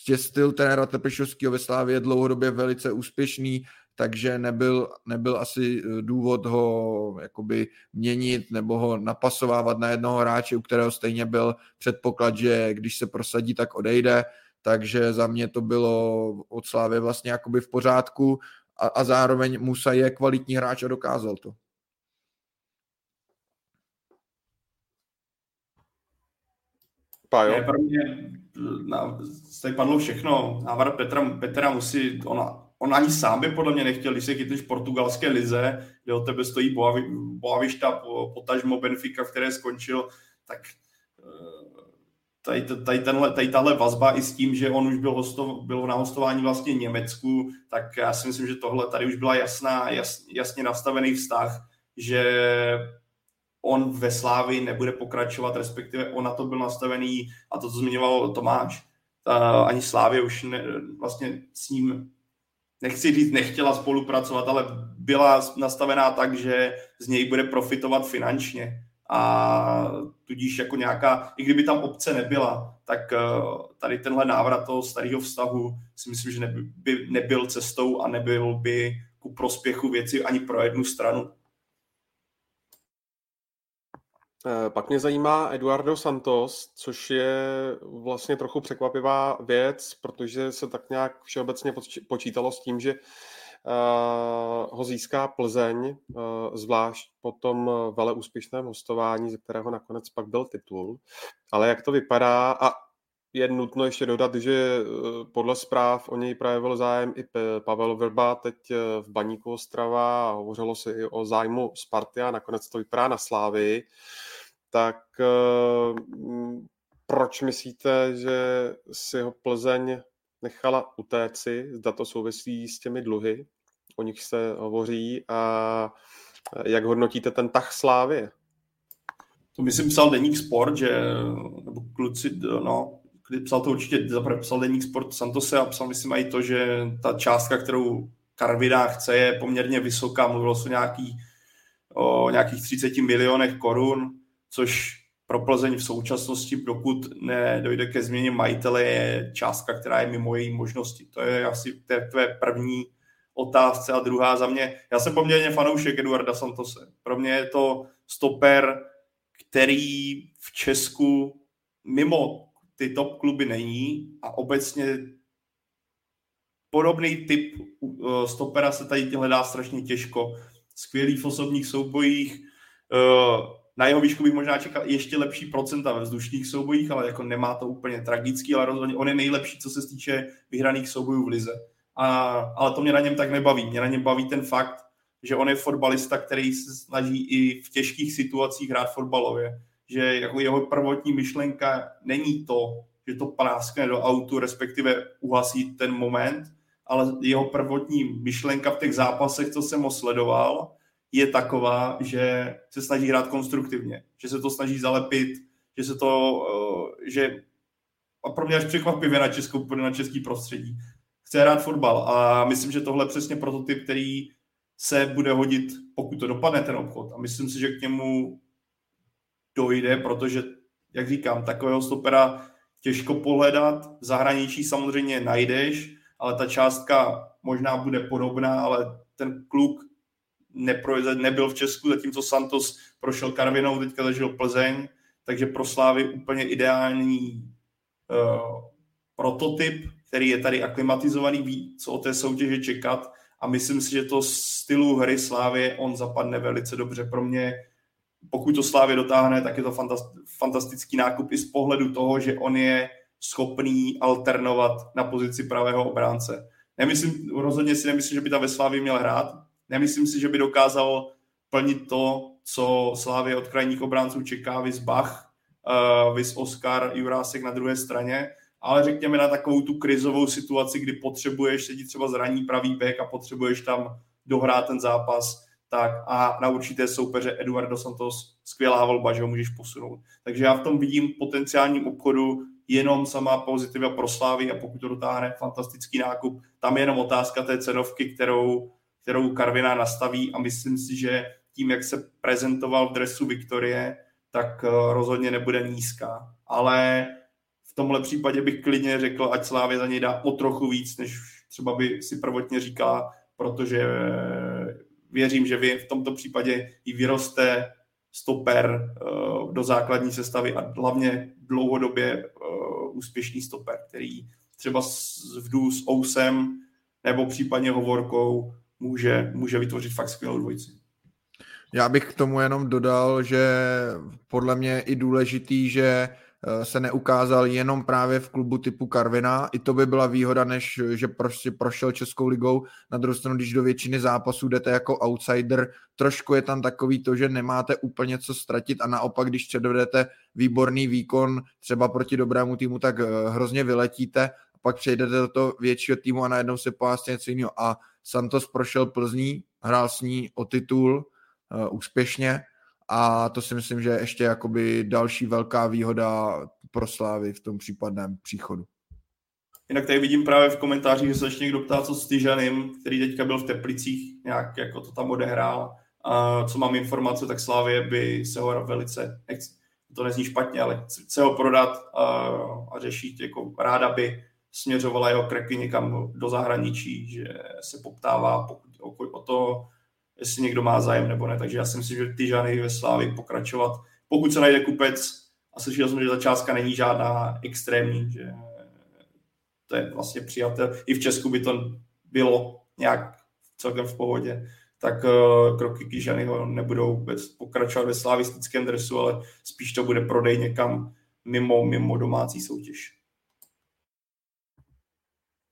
Eh, styl trenéra Trpešovského ve Slávě je dlouhodobě velice úspěšný, takže nebyl, nebyl asi eh, důvod ho jakoby měnit nebo ho napasovávat na jednoho hráče, u kterého stejně byl předpoklad, že když se prosadí, tak odejde takže za mě to bylo od Slávy vlastně jakoby v pořádku a, a zároveň Musa je kvalitní hráč a dokázal to. Pájo? Ne, pro mě na, tady padlo všechno. Návrat Petra, Petra musí, ona, on ani sám by podle mě nechtěl, když se chytneš v portugalské lize, kde o tebe stojí Boavišta, potažmo Benfica, které skončil, tak tady, tady, tenhle, tady tahle vazba i s tím, že on už byl, hostov, byl na hostování vlastně Německu, tak já si myslím, že tohle tady už byla jasná, jas, jasně nastavený vztah, že on ve Slávi nebude pokračovat, respektive on na to byl nastavený a to, co zmiňoval Tomáš, ta, ani Slávě už ne, vlastně s ním nechci říct, nechtěla spolupracovat, ale byla nastavená tak, že z něj bude profitovat finančně a tudíž jako nějaká, i kdyby tam obce nebyla, tak eh, tady tenhle návrat toho starého vztahu si myslím, že neby, by nebyl cestou a nebyl by ku prospěchu věci ani pro jednu stranu. Eh, pak mě zajímá Eduardo Santos, což je vlastně trochu překvapivá věc, protože se tak nějak všeobecně počítalo s tím, že Eh, ho získá Plzeň, eh, zvlášť po tom vele úspěšném hostování, ze kterého nakonec pak byl titul. Ale jak to vypadá, a je nutno ještě dodat, že eh, podle zpráv o něj projevil zájem i Pavel Vrba teď v Baníku Ostrava a hovořilo se i o zájmu Sparty a nakonec to vypadá na Slávy. Tak proč myslíte, že si ho Plzeň nechala utéci, zda to souvisí s těmi dluhy, o nich se hovoří a jak hodnotíte ten tah slávy? To myslím psal Deník Sport, že, nebo kluci, no, psal to určitě, zaprvé psal Deník Sport Santose a psal myslím i to, že ta částka, kterou Karviná chce, je poměrně vysoká, mluvilo se o, nějaký, o nějakých 30 milionech korun, což pro Plzeň v současnosti, dokud nedojde ke změně majitele, je částka, která je mimo její možnosti. To je asi tvé první otázce a druhá za mě. Já jsem poměrně fanoušek Eduarda Santose. Pro mě je to stoper, který v Česku mimo ty top kluby není a obecně podobný typ uh, stopera se tady hledá strašně těžko. Skvělý v osobních soubojích, uh, na jeho výšku bych možná čekal ještě lepší procenta ve vzdušných soubojích, ale jako nemá to úplně tragický, ale rozhodně on je nejlepší, co se týče vyhraných soubojů v lize. A, ale to mě na něm tak nebaví. Mě na něm baví ten fakt, že on je fotbalista, který se snaží i v těžkých situacích hrát fotbalově. Že jako jeho prvotní myšlenka není to, že to práskne do autu, respektive uhasí ten moment, ale jeho prvotní myšlenka v těch zápasech, co jsem ho sledoval, je taková, že se snaží hrát konstruktivně, že se to snaží zalepit, že se to, eh, že a pro mě až překvapivě na, českou, na český prostředí. Chce hrát fotbal a myslím, že tohle je přesně prototyp, který se bude hodit, pokud to dopadne ten obchod. A myslím si, že k němu dojde, protože, jak říkám, takového stopera těžko pohledat. V zahraničí samozřejmě najdeš, ale ta částka možná bude podobná, ale ten kluk neprojde, nebyl v Česku, zatímco Santos prošel Karvinou, teďka zažil Plzeň, takže pro Slávy úplně ideální uh, prototyp, který je tady aklimatizovaný, ví, co o té soutěže čekat a myslím si, že to stylu hry Slávy on zapadne velice dobře. Pro mě, pokud to Slávě dotáhne, tak je to fantastický nákup i z pohledu toho, že on je schopný alternovat na pozici pravého obránce. Nemyslím, rozhodně si nemyslím, že by tam ve Slávě měl hrát. Nemyslím si, že by dokázal plnit to, co Slávě od krajních obránců čeká, vys Bach, uh, vys Oscar Jurásek na druhé straně, ale řekněme na takovou tu krizovou situaci, kdy potřebuješ sedít třeba zraní pravý bek a potřebuješ tam dohrát ten zápas, tak a na určité soupeře Eduardo Santos skvělá volba, že ho můžeš posunout. Takže já v tom vidím potenciálním obchodu jenom samá pozitiva pro Slávy a pokud to dotáhne, fantastický nákup. Tam je jenom otázka té cenovky, kterou, kterou Karvina nastaví a myslím si, že tím, jak se prezentoval v dresu Viktorie, tak eh, rozhodně nebude nízká. Ale v tomhle případě bych klidně řekl, ať Slávě za něj dá o trochu víc, než třeba by si prvotně říkala, protože eh, věřím, že v tomto případě i vyroste stoper uh, do základní sestavy a hlavně dlouhodobě uh, úspěšný stoper, který třeba v s Ousem nebo případně Hovorkou může, může vytvořit fakt skvělou dvojici. Já bych k tomu jenom dodal, že podle mě i důležitý, že Eh, se neukázal jenom právě v klubu typu Karvina. I to by byla výhoda, než že prostě prošel Českou ligou. Na druhou stranu, když do většiny zápasů jdete jako outsider, trošku je tam takový to, že nemáte úplně co ztratit a naopak, když předvedete výborný výkon třeba proti dobrému týmu, tak eh, hrozně vyletíte pak přejdete do toho většího týmu a najednou se pohásí něco jiného. A Santos prošel Plzní, hrál s ní o titul uh, úspěšně a to si myslím, že je ještě jakoby další velká výhoda pro Slávy v tom případném příchodu. Jinak tady vidím právě v komentářích, že se ještě někdo ptá, co s Tyžanem, který teďka byl v Teplicích, nějak jako to tam odehrál. A co mám informace, tak Slávě by se ho velice, nechci, to nezní špatně, ale chce ho prodat a, a řešit, jako ráda by směřovala jeho kreky někam do zahraničí, že se poptává pokud, o, o to, jestli někdo má zájem nebo ne. Takže já si myslím, že ty žány ve Slávi pokračovat. Pokud se najde kupec, a slyšel jsem, že ta částka není žádná extrémní, že to je vlastně přijatel. I v Česku by to bylo nějak celkem v pohodě, tak uh, kroky Kyžanyho nebudou vůbec pokračovat ve slavistickém dresu, ale spíš to bude prodej někam mimo, mimo domácí soutěž.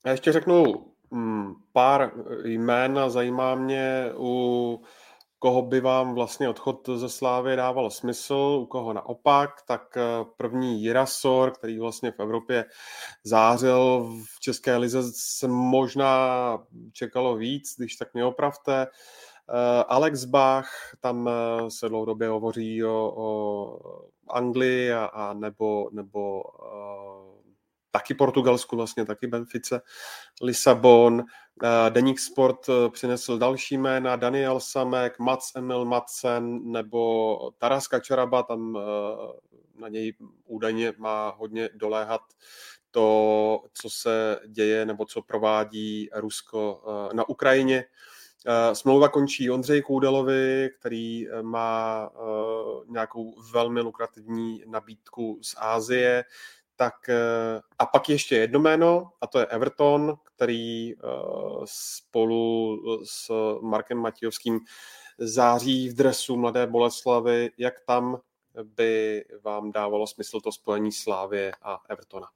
Já ještě řeknu Mm, pár jmén a zajímá mě, u koho by vám vlastně odchod ze Slávy dával smysl, u koho naopak, tak eh, první Jirasor, který vlastně v Evropě zářil, v České lize se možná čekalo víc, když tak mě opravte. Eh, Alex Bach, tam eh, se dlouhodobě hovoří o, o Anglii a, a nebo, nebo taky Portugalsku, vlastně taky Benfice, Lisabon. Eh, Deník Sport eh, přinesl další jména, Daniel Samek, Mats Emil Matsen nebo Taras Kačaraba, tam eh, na něj údajně má hodně doléhat to, co se děje nebo co provádí Rusko na Ukrajině. Smlouva končí Ondřej Koudelovi, který má nějakou velmi lukrativní nabídku z Ázie tak eh, a pak ještě jedno jméno, a to je Everton, který eh, spolu s Markem Matějovským září v dresu Mladé Boleslavy. Jak tam by vám dávalo smysl to spojení Slávě a Evertona?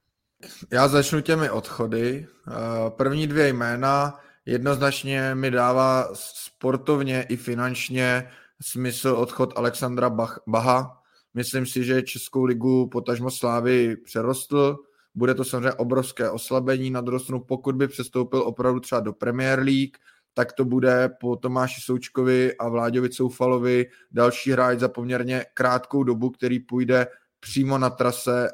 Já začnu těmi odchody. Eh, první dvě jména jednoznačně mi dává sportovně i finančně smysl odchod Alexandra Baha, Myslím si, že Českou ligu potažmo Slávy přerostl. Bude to samozřejmě obrovské oslabení. Na druhou pokud by přestoupil opravdu třeba do Premier League, tak to bude po Tomáši Součkovi a Vláďovi Coufalovi další hráč za poměrně krátkou dobu, který půjde přímo na trase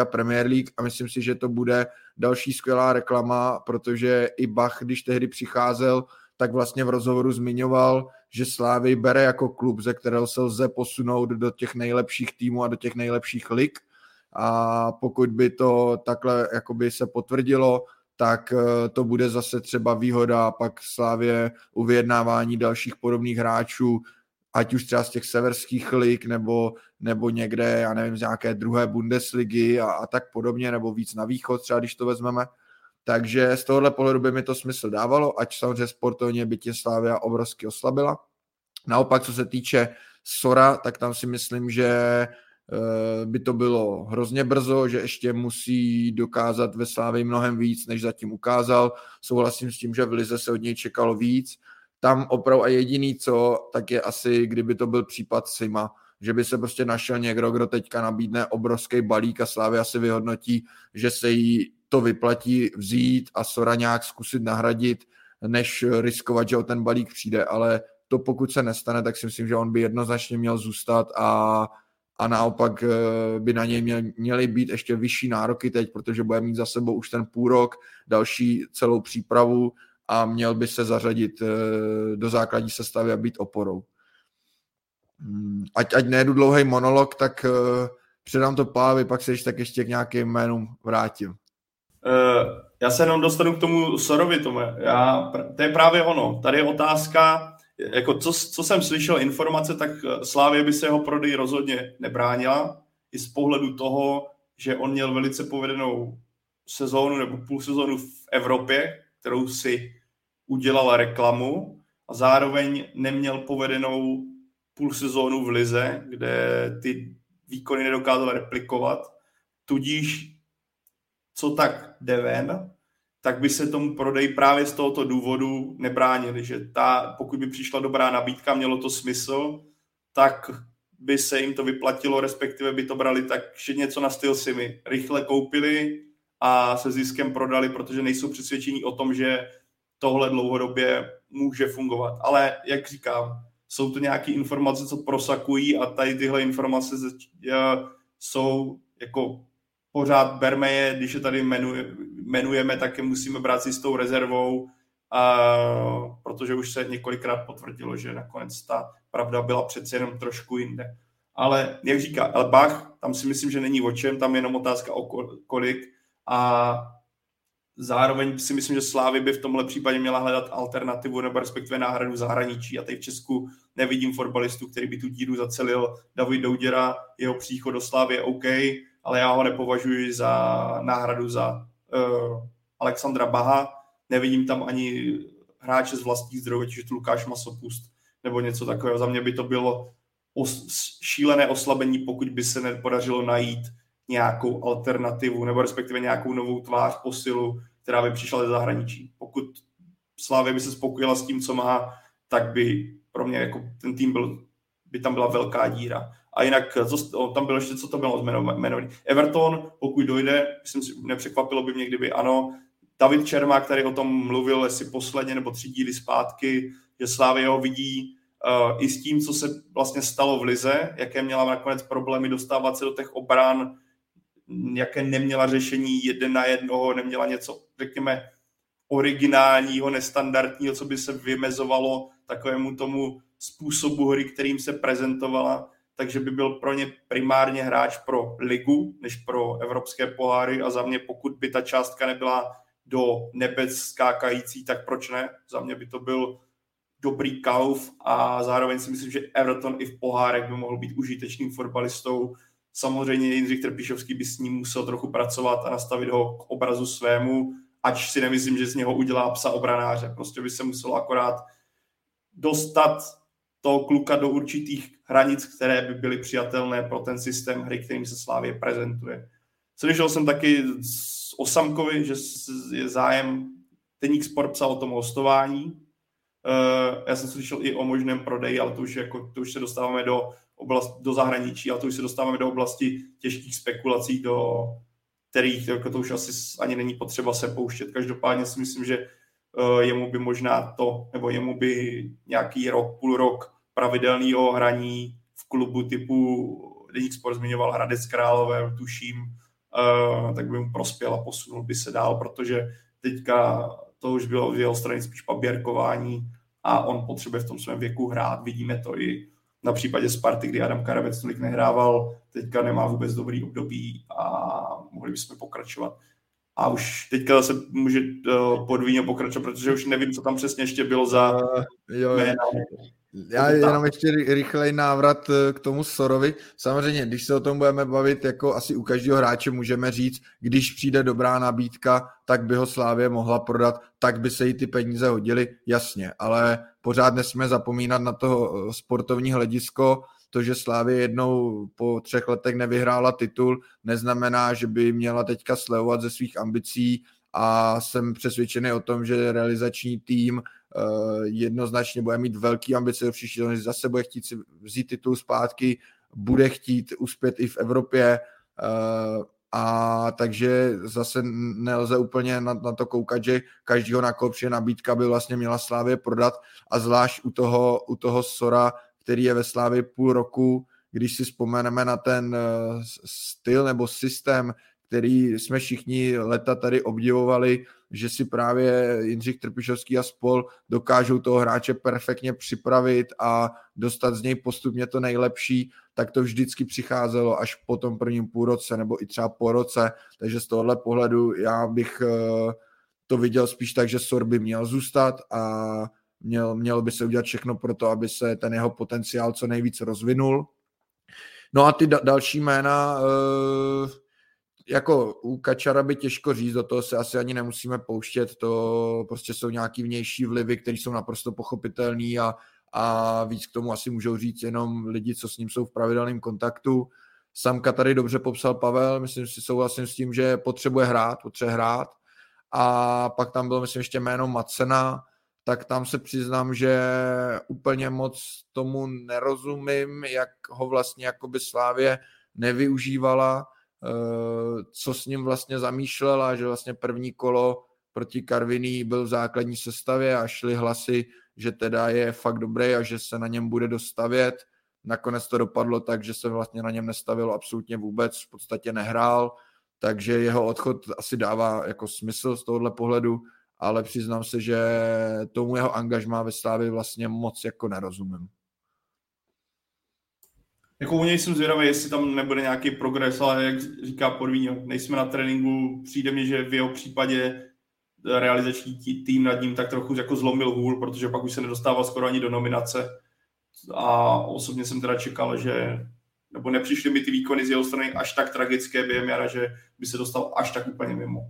a Premier League a myslím si, že to bude další skvělá reklama, protože i Bach, když tehdy přicházel, tak vlastně v rozhovoru zmiňoval, že Slávy bere jako klub, ze kterého se lze posunout do těch nejlepších týmů a do těch nejlepších lig. A pokud by to takhle jakoby se potvrdilo, tak eh, to bude zase třeba výhoda pak Slávě u vyjednávání dalších podobných hráčů. ať už třeba z těch severských lig, nebo, nebo někde, já nevím, z nějaké druhé Bundesligy a, a tak podobně, nebo víc na východ třeba, když to vezmeme. Takže z tohohle pohledu by mi to smysl dávalo, ať samozřejmě sportovně by tě Slávia obrovsky oslabila. Naopak, co se týče Sora, tak tam si myslím, že eh, by to bylo hrozně brzo, že ještě musí dokázat ve Slávii mnohem víc, než zatím ukázal. Souhlasím s tím, že v Lize se od něj čekalo víc. Tam opravdu a jediný co, tak je asi, kdyby to byl případ Sima, že by se prostě našel někdo, kdo teďka nabídne obrovský balík a Slávy asi vyhodnotí, že se jí to vyplatí vzít a Sora nějak zkusit nahradit, než riskovat, že o ten balík přijde, ale to pokud se nestane, tak si myslím, že on by jednoznačně měl zůstat a, a naopak eh, by na něj měl, měly být ještě vyšší nároky teď, protože bude mít za sebou už ten půl rok, další celou přípravu a měl by se zařadit eh, do základní sestavy a být oporou. Hmm, ať, ať nejdu dlouhý monolog, tak eh, předám to Pávi, pak se ještě tak ještě k nějakým jménům vrátím. Uh, já se jenom dostanu k tomu Sorovi, Tome. Já, to je právě ono. Tady je otázka, jako co, co jsem slyšel informace, tak eh, Slávě by se jeho prodej rozhodně nebránila. I z pohledu toho, že on měl velice povedenou sezónu nebo půl sezónu v Evropě, kterou si udělal reklamu a zároveň neměl povedenou půl sezónu v Lize, kde ty výkony nedokázal replikovat. Tudíž co tak jde ven, tak by se tomu prodej právě z tohoto důvodu nebránili, že ta, pokud by přišla dobrá nabídka, mělo to smysl, tak by se jim to vyplatilo, respektive by to brali tak, že něco na styl si mi rychle koupili a se ziskem prodali, protože nejsou přesvědčení o tom, že tohle dlouhodobě může fungovat. Ale jak říkám, jsou to nějaké informace, co prosakují a tady tyhle informace jsou jako pořád berme je, když je tady jmenuje, jmenujeme, tak je musíme brát si s tou rezervou, a, protože už se několikrát potvrdilo, že nakonec ta pravda byla přece jenom trošku jinde. Ale jak říká Elbach, tam si myslím, že není o čem, tam je jenom otázka o kolik a zároveň si myslím, že Slávy by v tomhle případě měla hledat alternativu nebo respektive náhradu zahraničí. A teď v Česku nevidím fotbalistu, který by tu díru zacelil. David Douděra, jeho příchod do Slávy je OK, ale já ho nepovažuji za náhradu za uh, Alexandra Baha. Nevidím tam ani hráče z vlastních zdrojů, ať to Lukáš Masopust nebo něco takového. Za mě by to bylo os- šílené oslabení, pokud by se nepodařilo najít nějakou alternativu nebo respektive nějakou novou tvář, posilu, která by přišla ze zahraničí. Pokud Slávě by se spokojila s tím, co má, tak by pro mě jako ten tým byl, by tam byla velká díra. A jinak, co, tam bylo ještě, co to bylo jmenovaný. Everton, pokud dojde, myslím si, nepřekvapilo by mě, kdyby ano. David Čermák který o tom mluvil, jestli posledně nebo tři díly zpátky, že Slávě ho vidí uh, i s tím, co se vlastně stalo v Lize, jaké měla nakonec problémy dostávat se do těch obran, jaké neměla řešení jeden na jednoho, neměla něco, řekněme, originálního, nestandardního, co by se vymezovalo takovému tomu způsobu hry, kterým se prezentovala, takže by byl pro ně primárně hráč pro ligu, než pro evropské poháry a za mě, pokud by ta částka nebyla do nebes skákající, tak proč ne? Za mě by to byl dobrý kauf a zároveň si myslím, že Everton i v pohárech by mohl být užitečným fotbalistou. Samozřejmě Jindřich Trpišovský by s ním musel trochu pracovat a nastavit ho k obrazu svému, ač si nemyslím, že z něho udělá psa obranáře. Prostě by se muselo akorát dostat toho kluka do určitých hranic, které by byly přijatelné pro ten systém hry, kterým se Slávě prezentuje. Slyšel jsem taky z Osamkovi, že je zájem, Teník Sport psal o tom hostování. Eh, já jsem slyšel i o možném prodeji, ale to už, jako, to už se dostáváme do, oblast, do zahraničí, ale to už se dostáváme do oblasti těžkých spekulací, do kterých jako to už asi ani není potřeba se pouštět. Každopádně si myslím, že Eh, jemu by možná to, nebo jemu by nějaký rok, půl rok pravidelného hraní v klubu typu Deník Sport zmiňoval Hradec Králové, tuším, eh, tak by mu prospěl a posunul by se dál, protože teďka to už bylo v jeho straně spíš paběrkování a on potřebuje v tom svém věku hrát. Vidíme to i na případě Sparty, kdy Adam Karabec tolik nehrával, teďka nemá vůbec dobrý období a mohli bychom pokračovat a už teďka zase může uh, podvíně pokračovat, protože už nevím, co tam přesně ještě bylo za uh, jo, jména. Já jenom ještě rychlej návrat eh, k tomu Sorovi. Samozřejmě, když se o tom budeme bavit, jako asi u každého hráče můžeme říct, když přijde dobrá nabídka, tak by ho Slávě mohla prodat, tak by se jí ty peníze hodily, jasně, ale pořád nesmíme zapomínat na to eh, sportovní hledisko, to, že Slávě jednou po třech letech nevyhrála titul, neznamená, že by měla teďka slevovat ze svých ambicí. A jsem přesvědčený o tom, že realizační tým jednoznačně bude mít velký ambice do příští sezóny, zase bude chtít si vzít titul zpátky, bude chtít uspět i v Evropě. Eh, a takže zase nelze úplně na, na to koukat, že každýho na koho přijde nabídka by vlastně měla Slávě prodat a zvlášť u toho, u toho Sora, který je ve Slávě půl roku, když si vzpomeneme na ten eh, styl nebo systém, který jsme všichni leta tady obdivovali, že si právě Jindřich Trpišovský a spol dokážou toho hráče perfektně připravit a dostat z něj postupně to nejlepší, tak to vždycky přicházelo až po tom prvním půlroce nebo i třeba po roce, takže z tohohle pohledu já bych eh, to viděl spíš tak, že Sor by měl zůstat a měl, měl by se udělat všechno pro to, aby se ten jeho potenciál co nejvíc rozvinul. No a ty da- další jména, uh, jako u Kačara by těžko říct, do toho se asi ani nemusíme pouštět, to prostě jsou nějaký vnější vlivy, které jsou naprosto pochopitelné a, a víc k tomu asi můžou říct jenom lidi, co s ním jsou v pravidelném kontaktu. Samka tady dobře popsal Pavel, myslím si souhlasím s tím, že potřebuje hrát, potřebuje hrát. A pak tam bylo, myslím, ještě jméno Macena, tak tam se přiznám, že úplně moc tomu nerozumím, jak ho vlastně jakoby Slávě nevyužívala co s ním vlastně zamýšlela, že vlastně první kolo proti Karviní byl v základní sestavě a šly hlasy, že teda je fakt dobrý a že se na něm bude dostavět. Nakonec to dopadlo tak, že se vlastně na něm nestavilo absolutně vůbec, v podstatě nehrál, takže jeho odchod asi dává jako smysl z tohohle pohledu, ale přiznám se, že tomu jeho angažmá ve Slávě vlastně moc jako nerozumím. Jako u něj jsem zvědavý, jestli tam nebude nějaký progres, ale jak říká Porvíňo, nejsme na tréninku, přijde mi, že v jeho případě realizační tým nad ním tak trochu jako zlomil hůl, protože pak už se nedostával skoro ani do nominace a osobně jsem teda čekal, že nebo nepřišly mi ty výkony z jeho strany až tak tragické během jara, že by se dostal až tak úplně mimo.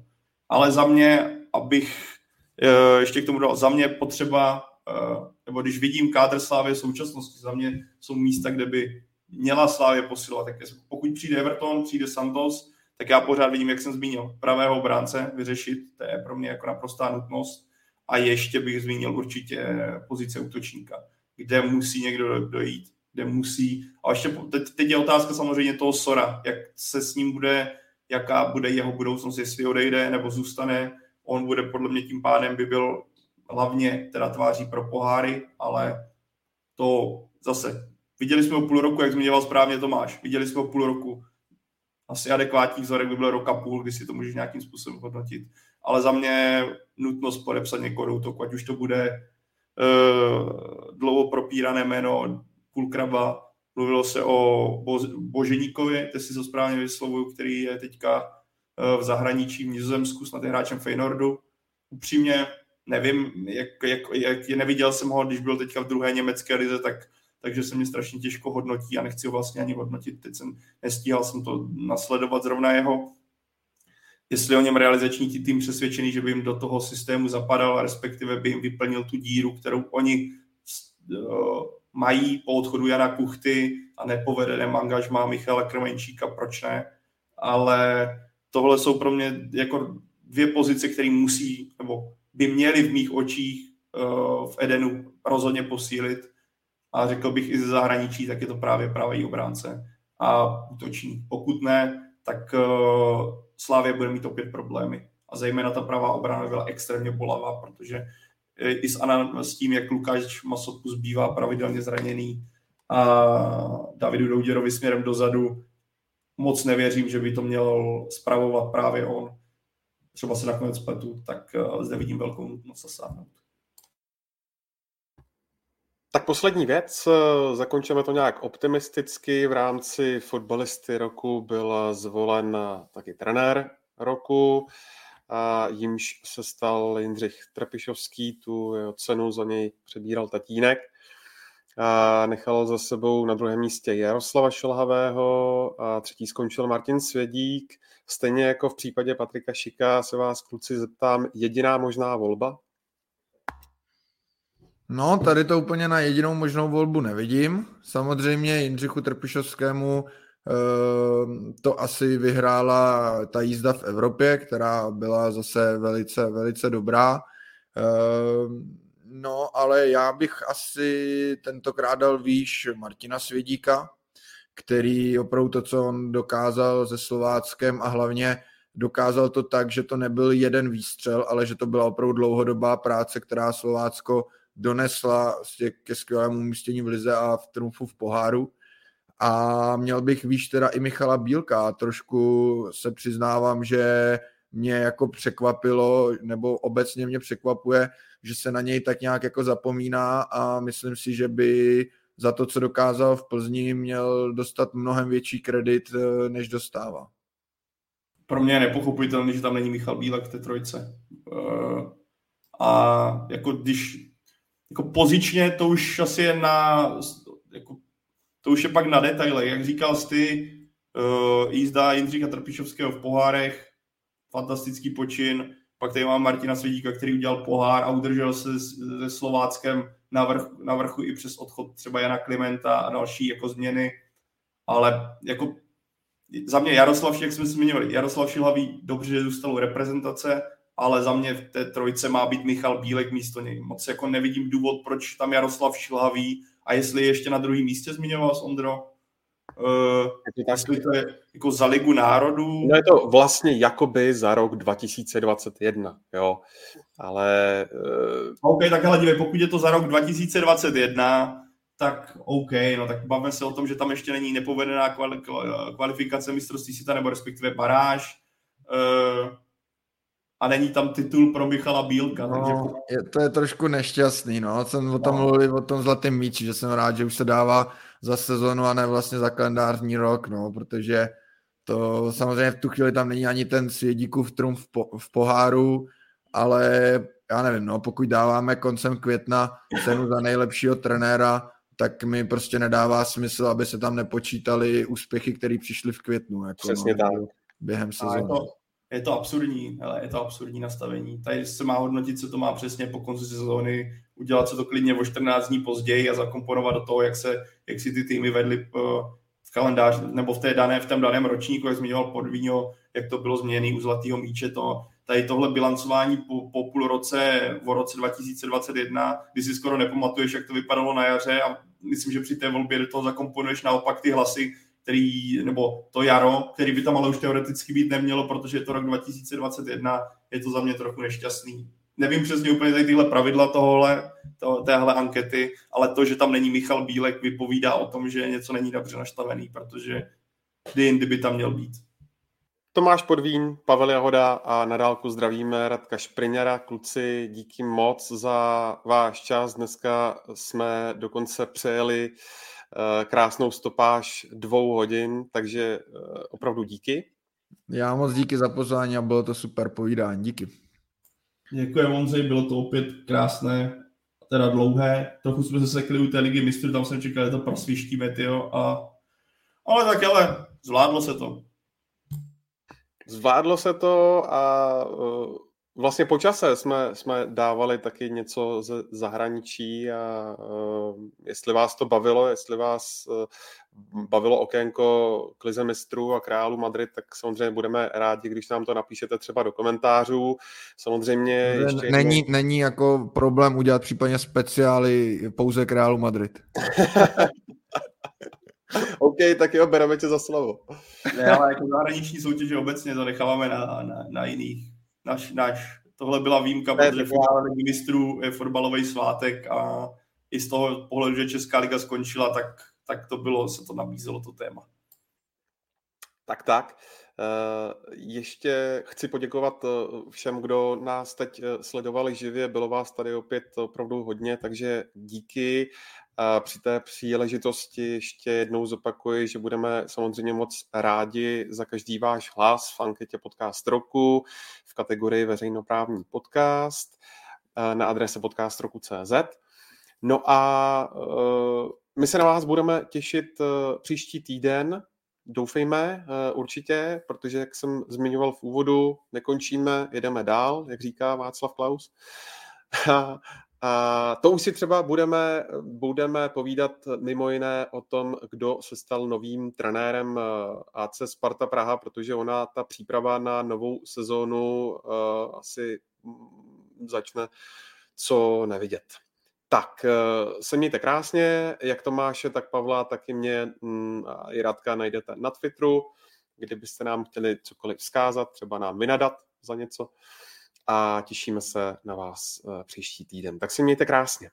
Ale za mě, abych eh, ještě k tomu dal, za mě potřeba, eh, nebo když vidím kádr Slávy v současnosti, za mě jsou místa, kde by měla Slávě posilovat. Tak pokud přijde Everton, přijde Santos, tak já pořád vidím, jak jsem zmínil, pravého obránce vyřešit, to je pro mě jako naprostá nutnost. A ještě bych zmínil určitě pozice útočníka, kde musí někdo dojít, kde musí. A ještě teď, teď je otázka samozřejmě toho Sora, jak se s ním bude, jaká bude jeho budoucnost, jestli odejde nebo zůstane. On bude podle mě tím pádem by byl hlavně teda tváří pro poháry, ale to zase Viděli jsme o půl roku, jak zmiňoval správně Tomáš, viděli jsme o půl roku. Asi adekvátní vzorek by byl rok a půl, kdy si to můžeš nějakým způsobem hodnotit. Ale za mě nutnost podepsat někoho do útoku, ať už to bude uh, dlouho propírané jméno Kulkraba, mluvilo se o Bo- Boženíkovi, teď si to správně vyslovuju, který je teďka uh, v zahraničí v Nizozemsku, snad je hráčem Feynordu. Upřímně nevím, jak, jak, jak neviděl jsem ho, když byl teďka v druhé německé lize, tak takže se mě strašně těžko hodnotí a nechci ho vlastně ani hodnotit. Teď jsem nestíhal jsem to nasledovat zrovna jeho. Jestli o něm realizační tým přesvědčený, že by jim do toho systému zapadal, respektive by jim vyplnil tu díru, kterou oni uh, mají po odchodu Jana Kuchty a nepovedeném angažmá Michala Krmenčíka, proč ne? Ale tohle jsou pro mě jako dvě pozice, které musí, nebo by měly v mých očích uh, v Edenu rozhodně posílit a řekl bych i ze zahraničí, tak je to právě pravý obránce a útočník. Pokud ne, tak uh, Slávě bude mít opět problémy. A zejména ta pravá obrana byla extrémně bolavá, protože i s, Ana, s tím, jak Lukáš Masopus bývá pravidelně zraněný a Davidu Douděrovi směrem dozadu, moc nevěřím, že by to měl spravovat právě on. Třeba se nakonec pletu, tak uh, zde vidím velkou nutnost zasáhnout. Tak poslední věc, eh, zakončíme to nějak optimisticky. V rámci fotbalisty roku byl zvolen taky trenér roku, a jimž se stal Jindřich Trepišovský, tu jeho cenu za něj přebíral tatínek. a nechal za sebou na druhém místě Jaroslava Šelhavého a třetí skončil Martin Svědík. Stejně jako v případě Patrika Šika se vás kluci zeptám, jediná možná volba? No, tady to úplně na jedinou možnou volbu nevidím. Samozřejmě Jindřichu Trpišovskému eh, to asi vyhrála ta jízda v Evropě, která byla zase velice, velice dobrá. Eh, no, ale já bych asi tentokrát dal výš Martina Svědíka, který opravdu to, co on dokázal se Slováckem a hlavně dokázal to tak, že to nebyl jeden výstřel, ale že to byla opravdu dlouhodobá práce, která Slovácko donesla ke skvělému umístění v Lize a v trumfu v poháru. A měl bych víš teda i Michala Bílka. Trošku se přiznávám, že mě jako překvapilo, nebo obecně mě překvapuje, že se na něj tak nějak jako zapomíná a myslím si, že by za to, co dokázal v Plzni, měl dostat mnohem větší kredit, eh, než dostává. Pro mě je nepochopitelný, že tam není Michal Bílek v té trojce. Eh, a jako když jako pozičně to už asi je na, jako, to už je pak na detaily. Jak říkal ty, uh, jízda Jindřicha Trpišovského v pohárech, fantastický počin, pak tady mám Martina Svědíka, který udělal pohár a udržel se se Slováckem na, vrch, na vrchu i přes odchod třeba Jana Klimenta a další jako změny. Ale jako za mě Jaroslav, jak jsme zmiňovali, Jaroslav Šilhavý dobře zůstal reprezentace, ale za mě v té trojce má být Michal Bílek místo něj. Moc jako nevidím důvod, proč tam Jaroslav Šilhavý a jestli je ještě na druhém místě zmiňoval s Ondro, Uh, je to jestli to je jako za Ligu národů. No je to vlastně jakoby za rok 2021, jo, ale... Uh... OK, tak hele, dívej, pokud je to za rok 2021, tak OK, no tak bavíme se o tom, že tam ještě není nepovedená kvali- kvalifikace mistrovství světa, nebo respektive baráž. Uh, a není tam titul pro Michala Bílka. No, takže... je, to je trošku nešťastný, no. Jsem o tom no. mluvil, o tom zlatém míči, že jsem rád, že už se dává za sezonu a ne vlastně za kalendářní rok, no, protože to samozřejmě v tu chvíli tam není ani ten svědíkův trumf v, po, v poháru, ale já nevím, no, pokud dáváme koncem května cenu za nejlepšího trenéra, tak mi prostě nedává smysl, aby se tam nepočítali úspěchy, které přišly v květnu. Jako, Přesně no, tak. Během sezóny je to absurdní, ale je to absurdní nastavení. Tady se má hodnotit, co to má přesně po konci sezóny, udělat se to klidně o 14 dní později a zakomponovat do toho, jak, se, jak si ty týmy vedly eh, v kalendáři, nebo v, té dané, v tom daném ročníku, jak zmiňoval Podvíňo, jak to bylo změněné u Zlatého míče, to, tady tohle bilancování po, po půl roce, v roce 2021, kdy si skoro nepamatuješ, jak to vypadalo na jaře a myslím, že při té volbě do toho zakomponuješ naopak ty hlasy, který, nebo to jaro, který by tam ale už teoreticky být nemělo, protože je to rok 2021, je to za mě trochu nešťastný. Nevím přesně úplně tady tyhle pravidla tohle, to, téhle ankety, ale to, že tam není Michal Bílek, vypovídá o tom, že něco není dobře nastavený, protože kdy jindy by tam měl být. Tomáš Podvín, Pavel Jahoda a na dálku zdravíme Radka Špriňara. Kluci, díky moc za váš čas. Dneska jsme dokonce přejeli Eh, krásnou stopáž dvou hodin, takže eh, opravdu díky. Já moc díky za pozvání a bylo to super povídání. Díky. Děkuji, Ondřej, bylo to opět krásné, teda dlouhé. Trochu jsme se sekli u té ligy mistrů, tam jsem čekal, že to prosvištíme, tyjo, a... ale tak ale zvládlo se to. Zvládlo se to a uh Vlastně po čase jsme, jsme dávali taky něco ze zahraničí a uh, jestli vás to bavilo, jestli vás uh, bavilo okénko k Lize mistrů a králu Madrid, tak samozřejmě budeme rádi, když nám to napíšete třeba do komentářů. Samozřejmě ještě není, jednou... není jako problém udělat případně speciály pouze králu Madrid. OK, tak jo, bereme tě za slovo. Ne, ale jako zahraniční soutěže obecně to necháváme na, na, na jiných náš, náš, tohle byla výjimka, ne, protože finále mistrů je fotbalový svátek a i z toho pohledu, že Česká liga skončila, tak, tak to bylo, se to nabízelo to téma. Tak, tak. Eh, ještě chci poděkovat eh, všem, kdo nás teď eh, sledovali živě. Bylo vás tady opět opravdu hodně, takže díky. A při té příležitosti ještě jednou zopakuji, že budeme samozřejmě moc rádi za každý váš hlas v anketě Podcast roku v kategorii veřejnoprávní podcast na adrese podcastroku.cz. No a uh, my se na vás budeme těšit uh, příští týden, doufejme určitě, protože jak jsem zmiňoval v úvodu, nekončíme, jedeme dál, jak říká Václav Klaus. A to už si třeba budeme, budeme povídat mimo jiné o tom, kdo se stal novým trenérem AC Sparta Praha, protože ona, ta příprava na novou sezónu uh, asi začne co nevidět. Tak, se mějte krásně, jak Tomáše, tak Pavla, tak i mě mm, a i Radka najdete na Twitteru, kdybyste nám chtěli cokoliv vzkázat, třeba nám vynadat za něco a těšíme se na vás příští týden. Tak si mějte krásně.